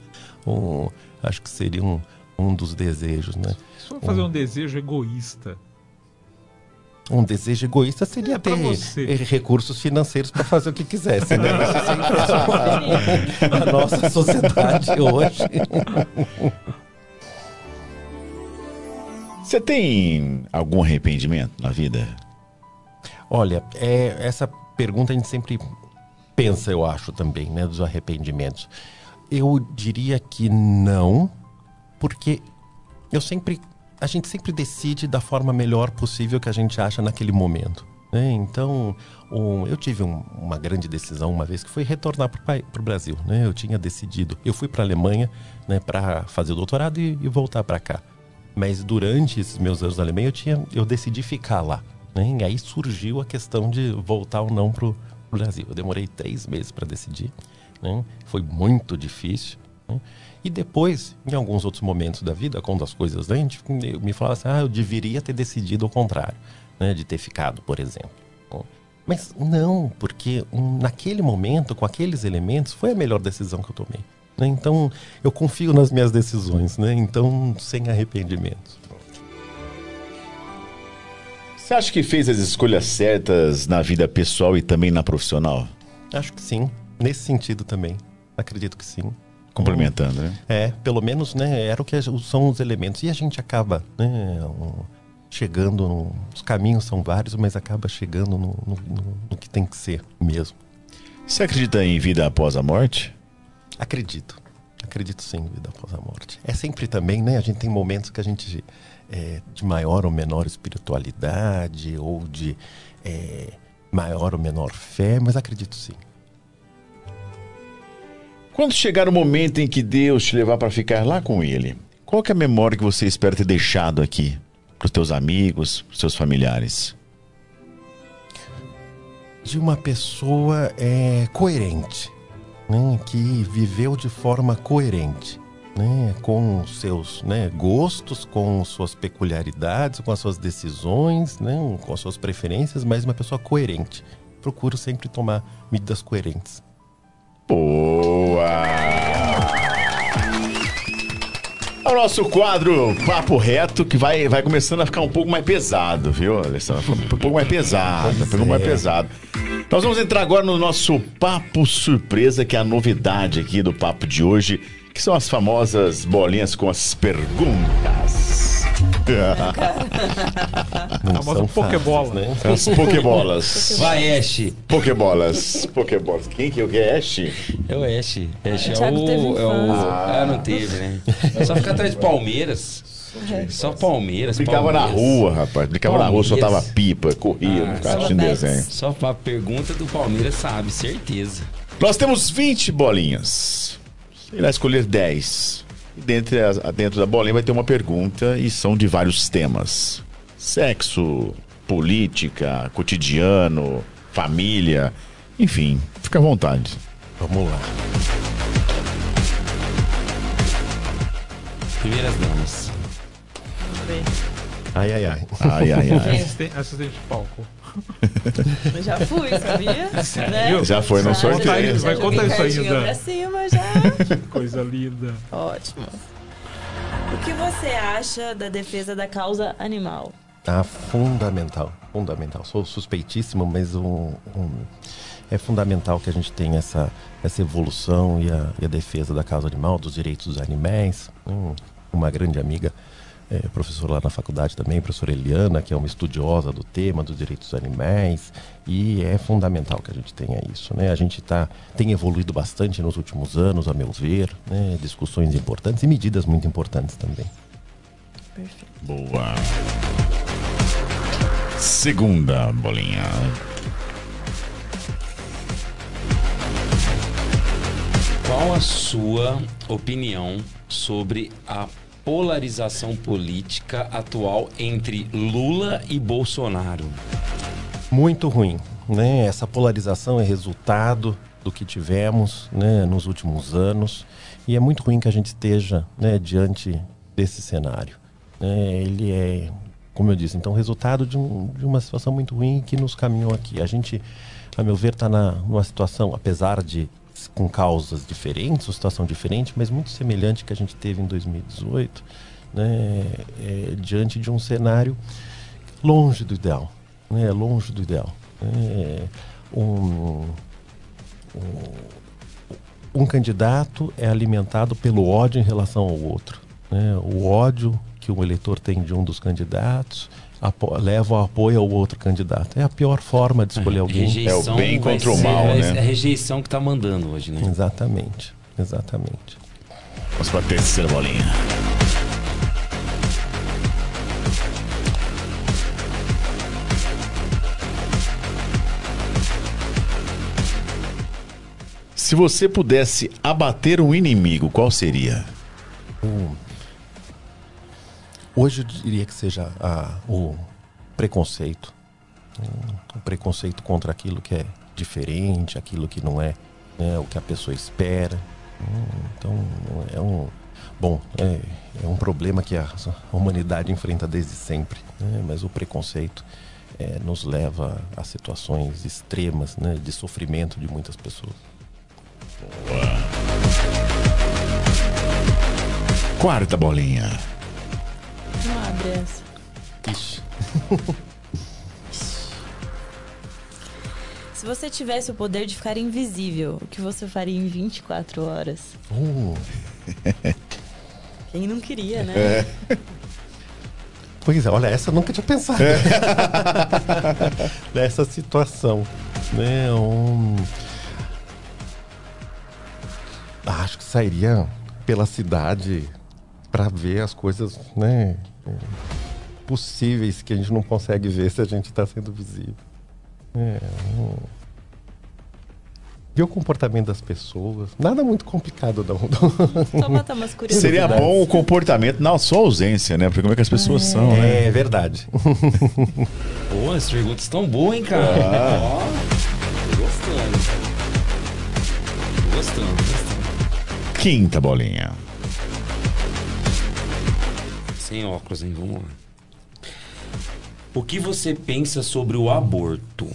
um, acho que seria um, um dos desejos, né? Se for fazer um desejo egoísta, Um desejo egoísta seria É, ter você. eh, recursos financeiros para fazer o que quisesse, né? Isso sempre é a nossa sociedade hoje. Você tem algum arrependimento na vida? Olha, é, essa pergunta a gente sempre pensa, eu acho também, né, dos arrependimentos. Eu diria que não, porque eu sempre, a gente sempre decide da forma melhor possível que a gente acha naquele momento. né? Então, um, eu tive um- uma grande decisão uma vez que foi retornar para o Brasil. Né? Eu tinha decidido, eu fui para a Alemanha né, para fazer o doutorado e, e voltar para cá. Mas durante esses meus anos na Alemanha, eu, tinha, eu decidi ficar lá. Né? E aí surgiu a questão de voltar ou não para o Brasil. Eu demorei três meses para decidir. né? Foi muito difícil. E depois, em alguns outros momentos da vida, quando as coisas né, me falava assim, ah, eu deveria ter decidido o contrário, né? de ter ficado, por exemplo. Mas não, porque naquele momento, com aqueles elementos, foi a melhor decisão que eu tomei. né? Então, eu confio nas minhas decisões, né? Então, sem arrependimentos. Você acha que fez as escolhas certas na vida pessoal e também na profissional? Acho que sim. Nesse sentido também. Acredito que sim. Complementando, né? É, pelo menos, né, era o que são os elementos. E a gente acaba, né, chegando, no, os caminhos são vários, mas acaba chegando no, no- no- no que tem que ser mesmo. Você acredita em vida após a morte? Acredito. Acredito sim, em vida após a morte. É sempre também, né? A gente tem momentos que a gente é, de maior ou menor espiritualidade ou de é, maior ou menor fé, mas acredito sim. Quando chegar o momento em que Deus te levar para ficar lá com Ele, qual é a memória que você espera ter deixado aqui para os teus amigos, pros seus familiares? De uma pessoa é, coerente. né, que viveu de forma coerente. Né, com os seus né, gostos, com suas peculiaridades, com as suas decisões, né, com as suas preferências, mas uma pessoa coerente. Procuro sempre tomar medidas coerentes. Boa! É o nosso quadro Papo Reto, que vai, vai começando a ficar um pouco mais pesado, viu, Alessandro? Um pouco mais pesado, um pouco mais pesado. Nós vamos entrar agora no nosso Papo Surpresa, que é a novidade aqui do papo de hoje, que são as famosas bolinhas com as perguntas. A famosa Pokébola. né? As Pokébolas. Vai, Ash. Pokébolas. Pokébolas. Quem que é o que é Ash? É o Ash. Ash Ah, é o. É o infância. ah, não teve, né? Só ficar atrás de Palmeiras. Só Palmeiras. Brincava na rua, rapaz. Brincava na rua, soltava pipa, corria, Ah, ficava assistindo dez. desenho. Só pra pergunta do Palmeiras, sabe, certeza. Nós temos 20 bolinhas. Você irá escolher 10. E dentro, dentro da bolinha vai ter uma pergunta e são de vários temas: sexo, política, cotidiano, família. Enfim, fica à vontade. Vamos lá. Primeiras damas. Ai, ai, ai. Ai, ai, ai. Assisten- Assistente de palco. Eu já fui, sabia? Sério? Já foi no Vai sorteio. contar Vai Já contar joguei isso ainda. pra cima já. Coisa linda. Ótimo. O que você acha da defesa da causa animal? Ah, fundamental, fundamental. Sou suspeitíssimo, mas um, um- é fundamental que a gente tenha essa, essa evolução e a, e a defesa da causa animal, dos direitos dos animais. Hum, uma grande amiga, é, professora lá na faculdade também, professora Eliana, que é uma estudiosa do tema dos direitos dos animais. E é fundamental que a gente tenha isso. Né? A gente tá, tem evoluído bastante nos últimos anos, a meu ver, né? discussões importantes e medidas muito importantes também. Boa. Segunda bolinha. Qual a sua opinião sobre a polarização política atual entre Lula e Bolsonaro? muito ruim. Né? Essa polarização é resultado do que tivemos né, nos últimos anos e é muito ruim que a gente esteja né, diante desse cenário. né? ele é, como eu disse, então resultado de, um- de uma situação muito ruim que nos caminhou aqui. A gente, a meu ver, está numa situação, apesar de com causas diferentes, uma situação diferente, mas muito semelhante que a gente teve em 2018, né, é, diante de um cenário longe do ideal, né, longe do ideal. né. um, um, um candidato é alimentado pelo ódio em relação ao outro. né. O ódio que o eleitor tem de um dos candidatos apo- leva ao apoio ao outro candidato. É a pior forma de escolher alguém. Rejeição vai ser- É a rejeição que tá mandando hoje, né? Exatamente, exatamente. Vamos para a terceira bolinha. Se você pudesse abater um inimigo, qual seria? Hum. Hoje eu diria que seja a- o preconceito. O preconceito contra aquilo que é diferente, aquilo que não é né, o que a pessoa espera. Então, é um. Bom, é, é um problema que a humanidade enfrenta desde sempre. né, Mas o preconceito é, nos leva a situações extremas né, de sofrimento de muitas pessoas. Quarta bolinha. Essa. Ixi. Se você tivesse o poder de ficar invisível, o que você faria em 24 horas? Uh. Quem não queria, né? É. Pois é, olha, essa eu nunca tinha pensado. Nessa situação. Né? Um... Acho que sairia pela cidade para ver as coisas né, possíveis que a gente não consegue ver se a gente está sendo visível. É, um... Ver o comportamento das pessoas. Nada muito complicado, não. Só matar umas curiosidades. Seria bom o comportamento na sua ausência, né? Porque como é que as pessoas são, né? É verdade. Pô, as perguntas estão boas, hein, cara? Ah. Ó, tô gostando. Tô gostando. Quinta bolinha. Sem óculos, hein? Vamos lá. O que você pensa sobre o aborto?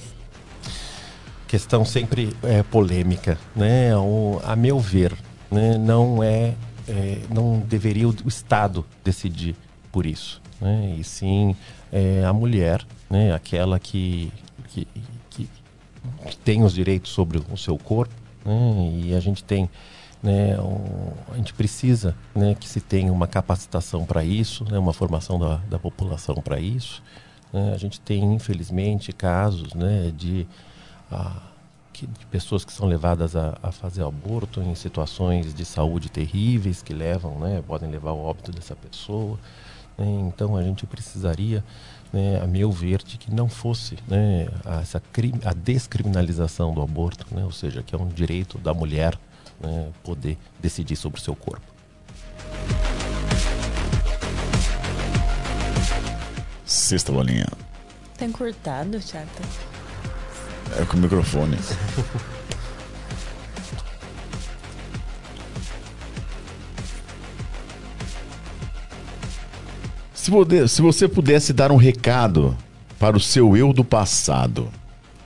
questão sempre é, polêmica, né? O, a meu ver, né? não é, é, não deveria o, Estado decidir por isso, né? E sim é, a mulher, né? Aquela que, que, que tem os direitos sobre o seu corpo, né? E a gente tem né, a gente precisa né, que se tenha uma capacitação para isso, né, uma formação da, da população para isso. Né. A gente tem, infelizmente, casos né, de a, que, de pessoas que são levadas a, a, fazer aborto em situações de saúde terríveis que levam, né, podem levar ao óbito dessa pessoa. Então a gente precisaria, a meu ver, de que não fosse essa a descriminalização do aborto, ou seja, que é um direito da mulher né, poder decidir sobre o seu corpo. Sexta bolinha. Tem cortado, Thiago? É com o microfone. se, poder, se você pudesse dar um recado para o seu eu do passado,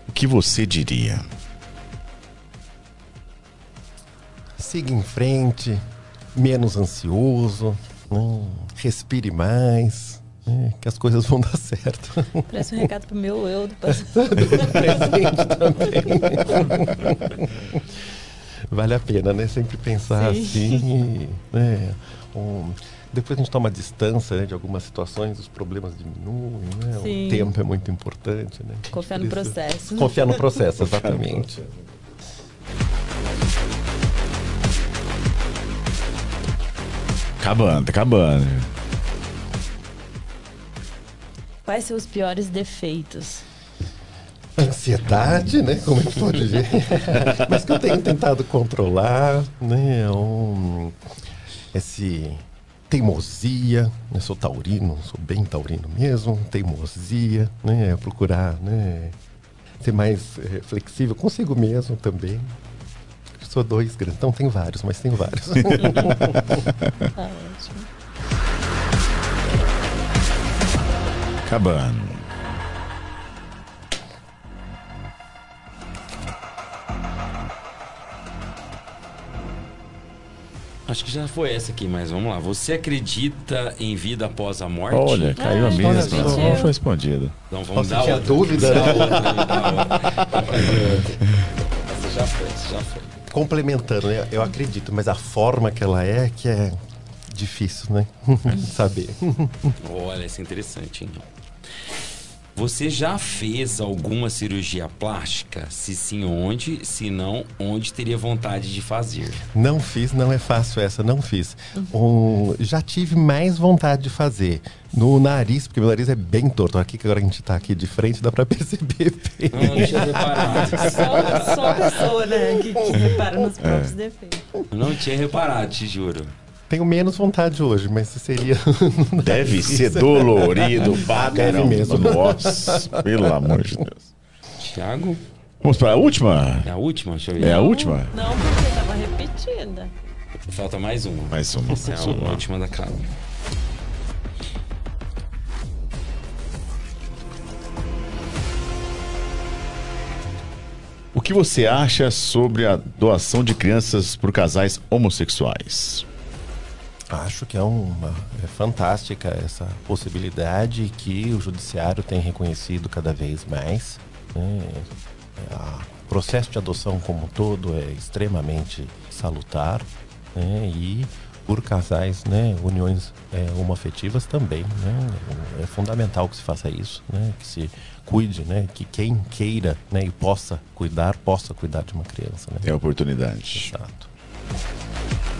o que você diria? Siga em frente, menos ansioso, né? respire mais, né? que as coisas vão dar certo. Parece um recado pro meu eu do passado. presente também. vale a pena, né? Sempre pensar Sim. assim. Né? Um, depois a gente toma distância né, de algumas situações, os problemas diminuem, né? Sim. O tempo é muito importante, né? Confiar no processo. Confiar no processo, exatamente. Acabando, tá acabando. Quais são os piores defeitos? Ansiedade, né? Como a gente pode ver. Mas que eu tenho tentado controlar, né? Um, esse teimosia, né? Sou taurino, sou bem taurino mesmo. Teimosia, né? Procurar, né? Ser mais eh, flexível consigo mesmo também. Sou dois grandes, então tem vários, mas tem vários. Tá ótimo. Acabando. Acho que já foi essa aqui, mas vamos lá. Você acredita em vida após a morte? Olha, caiu a Ah, mesma. gente, Não foi respondida. Então vamos Nossa, dar tinha outra. dúvida, né? outra, dá outra. Essa já foi, essa já foi. Complementando, né? eu acredito, mas a forma que ela é que é difícil, né? Saber. Olha, isso é interessante, hein? Você já fez alguma cirurgia plástica? Se sim, onde? Se não, onde teria vontade de fazer? Não fiz, não é fácil essa, não fiz. Um, já tive mais vontade de fazer no nariz, porque meu nariz é bem torto. Aqui que agora a gente tá aqui de frente, dá pra perceber bem. Não, não tinha reparado. Só, só a pessoa, né, que, que repara nos próprios É. defeitos. Não tinha reparado, te juro. Tenho menos vontade hoje, mas seria. Deve ser dolorido pra caramba. mesmo. Nossa, pelo amor de Deus. Tiago? Vamos para a última? É a última? Deixa eu ver. É a última? Não, porque tava repetida. Falta mais uma. Mais uma. Essa é a última da casa. O que você acha sobre a doação de crianças por casais homossexuais? Acho que é uma é fantástica essa possibilidade que o judiciário tem reconhecido cada vez mais. né? O processo de adoção como um todo é extremamente salutar né? e por casais, né, uniões é, homoafetivas também, né, é fundamental que se faça isso, né, que se cuide, né, que quem queira, né, e possa cuidar, possa cuidar de uma criança, né. É oportunidade. Exato.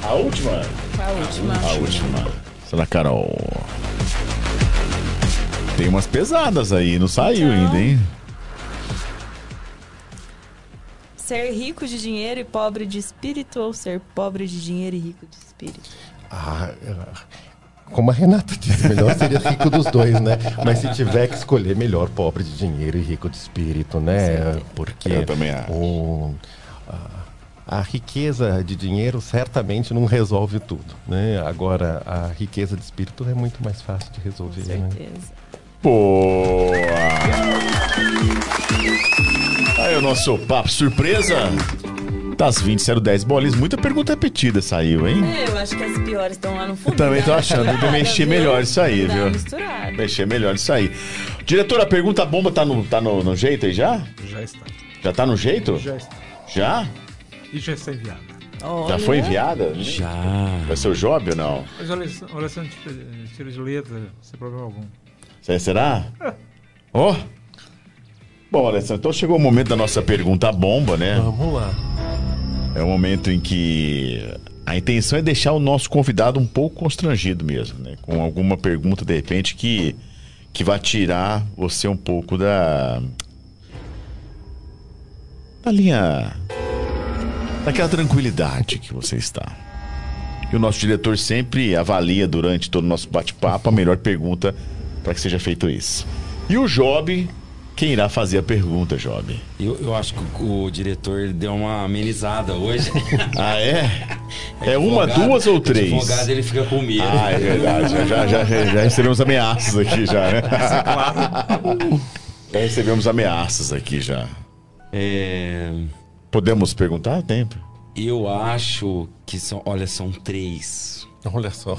A última? A última. A última. Será, Carol? Tem umas pesadas aí, não saiu Então. ainda, hein? Ser rico de dinheiro e pobre de espírito ou ser pobre de dinheiro e rico de espírito? Ah, como a Renata disse, melhor seria rico dos dois, né? Mas se tiver que escolher, melhor pobre de dinheiro e rico de espírito, né? Porque Eu também acho. o- ah, a riqueza de dinheiro certamente não resolve tudo, né? Agora, a riqueza de espírito é muito mais fácil de resolver. Com certeza. Né? Boa! Aí o nosso papo surpresa das 20 010 bolinhas. Muita pergunta repetida saiu, hein? É, eu acho que as piores estão lá no fundo. Eu também tô né? achando de mexer melhor isso aí, viu? misturada. Mexer melhor isso aí. Diretor, a pergunta bomba tá no, tá no, no jeito aí já? Já está. Já tá no jeito? Já está. Já? E já está enviada. Já foi enviada? Já. Vai ser o Job ou não? Mas olha, olha só, tira de letra, sem problema algum. Será? Ó. Bom, Alessandro, então chegou o momento da nossa pergunta bomba, né? Vamos lá. É o momento em que a intenção é deixar o nosso convidado um pouco constrangido mesmo, né? Com alguma pergunta, de repente, que, que vai tirar você um pouco da. da linha. Daquela tranquilidade que você está. E o nosso diretor sempre avalia durante todo o nosso bate-papo a melhor pergunta para que seja feito isso. E o Job, quem irá fazer a pergunta, Job? Eu, eu acho que o, o diretor deu uma amenizada hoje. Ah, é? É uma, Advogado- duas ou três? O advogado ele fica com medo. Ah, é verdade. Já, já, já, recebemos ameaças aqui já, né? Já recebemos ameaças aqui já. É... Podemos perguntar? Tempo. Eu acho que são. Olha, são três. Olha só.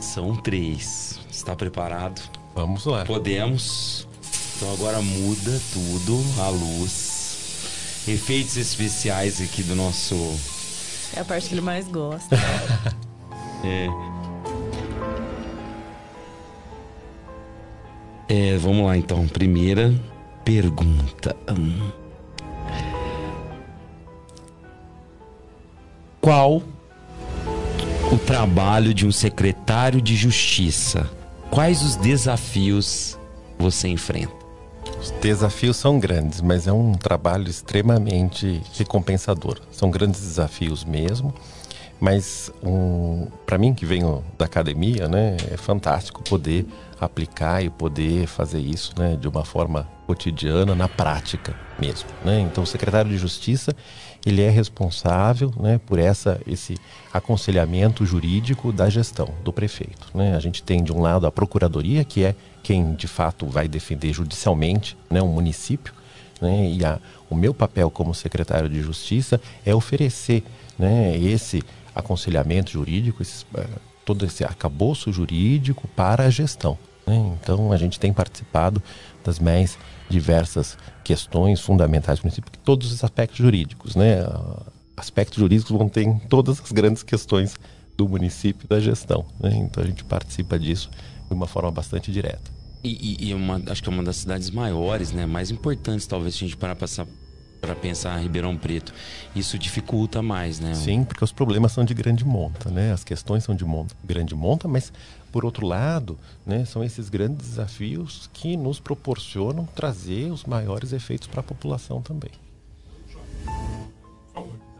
São três. Está preparado? Vamos lá. Podemos. Então agora muda tudo, a luz. Efeitos especiais aqui do nosso. É a parte que ele mais gosta. É. É, vamos lá então. Primeira pergunta. Hum. Qual o trabalho de um secretário de justiça? Quais os desafios você enfrenta? Os desafios são grandes, mas é um trabalho extremamente recompensador. São grandes desafios mesmo, mas um, para mim que venho da academia, né, é fantástico poder aplicar e poder fazer isso, né, de uma forma cotidiana, na prática mesmo, né? Então, o secretário de Justiça ele é responsável, né, por essa esse aconselhamento jurídico da gestão do prefeito, né? A gente tem de um lado a procuradoria que é quem de fato vai defender judicialmente, né, um município, né? E a, o meu papel como secretário de Justiça é oferecer, né, esse aconselhamento jurídico, esses, eh, todo esse arcabouço jurídico para a gestão. né? Então a gente tem participado das mais diversas questões fundamentais do município, todos os aspectos jurídicos, né? Aspectos jurídicos vão ter em todas as grandes questões do município e da gestão. né? Então a gente participa disso de uma forma bastante direta. E, e- uma, acho que é uma das cidades maiores, né? Mais importantes, talvez, se a gente parar pra, sa- pra pensar Ribeirão Preto. Isso dificulta mais, né? Sim, porque os problemas são de grande monta, né? As questões são de monta, grande monta, mas por outro lado, né, são esses grandes desafios que nos proporcionam trazer os maiores efeitos para a população também.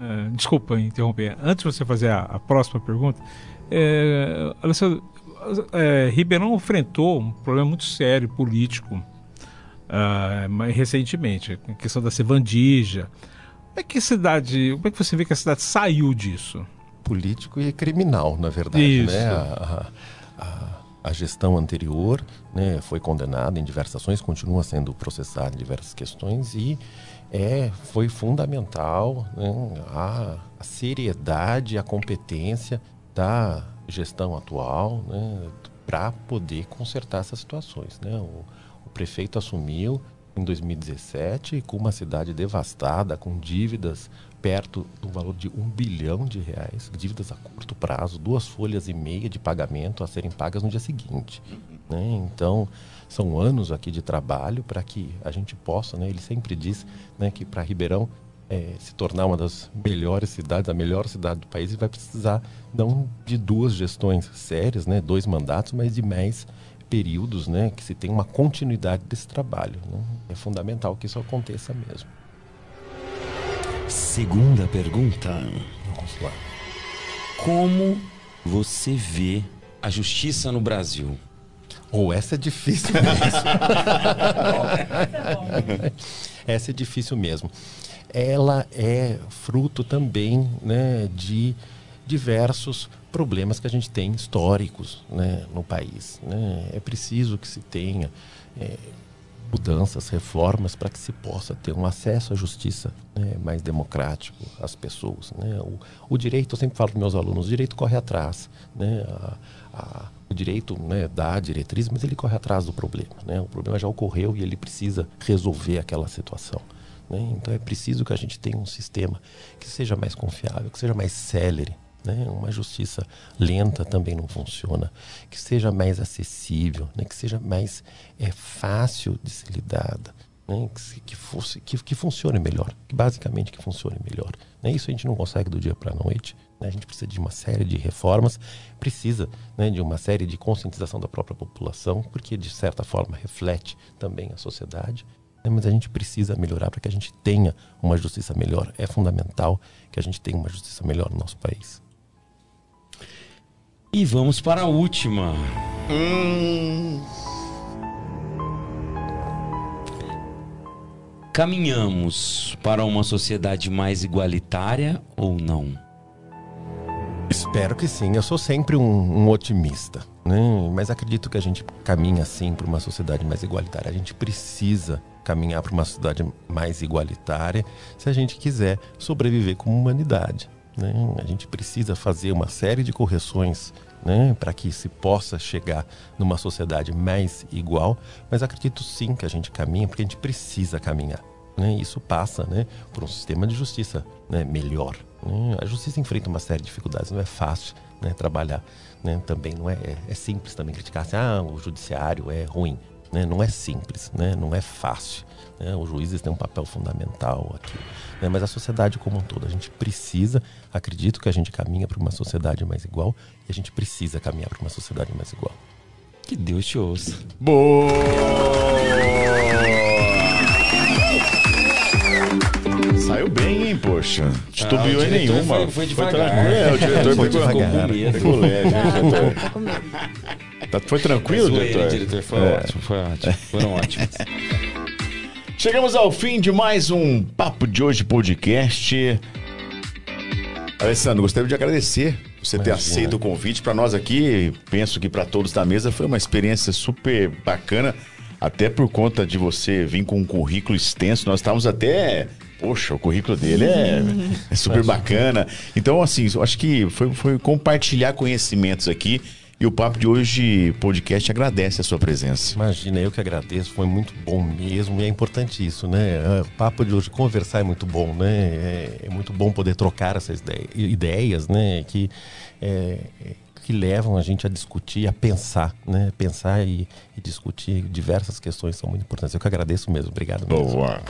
É, desculpa interromper. Antes de você fazer a, a próxima pergunta, é, Alessandro, é, Ribeirão enfrentou um problema muito sério político mais recentemente, a questão da Sevandija. Como é que a cidade, como é que você vê que a cidade saiu disso? Político e criminal, na verdade, Isso. né? A, a- a- a gestão anterior né, foi condenada em diversas ações, continua sendo processada em diversas questões e é, foi fundamental né, a, a seriedade, a competência da gestão atual né, para poder consertar essas situações. Né? O, o prefeito assumiu em 2017 com uma cidade devastada, com dívidas perto do valor de um bilhão de reais, dívidas a curto prazo, duas folhas e meia de pagamento a serem pagas no dia seguinte. né? Então, são anos aqui de trabalho para que a gente possa, né? ele sempre diz né, que para Ribeirão eh, se tornar uma das melhores cidades, a melhor cidade do país, ele vai precisar não de duas gestões sérias, né, dois mandatos, mas de mais períodos, né, que se tenha uma continuidade desse trabalho. né? É fundamental que isso aconteça mesmo. Segunda pergunta. Vamos lá. Como você vê a justiça no Brasil? Ou essa é difícil mesmo. essa é difícil mesmo. ela é fruto também né, de diversos problemas que a gente tem históricos né, no país. Né? É preciso que se tenha é, mudanças, reformas para que se possa ter um acesso à justiça né, mais democrático às pessoas. Né? O, o, direito, eu sempre falo para meus alunos, o direito corre atrás. Né? A, a, o direito né, dá a diretriz, mas ele corre atrás do problema. Né? O problema já ocorreu e ele precisa resolver aquela situação. Né? Então é preciso que a gente tenha um sistema que seja mais confiável, que seja mais célere, né? Uma justiça lenta também não funciona. Que seja mais acessível, né? que seja mais é, fácil de ser lidada. Né? Que, que, fosse, que, que funcione melhor. Que basicamente que funcione melhor. Né? Isso a gente não consegue do dia para a noite. Né? A gente precisa de uma série de reformas, precisa né, de uma série de conscientização da própria população, porque de certa forma reflete também a sociedade. Né? Mas a gente precisa melhorar para que a gente tenha uma justiça melhor. É fundamental que a gente tenha uma justiça melhor no nosso país. E vamos para a última. Hum. Caminhamos para uma sociedade mais igualitária ou não? Espero que sim. Eu sou sempre um, um otimista, né? mas acredito que a gente caminha sim para uma sociedade mais igualitária. A gente precisa caminhar para uma sociedade mais igualitária se a gente quiser sobreviver como humanidade. Né? A gente precisa fazer uma série de correções né, para que se possa chegar numa sociedade mais igual, mas acredito sim que a gente caminha porque a gente precisa caminhar. Né? Isso passa né, por um sistema de justiça né, melhor. Né? A justiça enfrenta uma série de dificuldades, não é fácil né, trabalhar. Né? Também não é, é, é, simples também criticar assim, ah, o judiciário é ruim. Né? Não é simples, né? não é fácil. Né? Os juízes têm um papel fundamental aqui. Né? Mas a sociedade como um todo, a gente precisa, acredito que a gente caminha para uma sociedade mais igual e a gente precisa caminhar para uma sociedade mais igual. Que Deus te ouça. Boa! Saiu bem, hein, poxa. Titubeou Ah, em nenhuma. foi- foi devagar. tranquilo. É, o diretor Foi pegou, devagar. pegou leve, Ah, diretor? Tá, Foi tranquilo, Zoeira, diretor? diretor, foi É. ótimo, foi ótimo. Foram ótimos. Chegamos ao fim de mais um Papo de Hoje podcast. Alessandro, gostaria de agradecer você ter aceito o convite para nós aqui. Penso que para todos da mesa foi uma experiência super bacana, até por conta de você vir com um currículo extenso. Nós estávamos até. Poxa, o currículo dele é, é super bacana. Então, assim, eu acho que foi, foi compartilhar conhecimentos aqui. E o Papo de Hoje podcast agradece a sua presença. Imagina, eu que agradeço, foi muito bom mesmo e é importante isso, né? O papo de hoje, conversar é muito bom, né? É, é muito bom poder trocar essas ideias, ideias né? Que, é, que levam a gente a discutir, a pensar, né? Pensar e, e discutir diversas questões são muito importantes. Eu que agradeço mesmo, obrigado mesmo. Boa.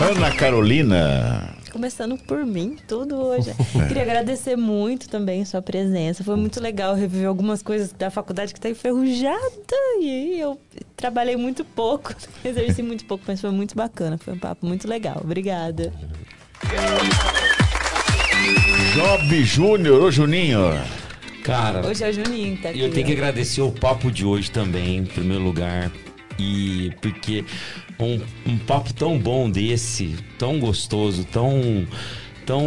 Ana Carolina. Começando por mim, tudo hoje. Queria agradecer muito também sua presença. Foi muito legal reviver algumas coisas da faculdade que está enferrujada. E aí eu trabalhei muito pouco, exerci muito pouco, mas foi muito bacana. Foi um papo muito legal. Obrigada. Job Júnior, ô Juninho. Cara, Hoje é o Juninho tá aqui. E eu tenho que agradecer o papo de hoje também, em primeiro lugar. E porque um, um papo tão bom desse, tão gostoso, tão, tão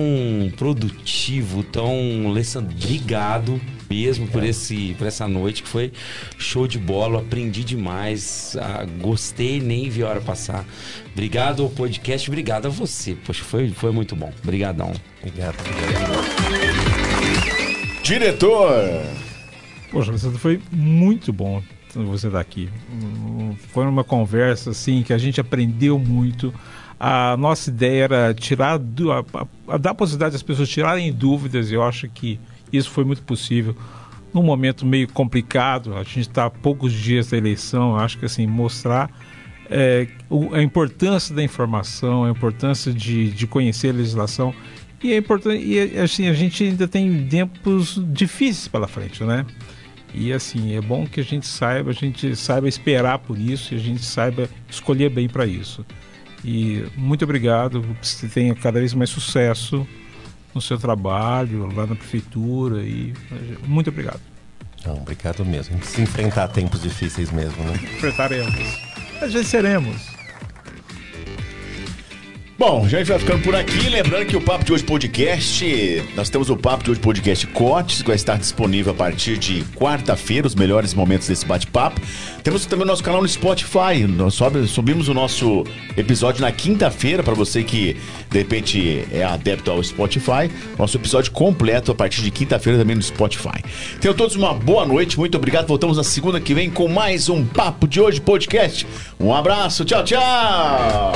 produtivo, tão. Alessandro, obrigado mesmo por, esse, por essa noite que foi show de bola. Aprendi demais, ah, gostei, nem vi a hora passar. Obrigado ao podcast, obrigado a você. Poxa, foi, foi muito bom. Obrigadão. Obrigado. Diretor. Poxa, Alessandro, foi muito bom você estar aqui. Foi uma conversa assim que a gente aprendeu muito. A nossa ideia era tirar du- a, a- a dar a possibilidade das pessoas tirarem dúvidas. Eu acho que isso foi muito possível num momento meio complicado. A gente está a poucos dias da eleição. Acho que assim mostrar é, a importância da informação, a importância de, de conhecer a legislação e é importante e assim a gente ainda tem tempos difíceis pela frente, né? E assim é bom que a gente saiba, a gente saiba esperar por isso e a gente saiba escolher bem para isso. E muito obrigado, que você tenha cada vez mais sucesso no seu trabalho lá na prefeitura e muito obrigado. Não, obrigado mesmo. A gente precisa enfrentar tempos difíceis mesmo, né? Enfrentaremos. Mas venceremos. Bom, já gente vai ficando por aqui. Lembrando que o Papo de Hoje Podcast, nós temos o Papo de Hoje Podcast Cotes, que vai estar disponível a partir de quarta-feira, os melhores momentos desse bate-papo. Temos também o nosso canal no Spotify. Nós subimos o nosso episódio na quinta-feira, para você que de repente é adepto ao Spotify. Nosso episódio completo a partir de quinta-feira também no Spotify. Tenham todos uma boa noite, muito obrigado. Voltamos na segunda que vem com mais um Papo de Hoje Podcast. Um abraço, tchau, tchau!